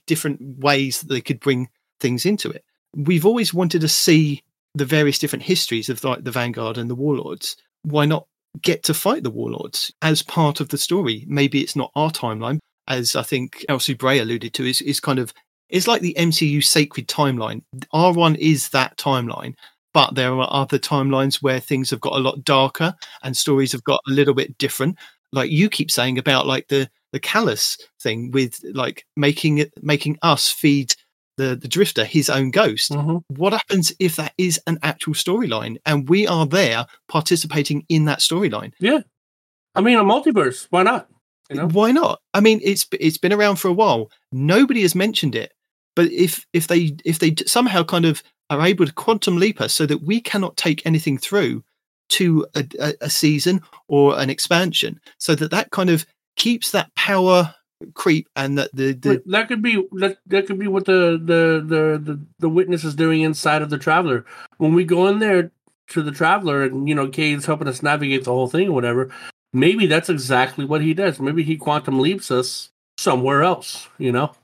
different ways that they could bring things into it. We've always wanted to see the various different histories of like the vanguard and the warlords. Why not get to fight the warlords as part of the story? Maybe it's not our timeline as i think elsie bray alluded to is, is kind of it's like the mcu sacred timeline. R1 is that timeline but there are other timelines where things have got a lot darker and stories have got a little bit different like you keep saying about like the the callous thing with like making it making us feed the the drifter his own ghost Mhm. what happens if that is an actual storyline and we are there participating in that storyline Yeah. I mean, a multiverse. Why not? You know? why not i mean it's it's been around for a while nobody has mentioned it but if if they if they somehow kind of are able to quantum leap us so that we cannot take anything through to a, a, a season or an expansion so that that kind of keeps that power creep and that the, the that could be that, that could be what the, the the the the witness is doing inside of the traveler. When we go in there to the traveler, and you know, Cayde's helping us navigate the whole thing or whatever. Maybe that's exactly what he does. Maybe he quantum leaps us somewhere else. You know.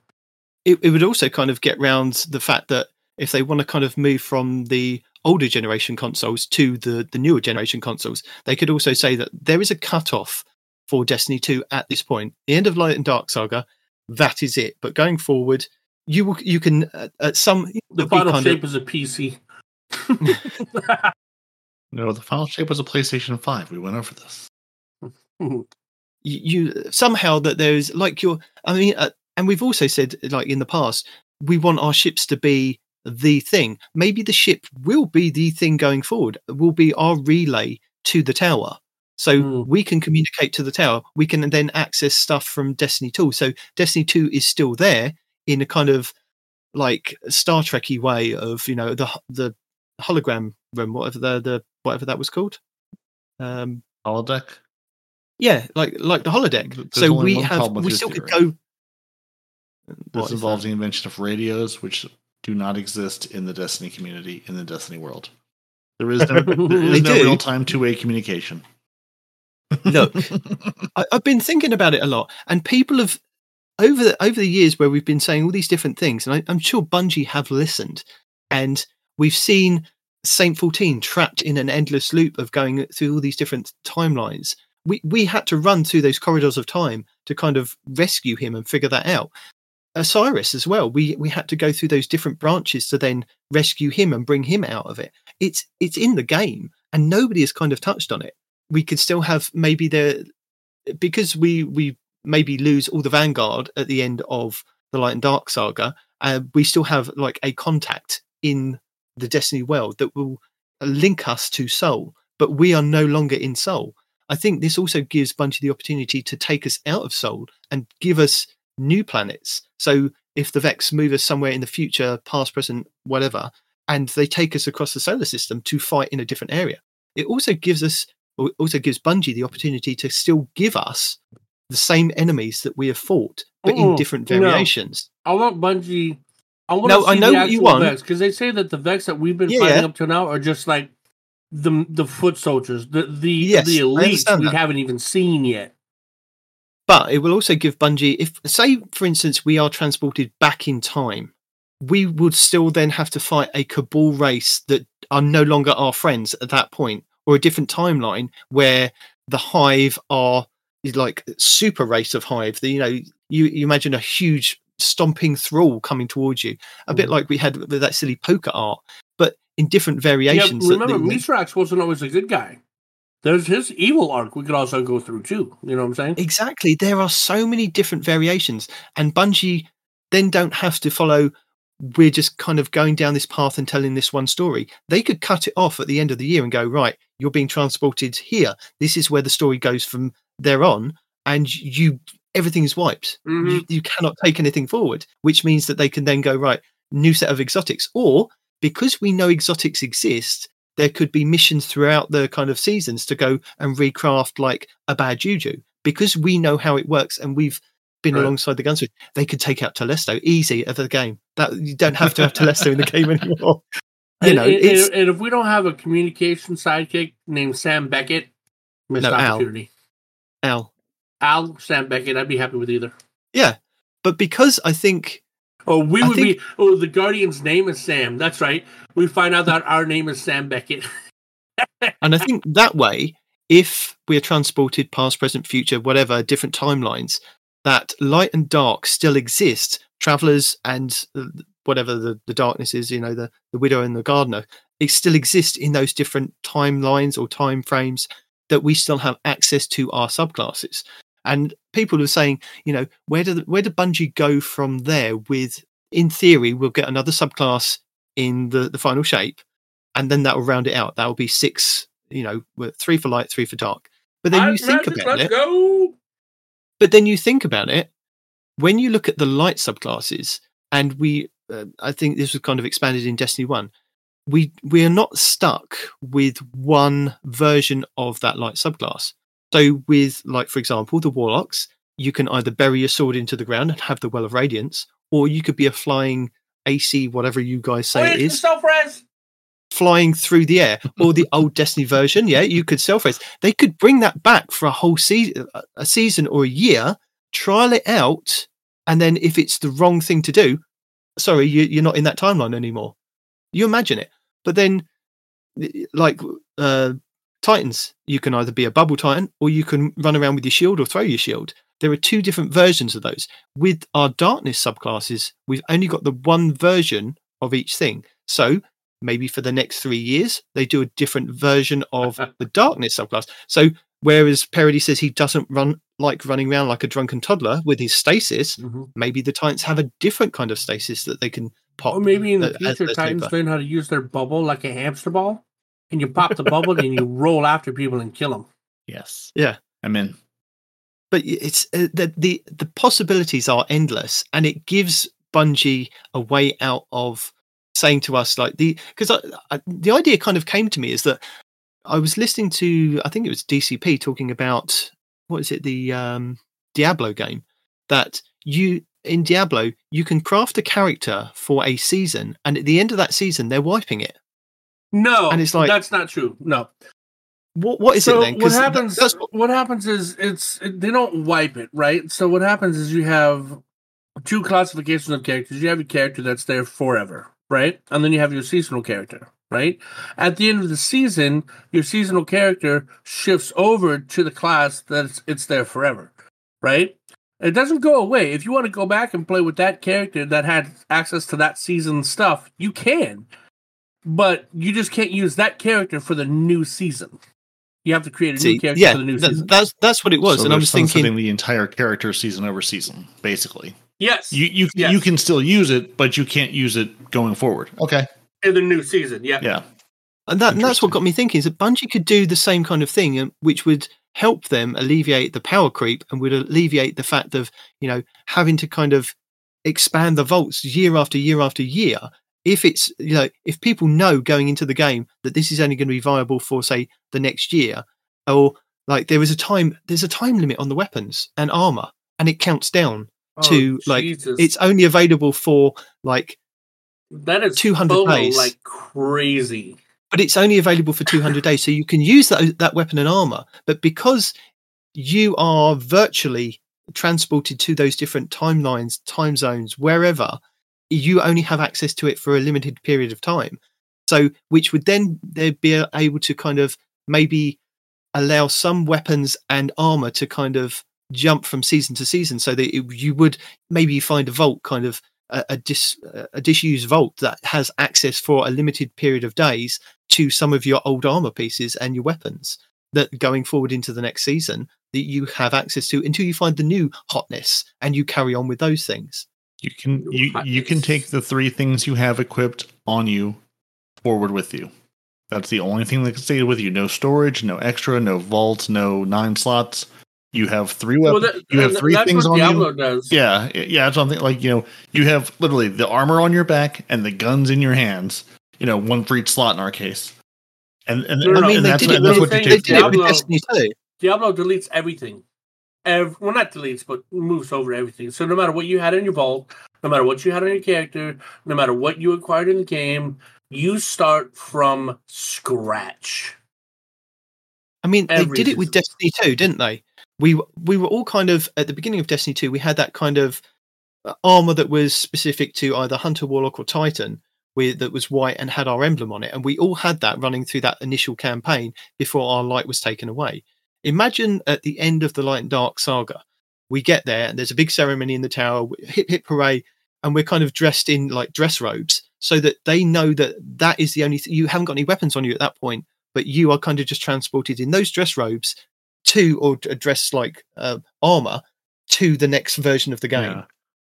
it, it would also kind of get round the fact that if they want to kind of move from the older generation consoles to the the newer generation consoles, they could also say that there is a cutoff for Destiny 2 at this point. The end of Light and Dark Saga, that is it. But going forward, you will you can uh, at some The final kind shape of- is a PC. No, the final shape was a PlayStation 5. We went over this. you, you somehow that there's like your i mean uh, and we've also said like in the past we want our ships to be the thing maybe the ship will be the thing going forward will be our relay to the tower so Mm. we can communicate to the tower we can then access stuff from destiny 2 so destiny 2 is still there in a kind of like star trekky way of you know the the hologram room whatever the the whatever that was called um Holodeck? yeah, like like the holodeck. There's so we have we still could go. This involves that? the invention of radios, which do not exist in the Destiny community, in the Destiny world. There is no, there no do. real time two way communication. Look, I, I've been thinking about it a lot, and people have over the over the years where we've been saying all these different things, and I, I'm sure Bungie have listened, and we've seen Saint 14 trapped in an endless loop of going through all these different timelines. We we had to run through those corridors of time to kind of rescue him and figure that out. Osiris as well. We we had to go through those different branches to then rescue him and bring him out of it. It's it's in the game, and nobody has kind of touched on it. We could still have maybe the because we we maybe lose all the vanguard at the end of the light and dark saga. Uh, we still have like a contact in the Destiny world that will link us to Sol, but we are no longer in Sol. I think this also gives Bungie the opportunity to take us out of Sol and give us new planets. So if the Vex move us somewhere in the future, past, present, whatever, and they take us across the solar system to fight in a different area, it also gives us, or also gives Bungie the opportunity to still give us the same enemies that we have fought, but in Mm-mm, different no. variations. I want Bungie. I want No, to I see know the what you actual want. Vex because they say that the Vex that we've been Yeah, fighting up to now are just like the the foot soldiers, the the Yes, the elites we haven't even seen yet. But it will also give Bungie, if say for instance we are transported back in time, we would still then have to fight a Cabal race that are no longer our friends at that point, or a different timeline where the Hive are like super race of Hive. The, you know, you, you imagine a huge stomping thrall coming towards you, a bit Mhm. like we had with that silly poker art, but in different variations. that remember, Mithrax wasn't always a good guy. There's his evil arc we could also go through too. You know what I'm saying? Exactly. There are so many different variations, and Bungie then don't have to follow. We're just kind of going down this path and telling this one story. They could cut it off at the end of the year and go, right, you're being transported here. This is where the story goes from there on, and you everything is wiped. Mhm. You, you cannot take anything forward, which means that they can then go right, new set of exotics, or because we know exotics exist, there could be missions throughout the kind of seasons to go and recraft like a bad juju because we know how it works and we've been Right. alongside the gunsmith. They could take out Telesto easy of the game. That you don't have to have Telesto in the game anymore. You know, and, and, and if we don't have a communication sidekick named Sam Beckett, missed No, Al. opportunity. Al. Al, Sam Beckett, I'd be happy with either. Yeah, but because I think Oh, we I would think- be. Oh, the Guardian's name is Sam. That's right. We find out that our name is Sam Beckett. And I think that way, if we are transported past, present, future, whatever, different timelines, that light and dark still exist. Travelers and whatever the, the darkness is, you know, the, the widow and the gardener, it still exists in those different timelines or time frames that we still have access to our subclasses. And people are saying, you know, where do the, where do Bungie go from there? With in theory, we'll get another subclass in the the final shape, and then that will round it out. That will be six, you know, three for light, three for dark. But then you think about it. go. But then you think about it. When you look at the light subclasses, and we, uh, I think this was kind of expanded in Destiny One. We we are not stuck with one version of that light subclass. So with like for example the warlocks, you can either bury your sword into the ground and have the well of radiance, or you could be a flying AC, whatever you guys say Oh, it is, self-res. flying through the air, or the old Destiny version. Yeah, you could self-res. They could bring that back for a whole season, a season or a year, trial it out, and then if it's the wrong thing to do, sorry, you, you're not in that timeline anymore. You imagine it, but then, like uh, Titans, you can either be a bubble Titan or you can run around with your shield or throw your shield. There are two different versions of those. With our darkness subclasses, we've only got the one version of each thing. So maybe for the next three years, they do a different version of the darkness subclass. So whereas Peroty says he doesn't run like running around like a drunken toddler with his stasis, Mhm. maybe the Titans have a different kind of stasis that they can pop. Or maybe in the future, Titans super. learn how to use their bubble like a hamster ball, and you pop the bubble and you roll after people and kill them. Yes. Yeah. I'm in. but it's uh, the, the the possibilities are endless and it gives bungie a way out of saying to us like the because I, I, the idea kind of came to me is that i was listening to i think it was dcp talking about what is it the um diablo game that you in diablo you can craft a character for a season and at the end of that season they're wiping it No, And it's like- that's not true. No. what what is so it then what happens? that's what- what happens is it's they don't wipe it, right? So what happens is you have two classifications of characters. You have a character that's there forever, right? And then you have your seasonal character, right? At the end of the season, your seasonal character shifts over to the class that it's, it's there forever, right? It doesn't go away. If you want to go back and play with that character that had access to that season stuff, you can. But you just can't use that character for the new season. You have to create a new character yeah for the new th- season. that's that's what it was So and i they're was thinking the entire character season over season, basically. yes. You you Yes. you can still use it, but you can't use it going forward. Okay. in the new season, yeah. Yeah. And that and that's what got me thinking is that Bungie could do the same kind of thing, which would help them alleviate the power creep and would alleviate the fact of you know having to kind of expand the vaults year after year after year. If it's you know if people know going into the game that this is only going to be viable for say the next year, or like there is a time there's a time limit on the weapons and armor, and it counts down Oh, to like Jesus. it's only available for like That is 200 FOMO days. like crazy. but it's only available for 200 days so you can use that that weapon and armor but because you are virtually transported to those different timelines time zones wherever you only have access to it for a limited period of time so which would then they'd be able to kind of maybe allow some weapons and armor to kind of jump from season to season so that it, you would maybe find a vault kind of a, a, dis, a disused vault that has access for a limited period of days to some of your old armor pieces and your weapons that going forward into the next season that you have access to until you find the new hotness and you carry on with those things. You can you you can take the three things you have equipped on you forward with you. That's the only thing that can stay with you. No storage, no extra, no vaults, no nine slots. You have three weapons. Well, that, you have three that's things what on Diablo you. does. Yeah, yeah, it's something like you know you have literally the armor on your back and the guns in your hands. You know, one for each slot in our case. And and, No, no, and no. I mean, they that's, did it. and that's what you thing They is take. did Diablo- Destiny 2. Diablo deletes everything. Ev- well, not deletes, but moves over everything. So no matter what you had in your vault, no matter what you had on your character, no matter what you acquired in the game, you start from scratch. I mean, they did it with. Destiny 2, didn't they? We we were all kind of at the beginning of Destiny 2. We had that kind of uh, armor that was specific to either Hunter, Warlock, or Titan, with that was white and had our emblem on it, and we all had that running through that initial campaign before our light was taken away. Imagine at the end of the Light and Dark saga, we get there and there's a big ceremony in the tower, hip hip hooray, and we're kind of dressed in like dress robes, so that they know that that is the only th- you haven't got any weapons on you at that point but you are kind of just transported in those dress robes to or d- dress like uh, armor to the next version of the game Yeah.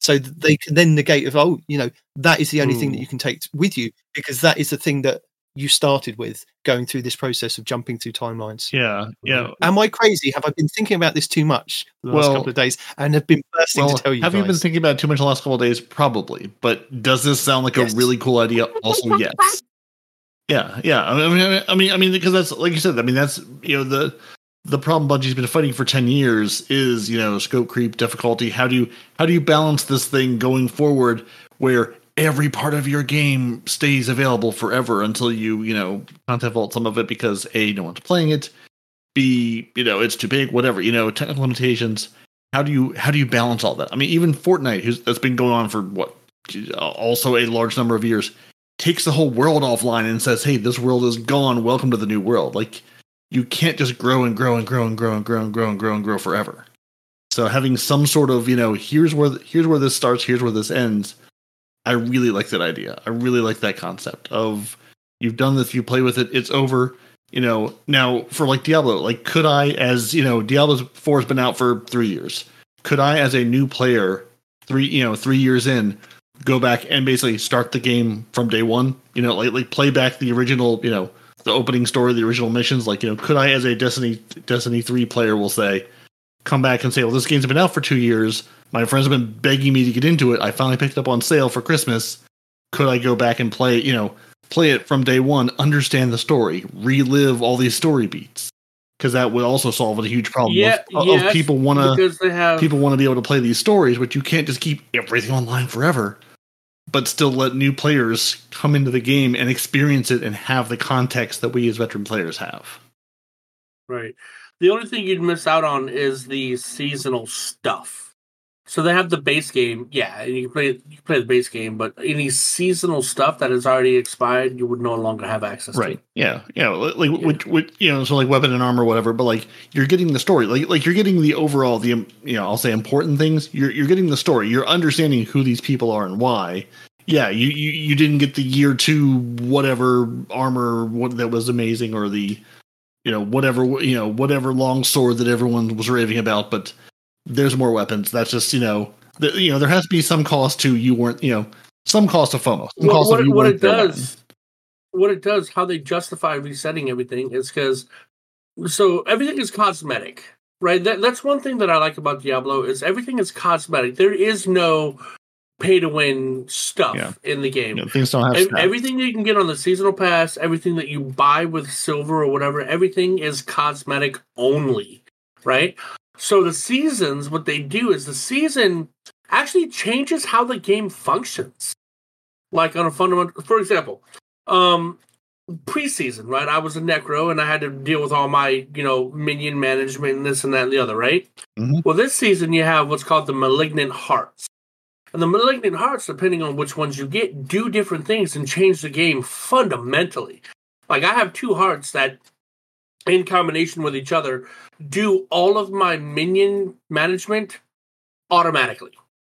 so they can then negate of oh you know that is the only thing that you can take with you because that is the thing that you started with going through this process of jumping through timelines Yeah, yeah. am i crazy have i been thinking about this too much the last Well- couple of days and have been bursting Well, to tell you have you been thinking about it too much the last couple of days? Probably. But does this sound like Yes. a really cool idea? Also, yes. Yeah, yeah. I mean, I mean, I mean, because that's like you said. I mean, that's you know the the problem Bungie's been fighting for ten years is you know scope creep, difficulty. How do you how do you balance this thing going forward where every part of your game stays available forever until you you know content vault some of it because a no one's playing it, b you know it's too big, whatever you know technical limitations. How do you how do you balance all that? I mean, even Fortnite, who's that's been going on for what also a large number of years takes the whole world offline and says, "Hey, this world is gone. Welcome to the new world." Like you can't just grow and grow and grow and grow and grow and grow and grow and grow forever. So having some sort of, you know, here's where here's where this starts, here's where this ends. I really like that idea. I really like that concept of you've done this, you play with it, it's over. You know, now for like Diablo, like could I as, you know, Diablo 4 has been out for 3 years. Could I as a new player 3, you know, 3 years in go back and basically start the game from day one. You know, like like play back the original, you know, the opening story, the original missions. Like, you know, could I, as a Destiny Destiny three player, will say, come back and say, well, this game's been out for two years. My friends have been begging me to get into it. I finally picked it up on sale for Christmas. Could I go back and play? You know, play it from day one, understand the story, relive all these story beats. Because that would also solve a huge problem Yeah, of, of people want to have people want to be able to play these stories, but you can't just keep everything online forever, but still let new players come into the game and experience it and have the context that we as veteran players have. Right. The only thing you'd miss out on is the seasonal stuff. So they have the base game, yeah, and you can play you can play the base game, but any seasonal stuff that has already expired, you would no longer have access to. Right. Yeah. Yeah. Like, With, with, you know, so like weapon and armor, whatever, but like you're getting the story. Like, like you're getting the overall, the, you know, I'll say important things. You're, you're getting the story. You're understanding who these people are and why. Yeah. You, you, you didn't get the year two, whatever armor what, that was amazing or the, you know, whatever, you know, whatever long sword that everyone was raving about, but there's more weapons. That's just, you know, the, you know, there has to be some cost to you weren't, you know, some cost of FOMO. Some Well, cost what, of what it does, what it does, how they justify resetting everything is because so everything is cosmetic, right? That, that's one thing that I like about Diablo is everything is cosmetic. There is no pay to win stuff Yeah. in the game. Things don't have Ev- everything that you can get on the seasonal pass, everything that you buy with silver or whatever, everything is cosmetic only, right? So the seasons, what they do is the season actually changes how the game functions. like on a fundamental. For example, um, preseason, right? I was a necro and I had to deal with all my, you know, minion management and this and that and the other, right? Mhm. Well, this season you have what's called the malignant hearts. And the malignant hearts, depending on which ones you get, do different things and change the game fundamentally. Like I have two hearts that, in combination with each other, do all of my minion management automatically.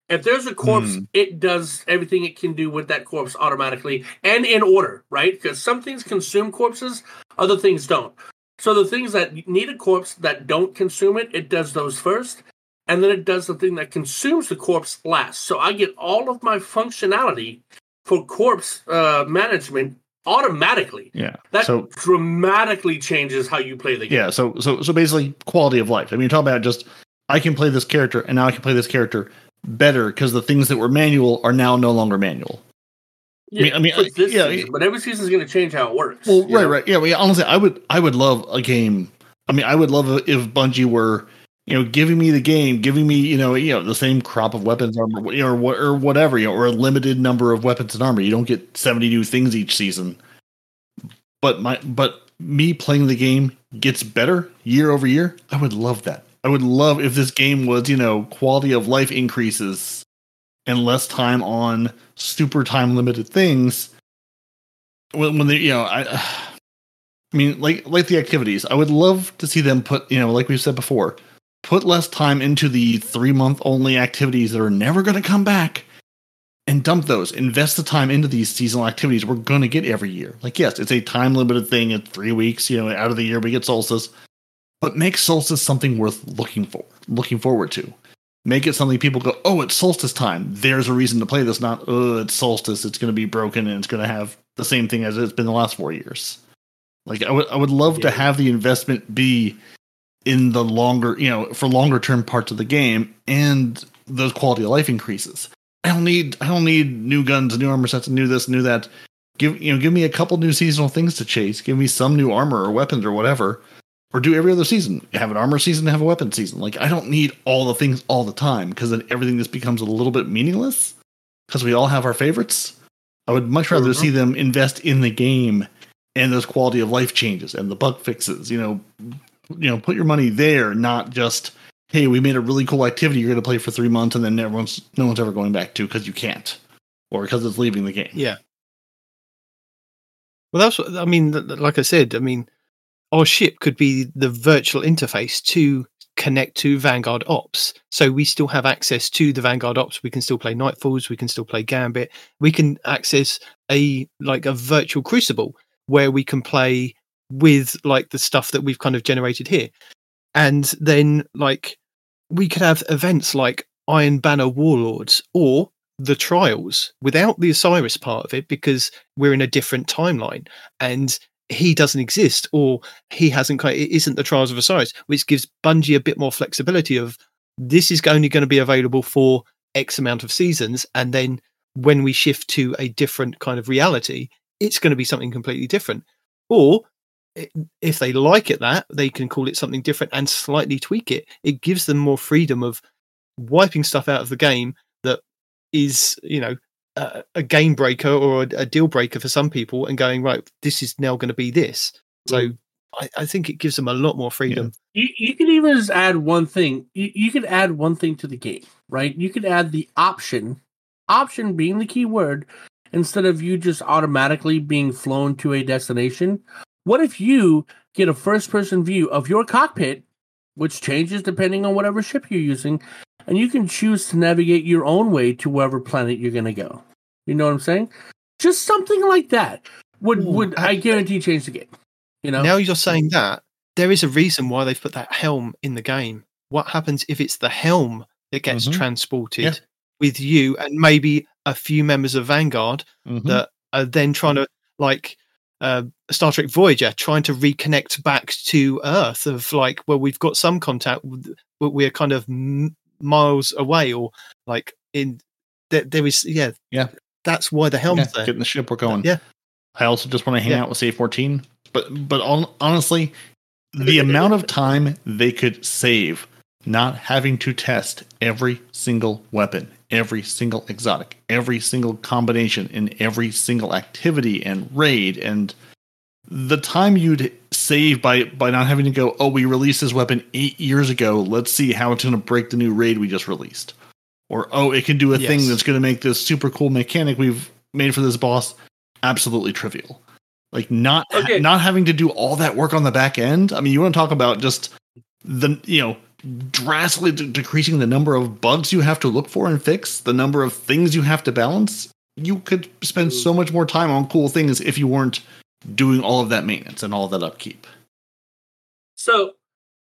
If there's a corpse, Hmm. it does everything it can do with that corpse automatically and in order, right? Because some things consume corpses, other things don't. So the things that need a corpse that don't consume it, it does those first, and then it does the thing that consumes the corpse last. So I get all of my functionality for corpse uh, management automatically. Yeah. That so dramatically changes how you play the game. yeah, so so so basically quality of life. I mean, you're talking about just I can play this character and now I can play this character better because the things that were manual are now no longer manual. Yeah, I mean, I- this yeah, season, but every season's going to change how it works. Well, right, know? right. Yeah, I mean, honestly, I would I would love a game. I mean, I would love if Bungie were, you know, giving me the game, giving me, you know, you know, the same crop of weapons armor, you know, or or whatever, you know, or a limited number of weapons and armor. You don't get 70 new things each season. But my but me playing the game gets better year over year. I would love that. I would love if this game was, you know, quality of life increases and less time on super time limited things when, when they you know I I mean like like the activities I would love to see them put you know like we've said before put less time into the 3 month only activities that are never going to come back and dump those invest the time into these seasonal activities we're going to get every year like yes it's a time limited thing at 3 weeks you know out of the year we get solstice but make solstice something worth looking for looking forward to make it something people go, oh, it's solstice time. There's a reason to play this, not, oh, it's solstice. It's going to be broken and it's going to have the same thing as it's been the last four years. Like I would, I would love to have the investment be in the longer, you know, for longer term parts of the game and those quality of life increases. I don't need, I don't need new guns, new armor sets, new this, new that. Give you know, give me a couple new seasonal things to chase. Give me some new armor or weapons or whatever or do every other season. Have an armor season, have a weapon season. Like I don't need all the things all the time because then everything just becomes a little bit meaningless. Because we all have our favorites. I would much rather Mhm. see them invest in the game and those quality of life changes and the bug fixes. You know, you know, put your money there, not just hey, we made a really cool activity you're going to play for three months and then everyone's no one's ever going back to because you can't or because it's leaving the game. Yeah. Well, that's what I mean. Like I said, I mean, our ship could be the virtual interface to connect to Vanguard Ops. So we still have access to the Vanguard Ops. We can still play Nightfalls. We can still play Gambit. We can access a like a virtual Crucible where we can play with like the stuff that we've kind of generated here, and then like we could have events like Iron Banner Warlords or the trials without the Osiris part of it because we're in a different timeline and he doesn't exist or he hasn't kind it isn't the trials of Osiris, which gives Bungie a bit more flexibility of this is only going to be available for X amount of seasons and then when we shift to a different kind of reality, it's going to be something completely different. Or if they like it that, they can call it something different and slightly tweak it. It gives them more freedom of wiping stuff out of the game that is, you know, a, a game breaker or a, a deal breaker for some people and going, right, this is now going to be this. So mm. I, I think it gives them a lot more freedom. You, you could even just add one thing. You, you could add one thing to the game, right? You could add the option, option being the key word, instead of you just automatically being flown to a destination. What if you get a first person view of your cockpit, which changes depending on whatever ship you're using, and you can choose to navigate your own way to wherever planet you're going to go? You know what I'm saying? Just something like that would, Ooh, would I- I guarantee change the game. You know? Now you're saying that there is a reason why they've put that helm in the game. What happens if it's the helm that gets Mhm. transported Yeah. with you and maybe a few members of Vanguard Mhm. that are then trying to like uh, Star Trek Voyager, trying to reconnect back to Earth. Of like, well, we've got some contact, but we're kind of m- miles away, or like in there, there is, yeah, Yeah. That's why the helm's Yeah, there. getting the ship we're going. Yeah. I also just want to hang Yeah. out with Save 14. But but on, honestly, the amount of time they could save not having to test every single weapon every single exotic, every single combination in every single activity and raid and the time you'd save by by not having to go, oh, we released this weapon eight years ago. Let's see how it's going to break the new raid we just released, or oh, it can do a thing that's going to make this super cool mechanic we've made for this boss absolutely trivial. Like not Okay. not having to do all that work on the back end. I mean, you want to talk about just the you know drastically de- decreasing the number of bugs you have to look for and fix, the number of things you have to balance. You could spend so much more time on cool things if you weren't doing all of that maintenance and all that upkeep. So,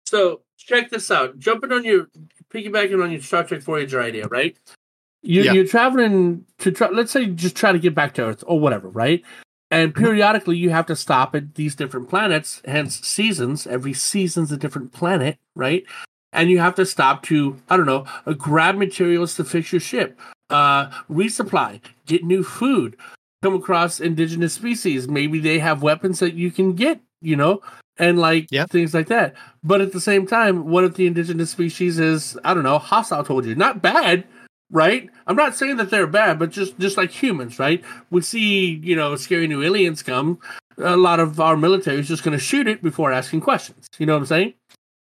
so check this out. Jumping on your piggybacking on your Star Trek Voyager idea, right? You, Yeah. You're traveling to try. Let's say just try to get back to Earth or whatever, right? And mm-hmm. periodically, you have to stop at these different planets. Hence, seasons. Every season's a different planet, right? And you have to stop to I don't know, uh, grab materials to fix your ship, uh, resupply, get new food, come across indigenous species. Maybe they have weapons that you can get, you know, and like Yeah. things like that. But at the same time, what if the indigenous species is I don't know hostile towards you? Not bad, right? I'm not saying that they're bad, but just just like humans, right? We see you know scary new aliens come. A lot of our military is just going to shoot it before asking questions. You know what I'm saying?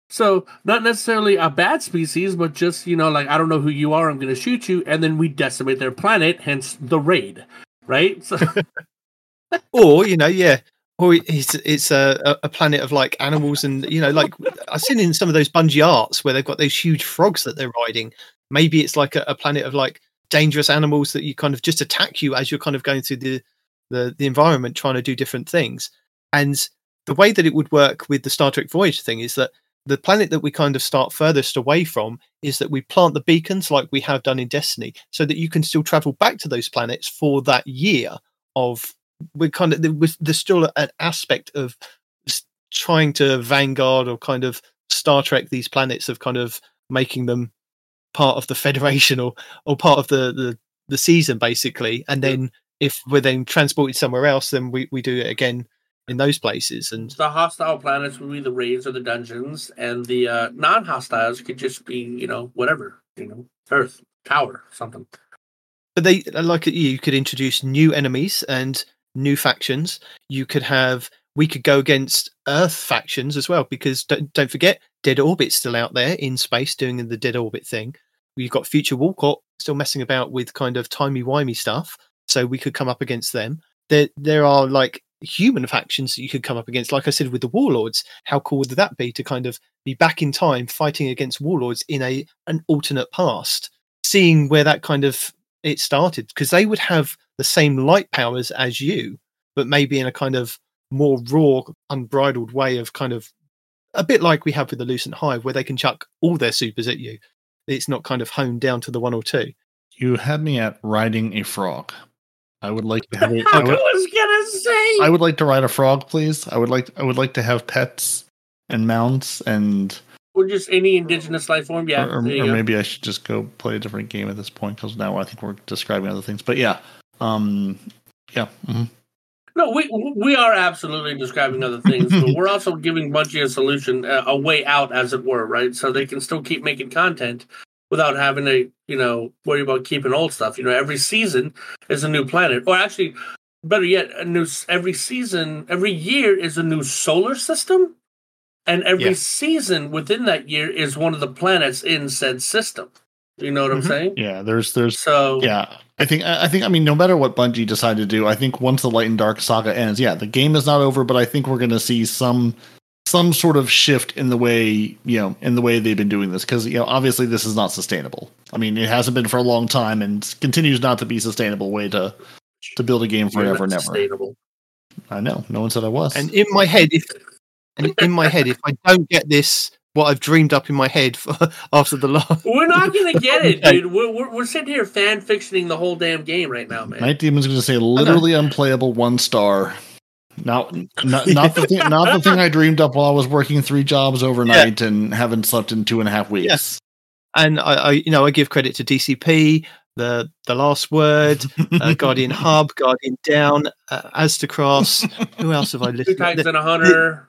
So not necessarily a bad species, but just you know like I don't know who you are. I'm going to shoot you, and then we decimate their planet. Hence the raid, right? So, or you know, yeah, or it's it's a, a- planet of like animals, and you know, like I've seen in some of those Bungie arts where they've got those huge frogs that they're riding. Maybe it's like a, a planet of like dangerous animals that you kind of just attack you as you're kind of going through the the the environment trying to do different things. And the way that it would work with the Star Trek Voyage thing is that the planet that we kind of start furthest away from is that we plant the beacons like we have done in Destiny, so that you can still travel back to those planets for that year of we're kind of there's still an aspect of trying to vanguard or kind of Star Trek these planets of kind of making them part of the Federation or or part of the the, the season basically, and then if we're then transported somewhere else, then we, we do it again in those places. And the hostile planets would be the raids or the dungeons, and the uh, non-hostiles could just be you know whatever you know Earth tower something. but they like you could introduce new enemies and new factions you could have we could go against earth factions as well because don't, don't forget dead orbit's still out there in space doing the dead orbit thing We've got Future War Cult still messing about with kind of timey-wimey stuff so we could come up against them there there are like human factions that you could come up against like i said with the warlords how cool would that be to kind of be back in time fighting against warlords in a an alternate past seeing where that kind of it started because they would have the same light powers as you, but maybe in a kind of more raw, unbridled way of kind of a bit like we have with the Lucent Hive, where they can chuck all their supers at you. It's not kind of honed down to the one or two. You had me at riding a frog. I would like to have a, I I, would, was gonna say. I would like to ride a frog, please. I would like I would like to have pets and mounts and or just any indigenous life form. Yeah, or, or, or maybe I should just go play a different game at this point because now I think we're describing other things. But yeah, um, yeah, mhm. No, we we are absolutely describing other things, but we're also giving Bungie a solution, a way out, as it were, right? So they can still keep making content without having to, you know, worry about keeping old stuff. You know, every season is a new planet, or actually, better yet, a new every season, every year is a new solar system, and every Yeah. season within that year is one of the planets in said system. You know what I'm Mhm. saying? yeah. There's there's So yeah. I think I think I mean no matter what Bungie decide to do, I think once the Light and Dark saga ends, yeah, the game is not over, but I think we're going to see some some sort of shift in the way you know in the way they've been doing this because you know obviously this is not sustainable. I mean, it hasn't been for a long time and continues not to be a sustainable way to to build a game you're forever and ever. I know. No one said I was. And in my head, if and in my head, if I don't get this, what I've dreamed up in my head for, after the last, We're not gonna get it, dude. We're, we're we're sitting here fan fictioning the whole damn game right now, man. Night Demon's going to say literally unplayable one star. Not, not, not the thing. Not the thing I dreamed up while I was working three jobs overnight and haven't slept in two and a half weeks. Yes. and I, I, you know, I give credit to DCP, the the last word, uh, Guardian Hub, Guardian Down, uh, Aztecross. Who else have I Two listened? Titans and a Hunter.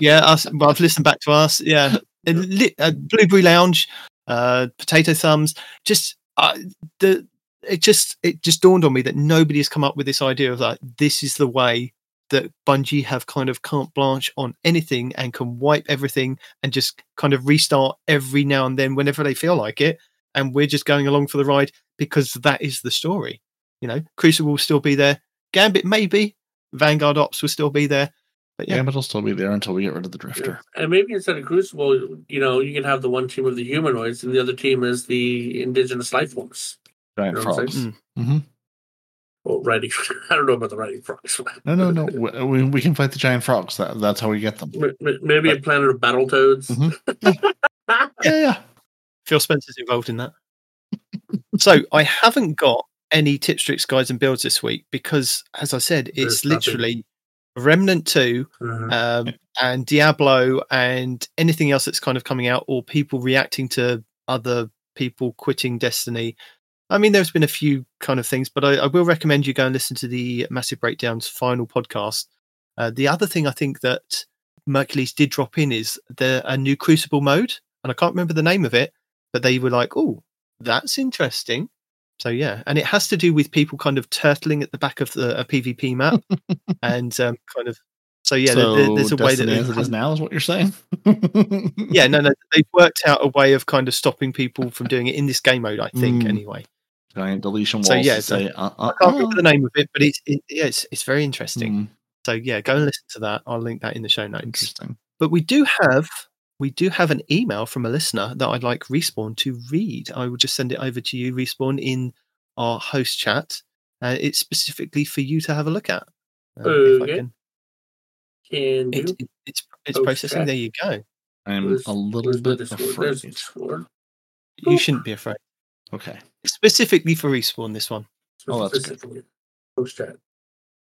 yeah, us, well, I've listened back to us. Yeah, li- uh, Blueberry Lounge, uh, Potato Thumbs. Just I, the it just it just dawned on me that nobody has come up with this idea of like this is the way that Bungie have kind of carte blanche on anything and can wipe everything and just kind of restart every now and then whenever they feel like it. And we're just going along for the ride because that is the story. You know, Crucible will still be there. Gambit maybe. Vanguard Ops will still be there. But yeah, Gambit will still be there until we get rid of the Drifter. And maybe instead of Crucible, you know, you can have the one team of the humanoids and the other team is the indigenous life forms. Giant You know what I'm frogs. saying? Well, writing. I don't know about the writing frogs. No, no, no. we, we- we can fight the giant frogs. That, that's how we get them. M- m- Maybe a planet of Battletoads. Mhm. Yeah, yeah. Phil Spencer's involved in that. so I haven't got any tips, tricks, guides, and builds this week because, as I said, it's There's nothing. literally Remnant 2 Mhm. um, and Diablo and anything else that's kind of coming out, or people reacting to other people quitting Destiny. I mean, there's been a few kind of things, but I, I will recommend you go and listen to the Massive Breakdowns final podcast. Uh, the other thing I think that Mercules did drop in is the a new Crucible mode, and I can't remember the name of it, but they were like, "Oh, that's interesting." So yeah, and it has to do with people kind of turtling at the back of the a PvP map, and um, kind of. So yeah, there- there- there's a way that Destiny they've as it is now is what you're saying. yeah, no, no, they've worked out a way of kind of stopping people from doing it in this game mode. I think, Mm. anyway. Giant deletion walls. So, yeah, to so- say, uh, uh, I can't remember the name of it, but it's it, yeah, it's it's very interesting. Mm, So yeah, go and listen to that. I'll link that in the show notes. interesting. But we do have we do have an email from a listener that I'd like Respawn to read. I will just send it over to you, Respawn, in our host chat. Uh, it's specifically for you to have a look at. Uh, Okay. can, Can it, it, it's it's processing. chat. There you go. I'm Where's- a little bit Discord? There's afraid. Discord. You shouldn't be afraid. Okay. Specifically for Respawn. This one. Oh, that's good. Specifically. Post chat.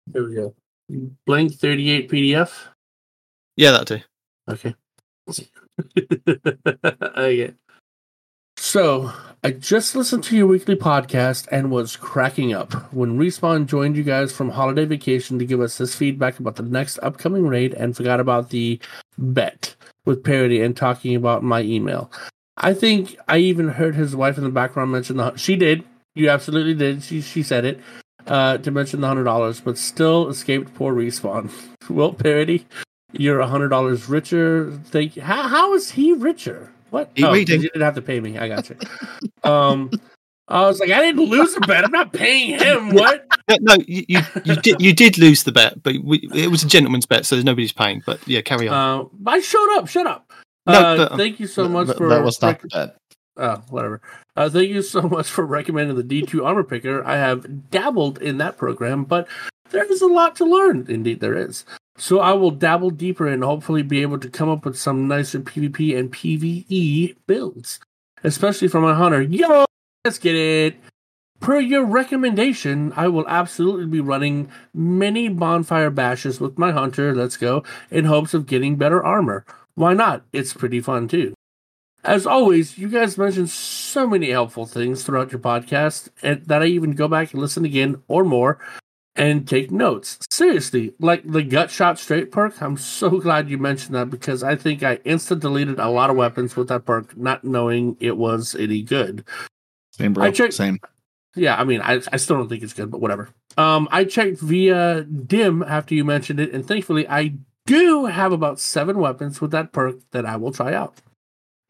There we go. Blank 38 PDF. Yeah, that'll do. Okay. okay. So, I just listened to your weekly podcast and was cracking up when Respawn joined you guys from holiday vacation to give us this feedback about the next upcoming raid and forgot about the bet with Peroty and talking about my email. I think I even heard his wife in the background mention the. She did. You absolutely did. She she said it uh, to mention the hundred dollars, but still escaped poor respawn. well, Peroty, you're a hundred dollars richer. Thank you. How, how is he richer? What? He oh, you didn't have to pay me. I got you. um, I was like, I didn't lose a bet. I'm not paying him. What? No, no you, you, you did you did lose the bet, but we, it was a gentleman's bet, so there's nobody's paying. But yeah, carry on. Uh, I showed up. Shut up. No, uh, um, thank you so much Th- for that was not rec- the bet. Oh, whatever. Uh, thank you so much for recommending the D2 Armor Picker. I have dabbled in that program, but there is a lot to learn. Indeed, there is. So I will dabble deeper and hopefully be able to come up with some nicer PvP and PvE builds, especially for my hunter. Yo, let's get it. Per your recommendation, I will absolutely be running many bonfire bashes with my hunter. Let's go in hopes of getting better armor. Why not? It's pretty fun too. As always, you guys mentioned so many helpful things throughout your podcast and that I even go back and listen again or more and take notes. Seriously, like the gut shot straight perk, I'm so glad you mentioned that because I think I instant deleted a lot of weapons with that perk, not knowing it was any good. Same, bro. I checked- Same. Yeah, I mean, I, I still don't think it's good, but whatever. Um, I checked via Dim after you mentioned it, and thankfully, I do have about seven weapons with that perk that I will try out.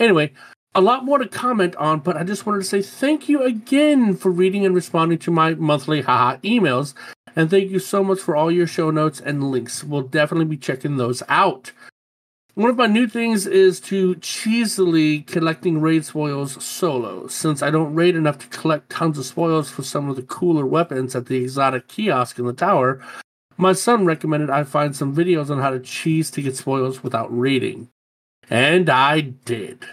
Anyway, a lot more to comment on, but I just wanted to say thank you again for reading and responding to my monthly haha emails, and thank you so much for all your show notes and links. We'll definitely be checking those out. One of my new things is to cheesily collecting raid spoils solo, since I don't raid enough to collect tons of spoils for some of the cooler weapons at the exotic kiosk in the tower. My son recommended I find some videos on how to cheese to get spoils without raiding. And I did.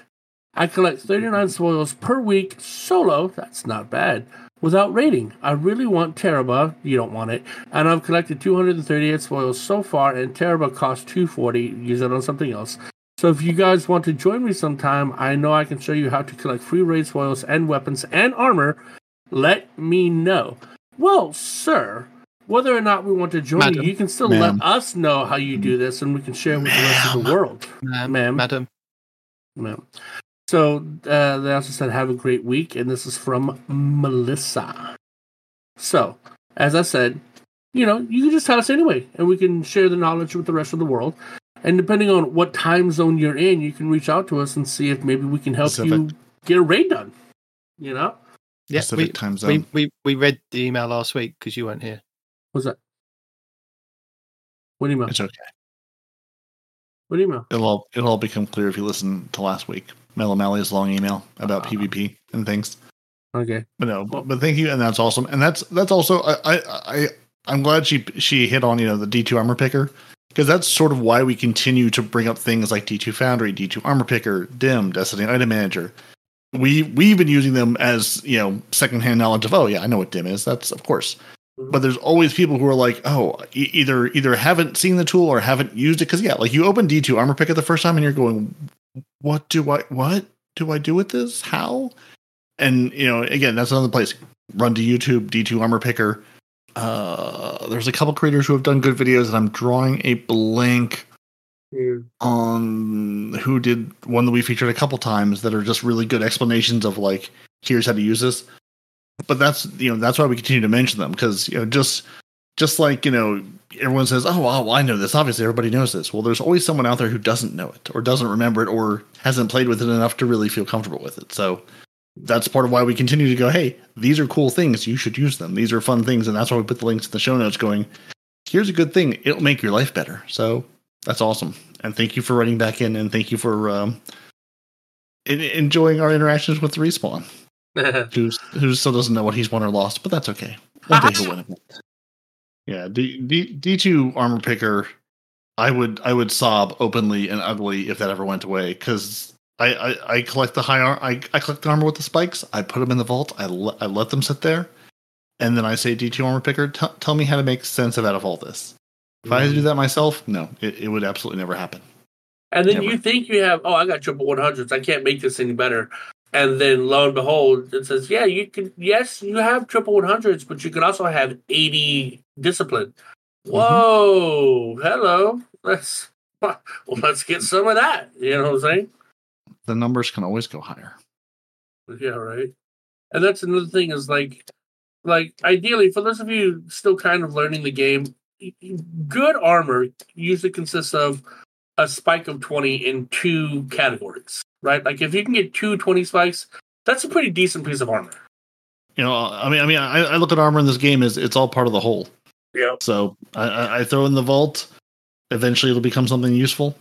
I collect 39 spoils per week solo, that's not bad, without raiding. I really want Tarrabah, you don't want it, and I've collected 238 spoils so far, and Tarrabah costs 240, use it on something else. So if you guys want to join me sometime, I know I can show you how to collect free raid spoils and weapons and armor. Let me know. Well, sir, whether or not we want to join Madam. you, you can still Ma'am. let us know how you do this, and we can share with the rest of the world. Ma'am, ma'am. madam. No. So uh, they also said, "Have a great week," and this is from Melissa. So, as I said, you know, you can just tell us anyway, and we can share the knowledge with the rest of the world. And depending on what time zone you're in, you can reach out to us and see if maybe we can help you get a raid done. You know, Yeah, Pacific we, time we, zone. we, we read the email last week because you weren't here. What's that? What email? It's okay. What email? It'll all it'll all become clear if you listen to last week. Mel O'Malley's long email about Ah. PvP and things. Okay. But no, but, but thank you, and that's awesome. And that's that's also I I, I I'm glad she she hit on you know the D2 armor picker because that's sort of why we continue to bring up things like D2 Foundry, D2 armor picker, DIM, Destiny item manager. We we've been using them as you know secondhand knowledge of oh yeah I know what DIM is that's of course. But there's always people who are like, oh, e- either either haven't seen the tool or haven't used it. Because yeah, like you open D2 armor picker the first time and you're going, what do I what do I do with this? How? and you know again that's another place. Run to youtube d2 armor picker. Uh there's a couple creators who have done good videos and i'm drawing a blank on who did one that we featured a couple times that are just really good explanations of like here's how to use this but that's you know that's why we continue to mention them because you know just just like you know everyone says oh well, i know this. Obviously everybody knows this. Well there's always someone out there who doesn't know it or doesn't remember it or hasn't played with it enough to really feel comfortable with it. So that's part of why we continue to go hey these are cool things. You should use them. These are fun things and that's why we put the links in the show notes going here's a good thing. It'll make your life better. So that's awesome. And thank you for writing back in and thank you for um, enjoying our interactions with respawn who who still doesn't know what he's won or lost but that's okay one day he'll win it yeah D, D, d2 armor picker i would i would sob openly and ugly if that ever went away because I, I, I collect the high ar- I, I collect the armor with the spikes. I put them in the vault. I, le- I let them sit there, and then I say, "D2 armor picker, t- tell me how to make sense of out of all this." If I had to do mm. that myself, no, it, it would absolutely never happen. And then Never. you think you have, oh, I got triple one hundreds. I can't make this any better. And then lo and behold, it says, yeah, you can. Yes, you have triple one hundreds, but you can also have eighty discipline. Mm-hmm. Whoa, hello. Let's well, let's get some of that. You know what I'm saying? The numbers can always go higher. Yeah, right. And that's another thing is like, like ideally for those of you still kind of learning the game, good armor usually consists of a spike of 20 in two categories, right? Like if you can get two 20 spikes, that's a pretty decent piece of armor. You know, I mean, I mean, I, I look at armor in this game as it's all part of the whole. Yeah. So I, I, I throw in the vault. Eventually, it'll become something useful.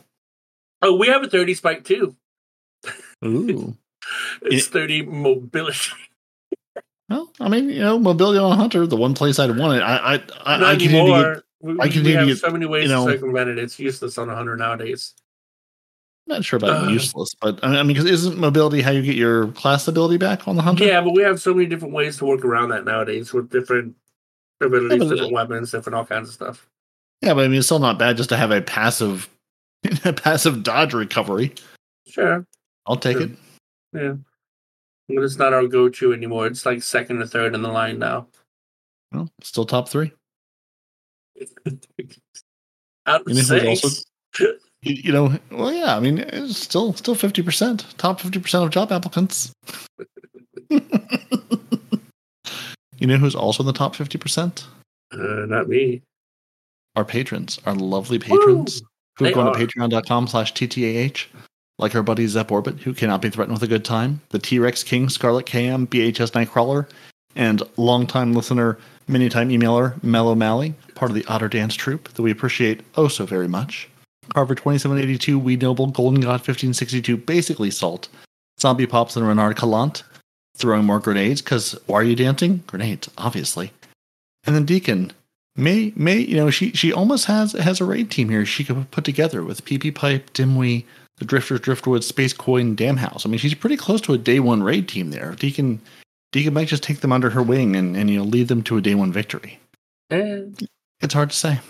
Oh, we have a 30 spike too. Ooh. It's It- 30 mobility. Well, I mean, you know, mobility on a hunter, the one place I'd want it. I, I, I, Not I continue to get, we, I we continue to have get, so many ways you know- to circumvent it. It's useless on a 100 nowadays. Not sure about Uh. useless, but I mean, because isn't mobility how you get your class ability back on the hunter? Yeah, but we have so many different ways to work around that nowadays with different abilities, Yeah, different weapons, different all kinds of stuff. Yeah, but I mean, it's still not bad just to have a passive, a passive dodge recovery. Sure. I'll take Sure. it. Yeah. But it's not our go to anymore. It's like second or third in the line now. Well, still top three. Out of You know who's six. also- You, know, well, yeah. I mean, it's still still fifty percent, top fifty percent of job applicants. you know who's also in the top fifty percent? Uh, not me. Our patrons, our lovely patrons, who have gone are. to patreon.com slash TTAH, like our buddy Zep Orbit, who cannot be threatened with a good time, the T Rex King, Scarlet KM, BHS Nightcrawler, and longtime listener, many time emailer, Mellow Mally, part of the Otter Dance Troupe, that we appreciate oh so very much. Carver 2782, We Noble, Golden God 1562, basically Salt, Zombie Pops, and Renard Calant, throwing more grenades, because why are you dancing? Grenades, obviously. And then Deacon, May May, you know, she she almost has has a raid team here she could put together with PP Pipe, Dimwee, the Drifters, Driftwood, Space Coin, Dam House. I mean, she's pretty close to a day one raid team there. Deacon Deacon might just take them under her wing and, and you know lead them to a day one victory. And It's hard to say.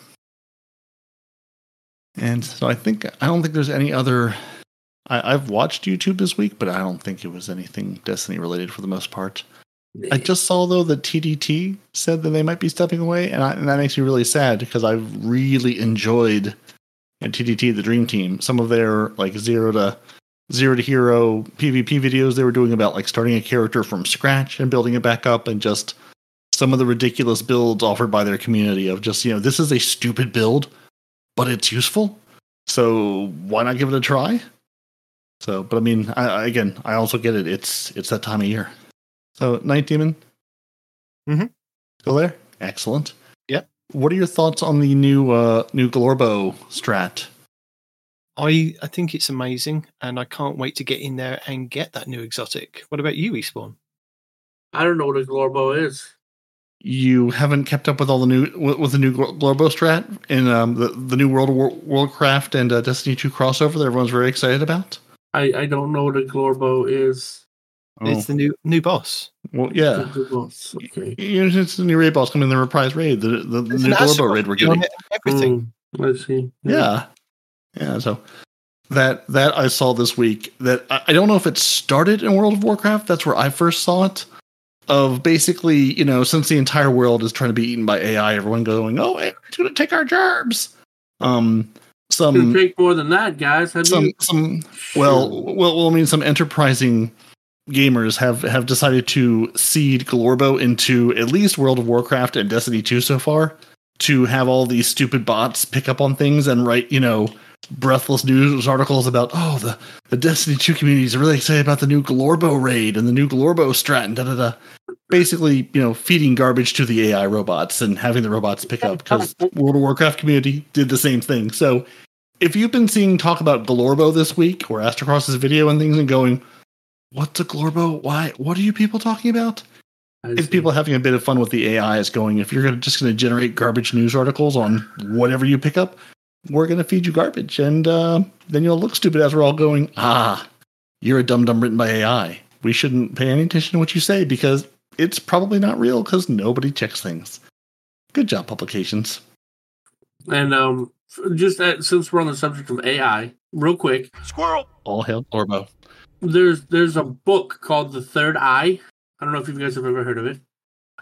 And so I think I don't think there's any other I, I've watched YouTube this week, but I don't think it was anything Destiny related for the most part. I just saw though that TDT said that they might be stepping away, and, I, and that makes me really sad because I've really enjoyed know, TDT, the Dream Team, some of their like zero to zero to hero PvP videos they were doing about like starting a character from scratch and building it back up and just some of the ridiculous builds offered by their community of just, you know, this is a stupid build, but it's useful. So why not give it a try? So, but I mean, I, I- again, I also get it. It's it's that time of year. So, Night Demon. Mm-hmm. Still there? Excellent. Yep. What are your thoughts on the new uh new Glorbo strat? I I think it's amazing, and I can't wait to get in there and get that new exotic. What about you, Respawn? I don't know what a Glorbo is. You haven't kept up with all the new with, with the new Glo- Glorbo strat in um, the the new World of War, Worldcraft and uh, Destiny Two crossover that everyone's very excited about. I, I don't know what a Glorbo is. It's the new new boss. well, yeah. Okay. You know, It's the new raid boss coming in the reprise raid, the the, the new an Glorbo raid we're getting. Everything. Mm, I see. Yeah, yeah. So that that I saw this week. That I, I don't know if it started in World of Warcraft. That's where I first saw it. Of basically, you know, since the entire world is trying to be eaten by AI, everyone going, "Oh, it's going to take our jobs." Um, some take more than that, guys. Have some you? some well, well, well, I mean, some enterprising gamers have have decided to seed Glorbo into at least World of Warcraft and Destiny 2 so far to have all these stupid bots pick up on things and write, you know, breathless news articles about oh the the Destiny 2 community is really excited about the new Glorbo raid and the new Glorbo strat and da da da. Basically, you know, feeding garbage to the AI robots and having the robots pick up because World of Warcraft community did the same thing. So if you've been seeing talk about Glorbo this week or Aztecross's video and things and going, what's a Glorbo? Why? What are you people talking about? I If see. people having a bit of fun with the AI is going, if you're gonna, just going to generate garbage news articles on whatever you pick up, we're going to feed you garbage. And uh, then you'll look stupid as we're all going, ah, you're a dum dum written by AI. We shouldn't pay any attention to what you say because it's probably not real because nobody checks things. Good job, publications. And um, just that, since we're on the subject of AI, real quick, squirrel. All hail Orbo. there's there's a book called The Third Eye. I don't know if you guys have ever heard of it.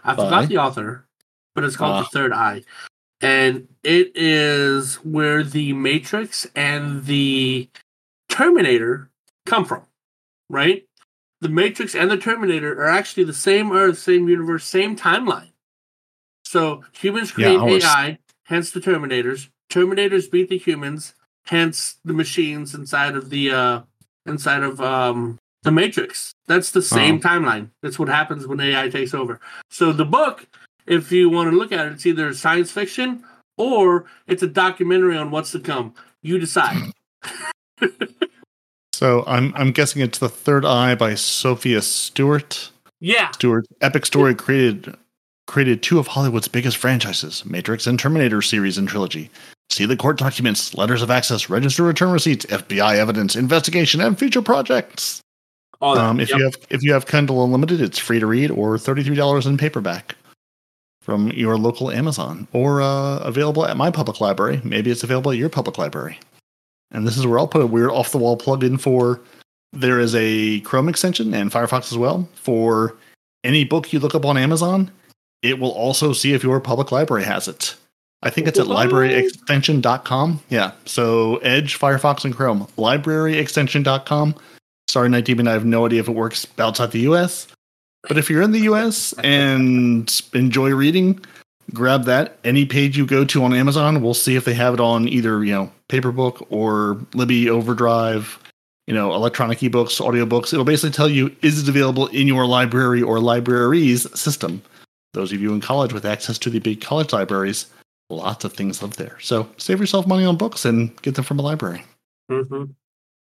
I By? forgot the author, but it's called Ah. The Third Eye, and it is where the Matrix and the Terminator come from. Right, the Matrix and the Terminator are actually the same Earth, same universe, same timeline. So humans Yeah, create. AI, hence the Terminators. Terminators beat the humans, hence the machines inside of the uh inside of um the Matrix. That's the same timeline. That's what happens when AI takes over. So the book, if you want to look at it, it's either science fiction or it's a documentary on what's to come. You decide. So I'm I'm guessing it's the Third Eye by Sophia Stewart. yeah. Stewart Epic Story created created two of Hollywood's biggest franchises, Matrix and Terminator series and trilogy. See the court documents, letters of access, register return receipts, FBI evidence, investigation, and future projects. Um, if Yep. you have if you have Kindle Unlimited, it's free to read or thirty three dollars in paperback from your local Amazon or uh, available at my public library. Maybe it's available at your public library. And this is where I'll put a weird off the wall plug in for. There is a Chrome extension and Firefox as well for any book you look up on Amazon. It will also see if your public library has it. I think it's at libraryextension.com. Yeah. So Edge, Firefox, and Chrome. Libraryextension.com. Sorry, Night Demon, I have no idea if it works outside the US. But if you're in the US and enjoy reading, grab that. Any page you go to on Amazon, we'll see if they have it on either, you know, paper book or Libby Overdrive, you know, electronic ebooks, audiobooks. It'll basically tell you is it available in your library or libraries system. Those of you in college with access to the big college libraries, lots of things live there. So save yourself money on books and get them from a library. Mhm.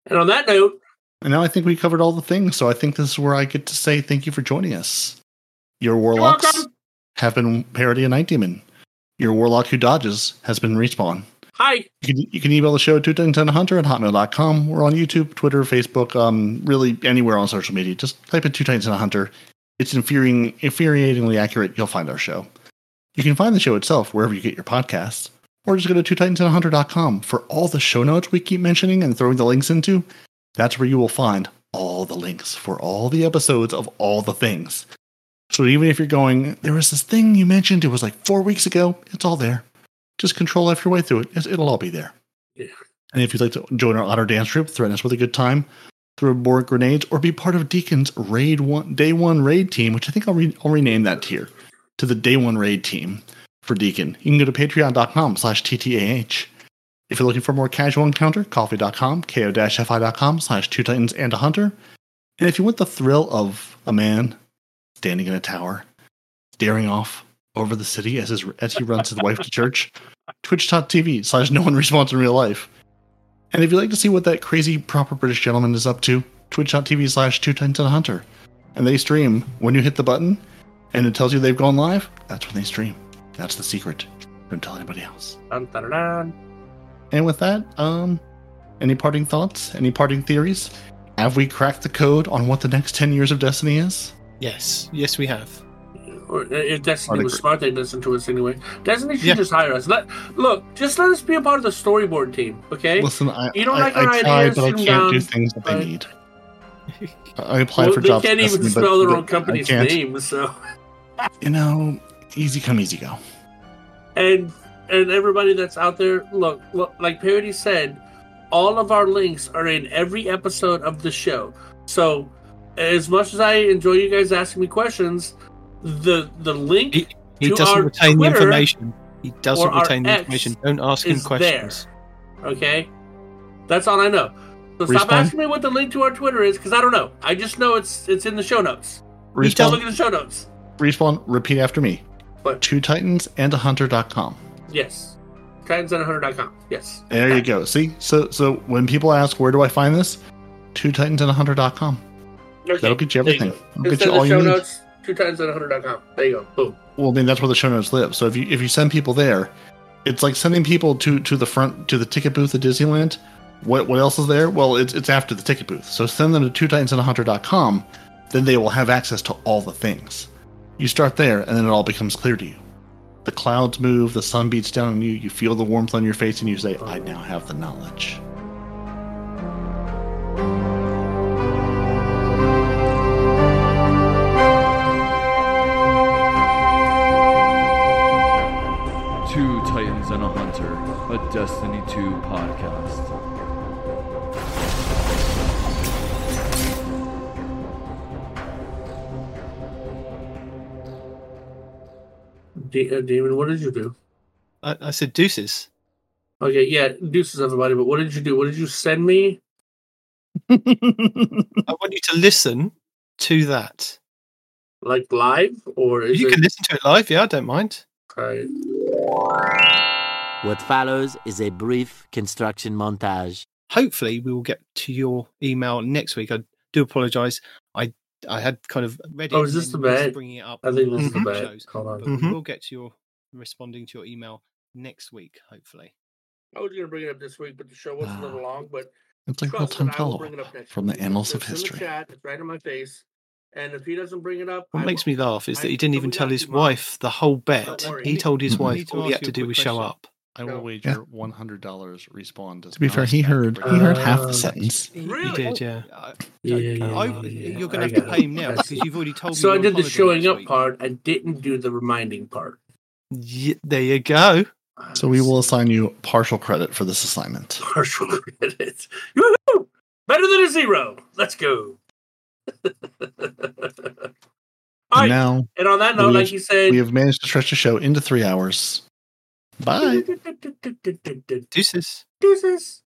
And on that note, And now I think we covered all the things. So I think this is where I get to say thank you for joining us. Your warlocks have been Peroty and Night Demon. Your warlock who dodges has been Respawn. hi. You can, you can email the show to hunter at hotmail.com. We're on YouTube, Twitter, Facebook, um, really anywhere on social media. Just type in Two Titans and a Hunter. It's infuriating, infuriatingly accurate. You'll find our show. You can find the show itself wherever you get your podcasts, or just go to two titans and a hunter.com for all the show notes we keep mentioning and throwing the links into. That's where you will find all the links for all the episodes of all the things. So even if you're going, there was this thing you mentioned, it was like four weeks ago, it's all there. Just control F your way through it. It'll all be there. Yeah. And if you'd like to join our Otter Dance Group, threaten us with a good time, throw more grenades, or be part of Deacon's raid one day one raid team, which I think I'll, re- I'll rename that tier to the day one raid team for Deacon. You can go to patreon.com slash TTAH. If you're looking for more casual encounter, coffee.com, ko-fi.com slash two titans and a hunter. And if you want the thrill of a man standing in a tower, staring off over the city as, his, as he runs his wife to church, twitch.tv slash no one responds in real life. And if you'd like to see what that crazy proper British gentleman is up to, twitch.tv slash two titans and a hunter. And they stream when you hit the button and it tells you they've gone live, that's when they stream. That's the secret. Don't tell anybody else. Dun, dun, dun. And with that, um, any parting thoughts? Any parting theories? Have we cracked the code on what the next 10 years of Destiny is? Yes, yes, we have. Or uh, if Destiny was smart, they'd listen to us anyway. Destiny should Yeah. just hire us. Let look, just let us be a part of the storyboard team, okay? Listen, I, You don't I, like I our tried, ideas, but I can't do things that but- they need. I applied Well, for they jobs. can't at even Destiny, spell their own company's name, so You know, easy come, easy go. and and everybody that's out there, look, look, like Peroty said, all of our links are in every episode of the show. So, as much as I enjoy you guys asking me questions, the the link He- He To doesn't our retain Twitter the information. He doesn't retain the information. Don't ask him is questions. Okay, that's all I know. So stop asking me what the link to our Twitter is because I don't know. I just know it's it's in the show notes. You tell look Respawn, at the show notes. respawn, repeat after me. What? Two Titans and a Hunter.com. Yes, TitansAndAHunter.com. Yes. There you go. See? So so when people ask where do I find this? Two Titans and a Hunter.com. Okay, That'll get you everything. That'll get you all the you show need. notes, two TitansAndAHunter.com. There you go. Boom. Well, I mean that's where the show notes live. So if you if you send people there, it's like sending people to to the front to the ticket booth at Disneyland. What what else is there? Well, it's it's after the ticket booth. So send them to two titans and a hunter.com, then they will have access to all the things. You start there and then it all becomes clear to you. The clouds move, the sun beats down on you, you feel the warmth on your face and you say, "I now have the knowledge." Two Titans and a Hunter, a Destiny 2 podcast. D- uh, Damon, what did you do? I, I said deuces. Okay, yeah, deuces, everybody. But what did you do? What did you send me? I want you to listen to that. Like live or is you it? can listen to it live. Yeah, I don't mind. Alright. What follows is a brief construction montage. Hopefully, we will get to your email next week. I do apologise. I I had kind of read it. Oh, is this the then bad? Bringing it up. I think this is the bad. Shows. Hold on. Mm-hmm. we will get to your responding to your email next week. Hopefully. I was gonna bring it up this week, but the show was a little long. But It's like real time that I will follow bring it up from the annals of It's in the history. chat. It's right in my face. And if he doesn't bring it up, What I makes will. me laugh is that he didn't but even tell his wife the whole bet. He told his wife I all he had to do was show up. I will wager Yeah. one hundred dollars respawn does To be not fair, he heard Brady. he heard half Uh, the sentence. He, he Really? did, yeah. I- Yeah, yeah, I- yeah, yeah, you're gonna have to pay him now because you've already told me. So I did the showing up week. part. I didn't do the reminding part. Ye- there you go. So we will assign you partial credit for this assignment. partial credit. Woohoo! Better than a zero. Let's go. All And now And on that note, we like have- you said, we have managed to stretch the show into three hours. Bye. Deuces. Deuces.